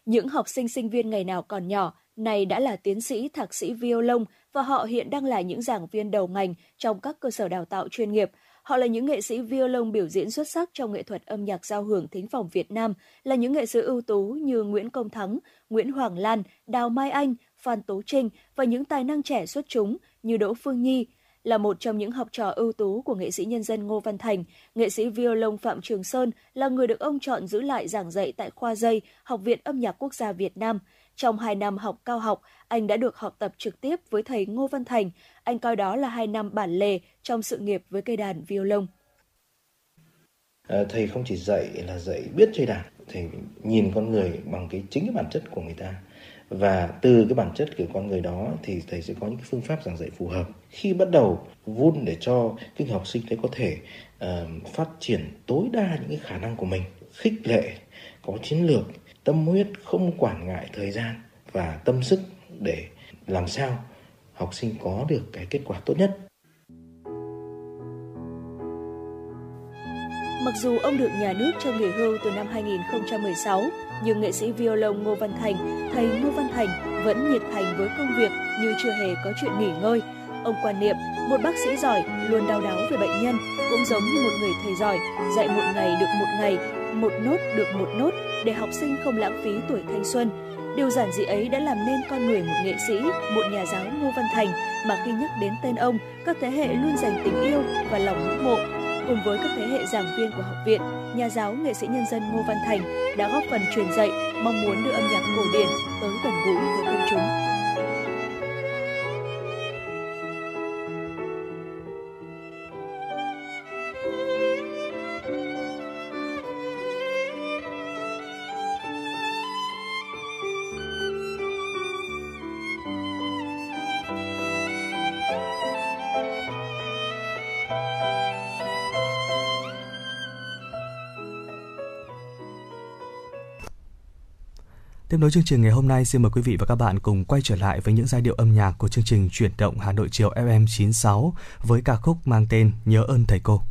Những học sinh sinh viên ngày nào còn nhỏ, này đã là tiến sĩ, thạc sĩ violon và họ hiện đang là những giảng viên đầu ngành trong các cơ sở đào tạo chuyên nghiệp. Họ là những nghệ sĩ violon biểu diễn xuất sắc trong nghệ thuật âm nhạc giao hưởng thính phòng Việt Nam, là những nghệ sĩ ưu tú như Nguyễn Công Thắng, Nguyễn Hoàng Lan, Đào Mai Anh, Phan Tố Trinh và những tài năng trẻ xuất chúng như Đỗ Phương Nhi, là một trong những học trò ưu tú của nghệ sĩ nhân dân Ngô Văn Thành, nghệ sĩ violon Phạm Trường Sơn là người được ông chọn giữ lại giảng dạy tại khoa dây Học viện Âm nhạc Quốc gia Việt Nam. Trong hai năm học cao học, anh đã được học tập trực tiếp với thầy Ngô Văn Thành. Anh coi đó là hai năm bản lề trong sự nghiệp với cây đàn violon. À, thầy không chỉ dạy là dạy biết chơi đàn, thầy nhìn con người bằng cái chính cái bản chất của người ta và từ cái bản chất của con người đó thì thầy sẽ có những cái phương pháp giảng dạy phù hợp khi bắt đầu vun để cho cái học sinh đấy có thể uh, phát triển tối đa những cái khả năng của mình khích lệ có chiến lược tâm huyết không quản ngại thời gian và tâm sức để làm sao học sinh có được cái kết quả tốt nhất Mặc dù ông được nhà nước cho nghỉ hưu từ năm 2016, nhưng nghệ sĩ violon Ngô Văn Thành, thầy Ngô Văn Thành vẫn nhiệt thành với công việc như chưa hề có chuyện nghỉ ngơi. Ông quan niệm, một bác sĩ giỏi luôn đau đáu về bệnh nhân, cũng giống như một người thầy giỏi, dạy một ngày được một ngày, một nốt được một nốt để học sinh không lãng phí tuổi thanh xuân. Điều giản dị ấy đã làm nên con người một nghệ sĩ, một nhà giáo Ngô Văn Thành mà khi nhắc đến tên ông, các thế hệ luôn dành tình yêu và lòng ngưỡng mộ cùng với các thế hệ giảng viên của học viện, nhà giáo nghệ sĩ nhân dân Ngô Văn Thành đã góp phần truyền dạy, mong muốn đưa âm nhạc cổ điển tới gần gũi với công chúng. Tiếp nối chương trình ngày hôm nay, xin mời quý vị và các bạn cùng quay trở lại với những giai điệu âm nhạc của chương trình chuyển động Hà Nội chiều FM 96 với ca khúc mang tên Nhớ ơn thầy cô.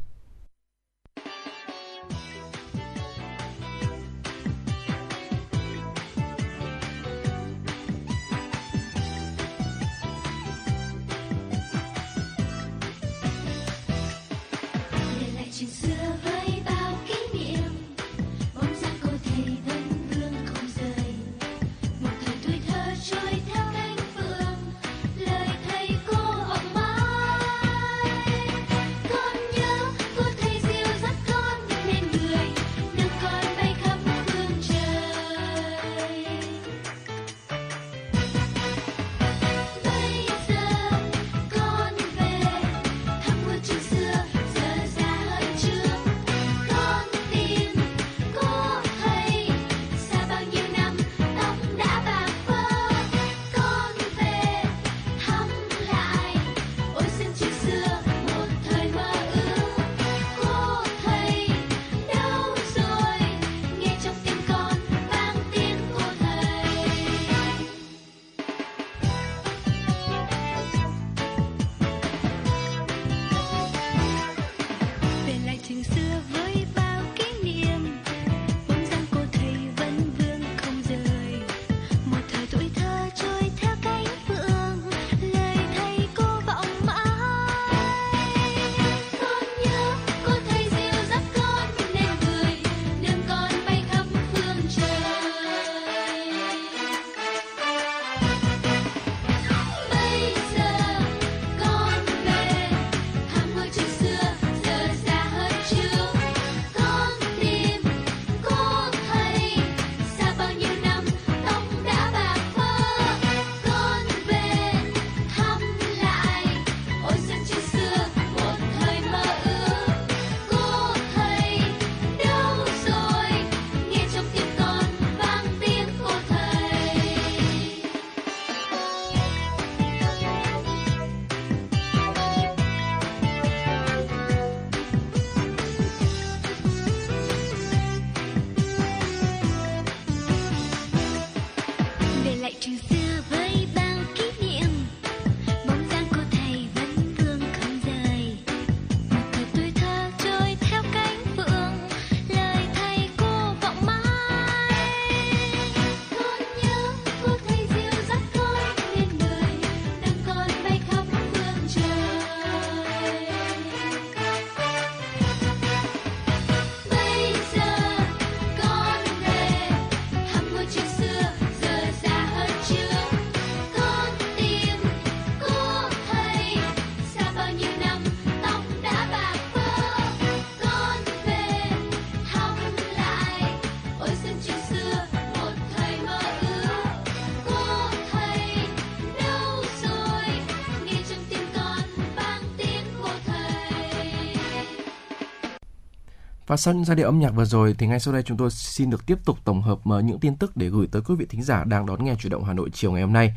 Và sau những giai điệu âm nhạc vừa rồi thì ngay sau đây chúng tôi xin được tiếp tục tổng hợp mở những tin tức để gửi tới quý vị thính giả đang đón nghe chuyển động Hà Nội chiều ngày hôm nay.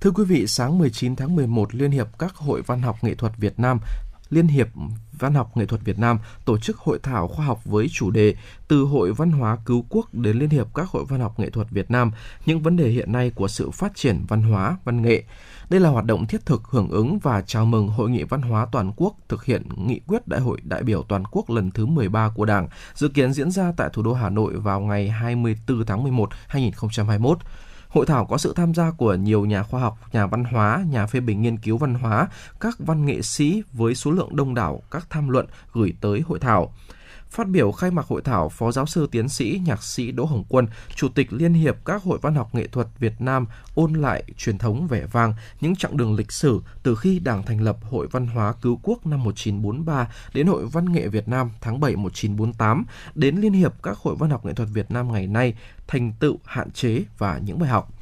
Thưa quý vị, sáng 19 tháng 11, Liên hiệp các hội văn học nghệ thuật Việt Nam Liên hiệp Văn học Nghệ thuật Việt Nam tổ chức hội thảo khoa học với chủ đề Từ Hội Văn hóa Cứu Quốc đến Liên hiệp các hội văn học nghệ thuật Việt Nam, những vấn đề hiện nay của sự phát triển văn hóa, văn nghệ. Đây là hoạt động thiết thực hưởng ứng và chào mừng Hội nghị Văn hóa Toàn quốc thực hiện nghị quyết Đại hội đại biểu toàn quốc lần thứ 13 của Đảng, dự kiến diễn ra tại thủ đô Hà Nội vào ngày 24 tháng 11, 2021. Hội thảo có sự tham gia của nhiều nhà khoa học, nhà văn hóa, nhà phê bình nghiên cứu văn hóa, các văn nghệ sĩ với số lượng đông đảo các tham luận gửi tới hội thảo. Phát biểu khai mạc hội thảo, Phó giáo sư tiến sĩ nhạc sĩ Đỗ Hồng Quân, Chủ tịch Liên hiệp các hội văn học nghệ thuật Việt Nam ôn lại truyền thống vẻ vang những chặng đường lịch sử từ khi Đảng thành lập Hội Văn hóa Cứu Quốc năm 1943 đến Hội Văn nghệ Việt Nam tháng 7 1948 đến Liên hiệp các hội văn học nghệ thuật Việt Nam ngày nay, thành tựu, hạn chế và những bài học.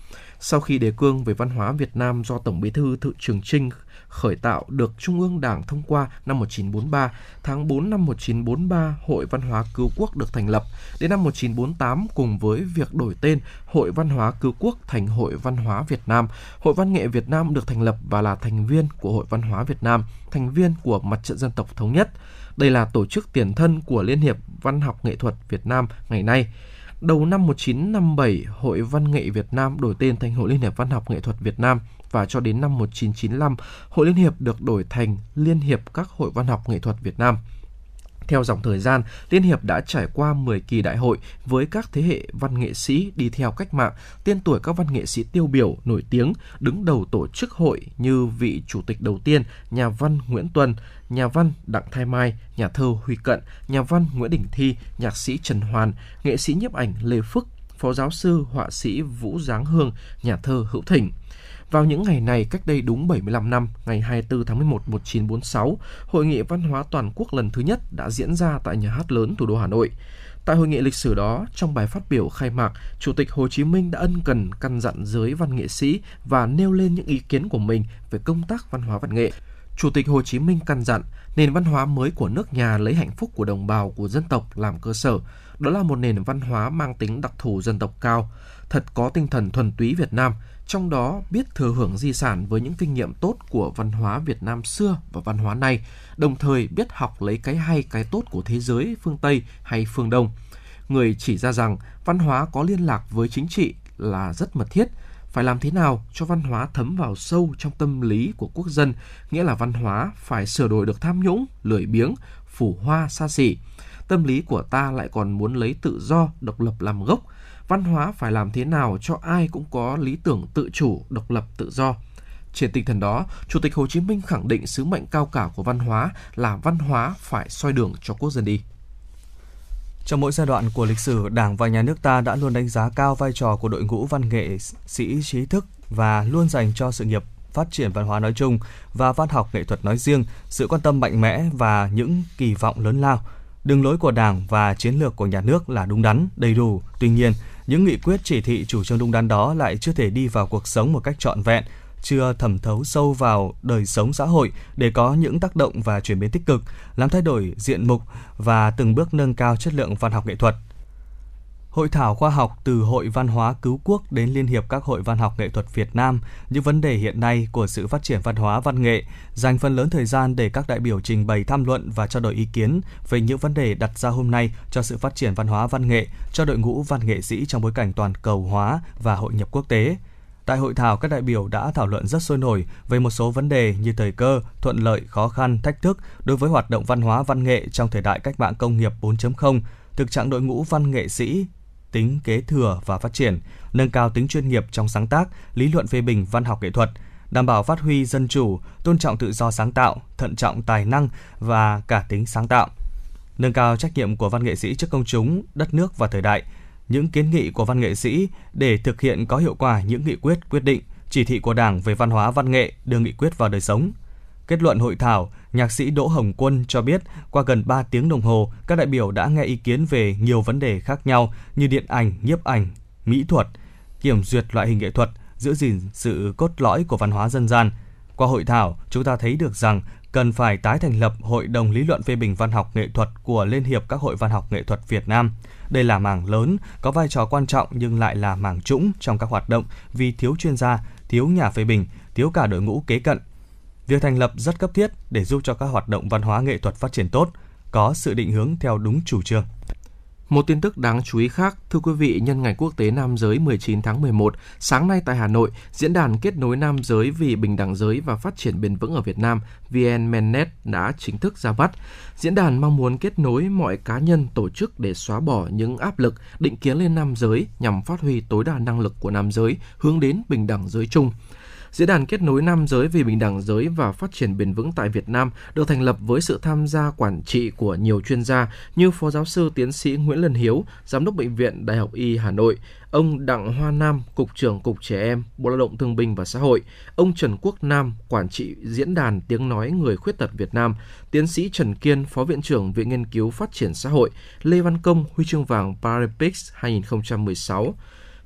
Sau khi đề cương về văn hóa Việt Nam do Tổng Bí thư Thự Trường Trinh khởi tạo được Trung ương Đảng thông qua năm 1943, tháng 4 năm 1943 Hội Văn hóa Cứu Quốc được thành lập. Đến năm 1948 cùng với việc đổi tên Hội Văn hóa Cứu Quốc thành Hội Văn hóa Việt Nam, Hội Văn nghệ Việt Nam được thành lập và là thành viên của Hội Văn hóa Việt Nam, thành viên của Mặt trận Dân tộc Thống nhất. Đây là tổ chức tiền thân của Liên hiệp Văn học Nghệ thuật Việt Nam ngày nay. Đầu năm 1957, Hội Văn nghệ Việt Nam đổi tên thành Hội Liên hiệp Văn học Nghệ thuật Việt Nam và cho đến năm 1995, Hội Liên hiệp được đổi thành Liên hiệp các Hội Văn học Nghệ thuật Việt Nam. Theo dòng thời gian, Liên hiệp đã trải qua 10 kỳ đại hội với các thế hệ văn nghệ sĩ đi theo cách mạng, tên tuổi các văn nghệ sĩ tiêu biểu nổi tiếng đứng đầu tổ chức hội như vị chủ tịch đầu tiên, nhà văn Nguyễn Tuân, nhà văn Đặng Thái Mai, nhà thơ Huy Cận, nhà văn Nguyễn Đình Thi, nhạc sĩ Trần Hoàn, nghệ sĩ nhiếp ảnh Lê Phức, phó giáo sư họa sĩ Vũ Giáng Hương, nhà thơ Hữu Thịnh. Vào những ngày này, cách đây đúng 75 năm, ngày 24 tháng 11 1946, Hội nghị Văn hóa Toàn quốc lần thứ nhất đã diễn ra tại Nhà hát lớn thủ đô Hà Nội. Tại hội nghị lịch sử đó, trong bài phát biểu khai mạc, Chủ tịch Hồ Chí Minh đã ân cần căn dặn giới văn nghệ sĩ và nêu lên những ý kiến của mình về công tác văn hóa văn nghệ. Chủ tịch Hồ Chí Minh căn dặn nền văn hóa mới của nước nhà lấy hạnh phúc của đồng bào của dân tộc làm cơ sở. Đó là một nền văn hóa mang tính đặc thù dân tộc cao, thật có tinh thần thuần túy Việt Nam, trong đó biết thừa hưởng di sản với những kinh nghiệm tốt của văn hóa Việt Nam xưa và văn hóa nay, đồng thời biết học lấy cái hay cái tốt của thế giới phương Tây hay phương Đông. Người chỉ ra rằng văn hóa có liên lạc với chính trị là rất mật thiết, phải làm thế nào cho văn hóa thấm vào sâu trong tâm lý của quốc dân, nghĩa là văn hóa phải sửa đổi được tham nhũng, lười biếng, phủ hoa xa xỉ. Tâm lý của ta lại còn muốn lấy tự do, độc lập làm gốc, văn hóa phải làm thế nào cho ai cũng có lý tưởng tự chủ, độc lập, tự do. Trên tinh thần đó, Chủ tịch Hồ Chí Minh khẳng định sứ mệnh cao cả của văn hóa là văn hóa phải soi đường cho quốc dân đi. Trong mỗi giai đoạn của lịch sử, Đảng và Nhà nước ta đã luôn đánh giá cao vai trò của đội ngũ văn nghệ sĩ trí thức và luôn dành cho sự nghiệp phát triển văn hóa nói chung và văn học nghệ thuật nói riêng sự quan tâm mạnh mẽ và những kỳ vọng lớn lao. Đường lối của Đảng và chiến lược của nhà nước là đúng đắn, đầy đủ. Tuy nhiên, những nghị quyết chỉ thị chủ trương đúng đắn đó lại chưa thể đi vào cuộc sống một cách trọn vẹn, chưa thẩm thấu sâu vào đời sống xã hội để có những tác động và chuyển biến tích cực, làm thay đổi diện mục và từng bước nâng cao chất lượng văn học nghệ thuật. Hội thảo khoa học từ Hội Văn hóa Cứu Quốc đến Liên hiệp các hội văn học nghệ thuật Việt Nam, những vấn đề hiện nay của sự phát triển văn hóa văn nghệ, dành phần lớn thời gian để các đại biểu trình bày tham luận và trao đổi ý kiến về những vấn đề đặt ra hôm nay cho sự phát triển văn hóa văn nghệ cho đội ngũ văn nghệ sĩ trong bối cảnh toàn cầu hóa và hội nhập quốc tế. Tại hội thảo, các đại biểu đã thảo luận rất sôi nổi về một số vấn đề như thời cơ, thuận lợi, khó khăn, thách thức đối với hoạt động văn hóa văn nghệ trong thời đại cách mạng công nghiệp 4.0, thực trạng đội ngũ văn nghệ sĩ tính kế thừa và phát triển, nâng cao tính chuyên nghiệp trong sáng tác, lý luận phê bình văn học nghệ thuật, đảm bảo phát huy dân chủ, tôn trọng tự do sáng tạo, thận trọng tài năng và cả tính sáng tạo. Nâng cao trách nhiệm của văn nghệ sĩ trước công chúng, đất nước và thời đại, những kiến nghị của văn nghệ sĩ để thực hiện có hiệu quả những nghị quyết, quyết định, chỉ thị của Đảng về văn hóa văn nghệ đưa nghị quyết vào đời sống. Kết luận hội thảo, nhạc sĩ Đỗ Hồng Quân cho biết qua gần 3 tiếng đồng hồ, các đại biểu đã nghe ý kiến về nhiều vấn đề khác nhau như điện ảnh, nhiếp ảnh, mỹ thuật, kiểm duyệt loại hình nghệ thuật, giữ gìn sự cốt lõi của văn hóa dân gian. Qua hội thảo, chúng ta thấy được rằng cần phải tái thành lập Hội đồng lý luận phê bình văn học nghệ thuật của Liên hiệp các hội văn học nghệ thuật Việt Nam. Đây là mảng lớn, có vai trò quan trọng nhưng lại là mảng trũng trong các hoạt động vì thiếu chuyên gia, thiếu nhà phê bình, thiếu cả đội ngũ kế cận. Việc thành lập rất cấp thiết để giúp cho các hoạt động văn hóa nghệ thuật phát triển tốt, có sự định hướng theo đúng chủ trương. Một tin tức đáng chú ý khác, thưa quý vị, nhân ngày quốc tế nam giới 19 tháng 11, sáng nay tại Hà Nội, diễn đàn kết nối nam giới vì bình đẳng giới và phát triển bền vững ở Việt Nam VN Mennet đã chính thức ra mắt. Diễn đàn mong muốn kết nối mọi cá nhân, tổ chức để xóa bỏ những áp lực, định kiến lên nam giới nhằm phát huy tối đa năng lực của nam giới, hướng đến bình đẳng giới chung. Diễn đàn kết nối nam giới vì bình đẳng giới và phát triển bền vững tại Việt Nam được thành lập với sự tham gia quản trị của nhiều chuyên gia như Phó Giáo sư Tiến sĩ Nguyễn Lân Hiếu, Giám đốc Bệnh viện Đại học Y Hà Nội, ông Đặng Hoa Nam, Cục trưởng Cục Trẻ Em, Bộ Lao động Thương binh và Xã hội, ông Trần Quốc Nam, Quản trị Diễn đàn Tiếng Nói Người Khuyết tật Việt Nam, tiến sĩ Trần Kiên, Phó Viện trưởng Viện Nghiên cứu Phát triển Xã hội, Lê Văn Công, Huy chương vàng Paralympics 2016,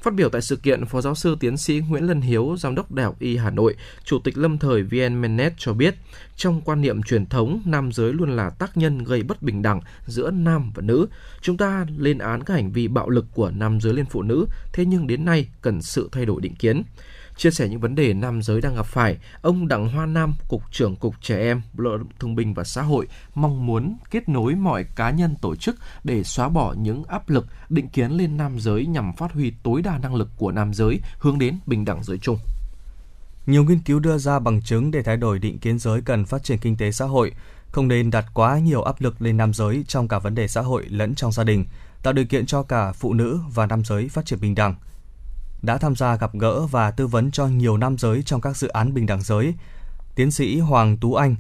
Phát biểu tại sự kiện, Phó giáo sư tiến sĩ Nguyễn Lân Hiếu, Giám đốc Đại học Y Hà Nội, Chủ tịch lâm thời VN Menet cho biết, trong quan niệm truyền thống, nam giới luôn là tác nhân gây bất bình đẳng giữa nam và nữ. Chúng ta lên án các hành vi bạo lực của nam giới lên phụ nữ, thế nhưng đến nay cần sự thay đổi định kiến. Chia sẻ những vấn đề nam giới đang gặp phải, ông Đặng Hoa Nam, Cục trưởng Cục Trẻ Em, Bộ Lao động Thương binh và Xã hội mong muốn kết nối mọi cá nhân tổ chức để xóa bỏ những áp lực định kiến lên nam giới nhằm phát huy tối đa năng lực của nam giới hướng đến bình đẳng giới chung. Nhiều nghiên cứu đưa ra bằng chứng để thay đổi định kiến giới cần phát triển kinh tế xã hội, không nên đặt quá nhiều áp lực lên nam giới trong cả vấn đề xã hội lẫn trong gia đình, tạo điều kiện cho cả phụ nữ và nam giới phát triển bình đẳng – đã tham gia gặp gỡ và tư vấn cho nhiều nam giới trong các dự án bình đẳng giới. Tiến sĩ Hoàng Tú Anh,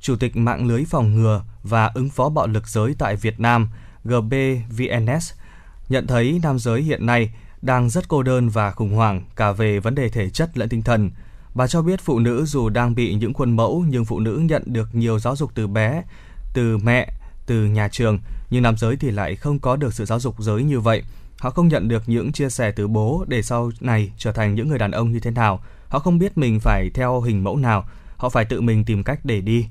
Chủ tịch mạng lưới phòng ngừa và ứng phó bạo lực giới tại Việt Nam GBVNS, nhận thấy nam giới hiện nay đang rất cô đơn và khủng hoảng cả về vấn đề thể chất lẫn tinh thần. Bà cho biết phụ nữ dù đang bị những khuôn mẫu nhưng phụ nữ nhận được nhiều giáo dục từ bé, từ mẹ, từ nhà trường, nhưng nam giới thì lại không có được sự giáo dục giới như vậy – Họ không nhận được những chia sẻ từ bố để sau này trở thành những người đàn ông như thế nào. Họ không biết mình phải theo hình mẫu nào. Họ phải tự mình tìm cách để đi.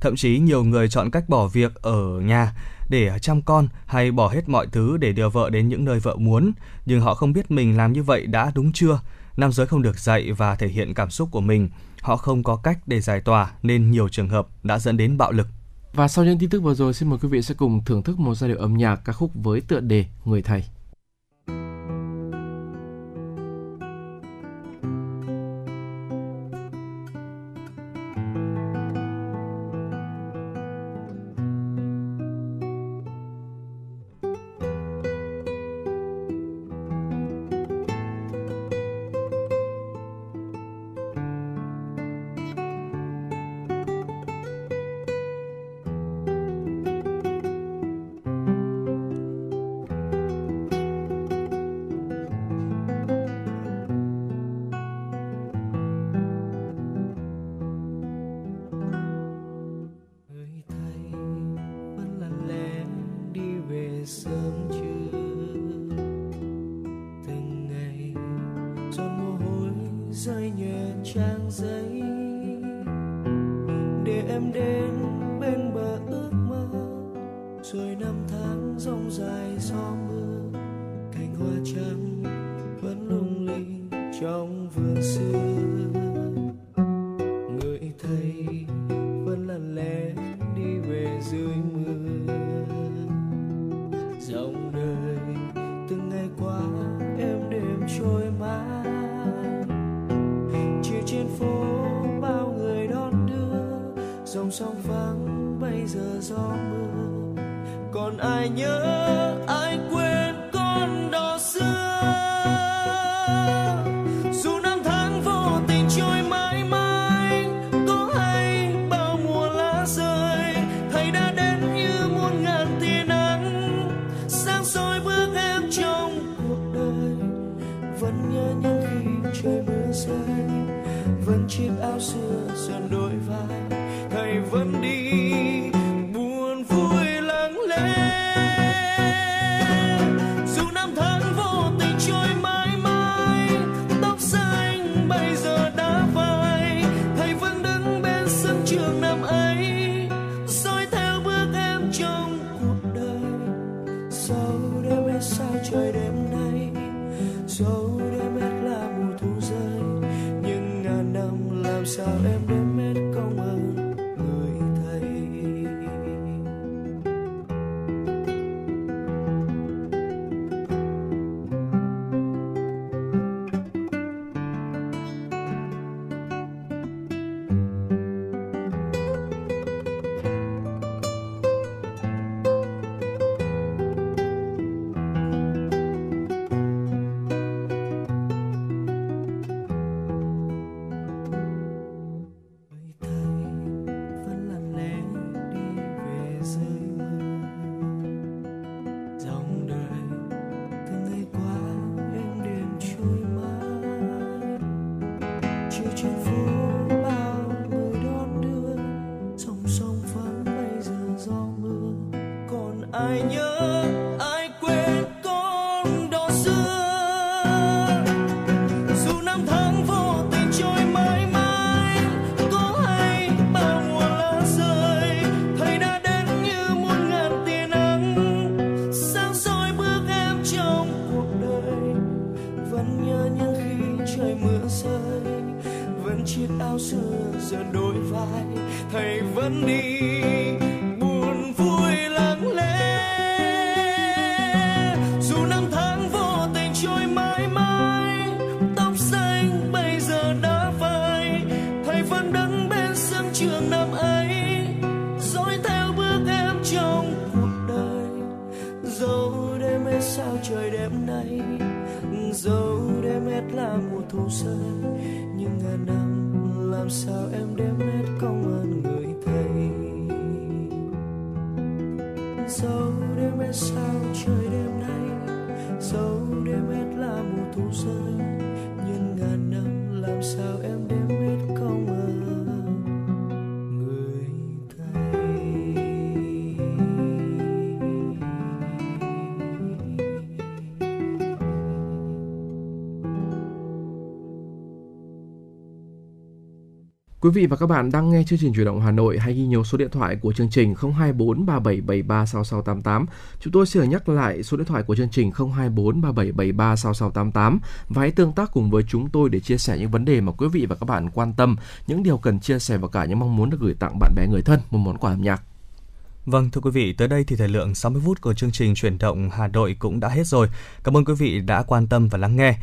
Thậm chí nhiều người chọn cách bỏ việc ở nhà để chăm con hay bỏ hết mọi thứ để đưa vợ đến những nơi vợ muốn, nhưng họ không biết mình làm như vậy đã đúng chưa. Nam giới không được dạy và thể hiện cảm xúc của mình. Họ không có cách để giải tỏa nên nhiều trường hợp đã dẫn đến bạo lực. Và sau những tin tức vừa rồi, xin mời quý vị sẽ cùng thưởng thức một giai điệu âm nhạc ca khúc với tựa đề Người Thầy. Trên phố, bao người đón đưa. Dòng sông vắng, bây giờ gió mưa. Còn ai nhớ ai Quý vị và các bạn đang nghe chương trình Chuyển động Hà Nội hãy ghi nhớ số điện thoại của chương trình 024 3773 6688. Chúng tôi sẽ nhắc lại số điện thoại của chương trình 024 3773 6688 và hãy tương tác cùng với chúng tôi để chia sẻ những vấn đề mà quý vị và các bạn quan tâm, những điều cần chia sẻ và cả những mong muốn được gửi tặng bạn bè người thân một món quà âm nhạc. Vâng thưa quý vị, tới đây thì thời lượng 60 phút của chương trình chuyển động Hà Nội cũng đã hết rồi. Cảm ơn quý vị đã quan tâm và lắng nghe.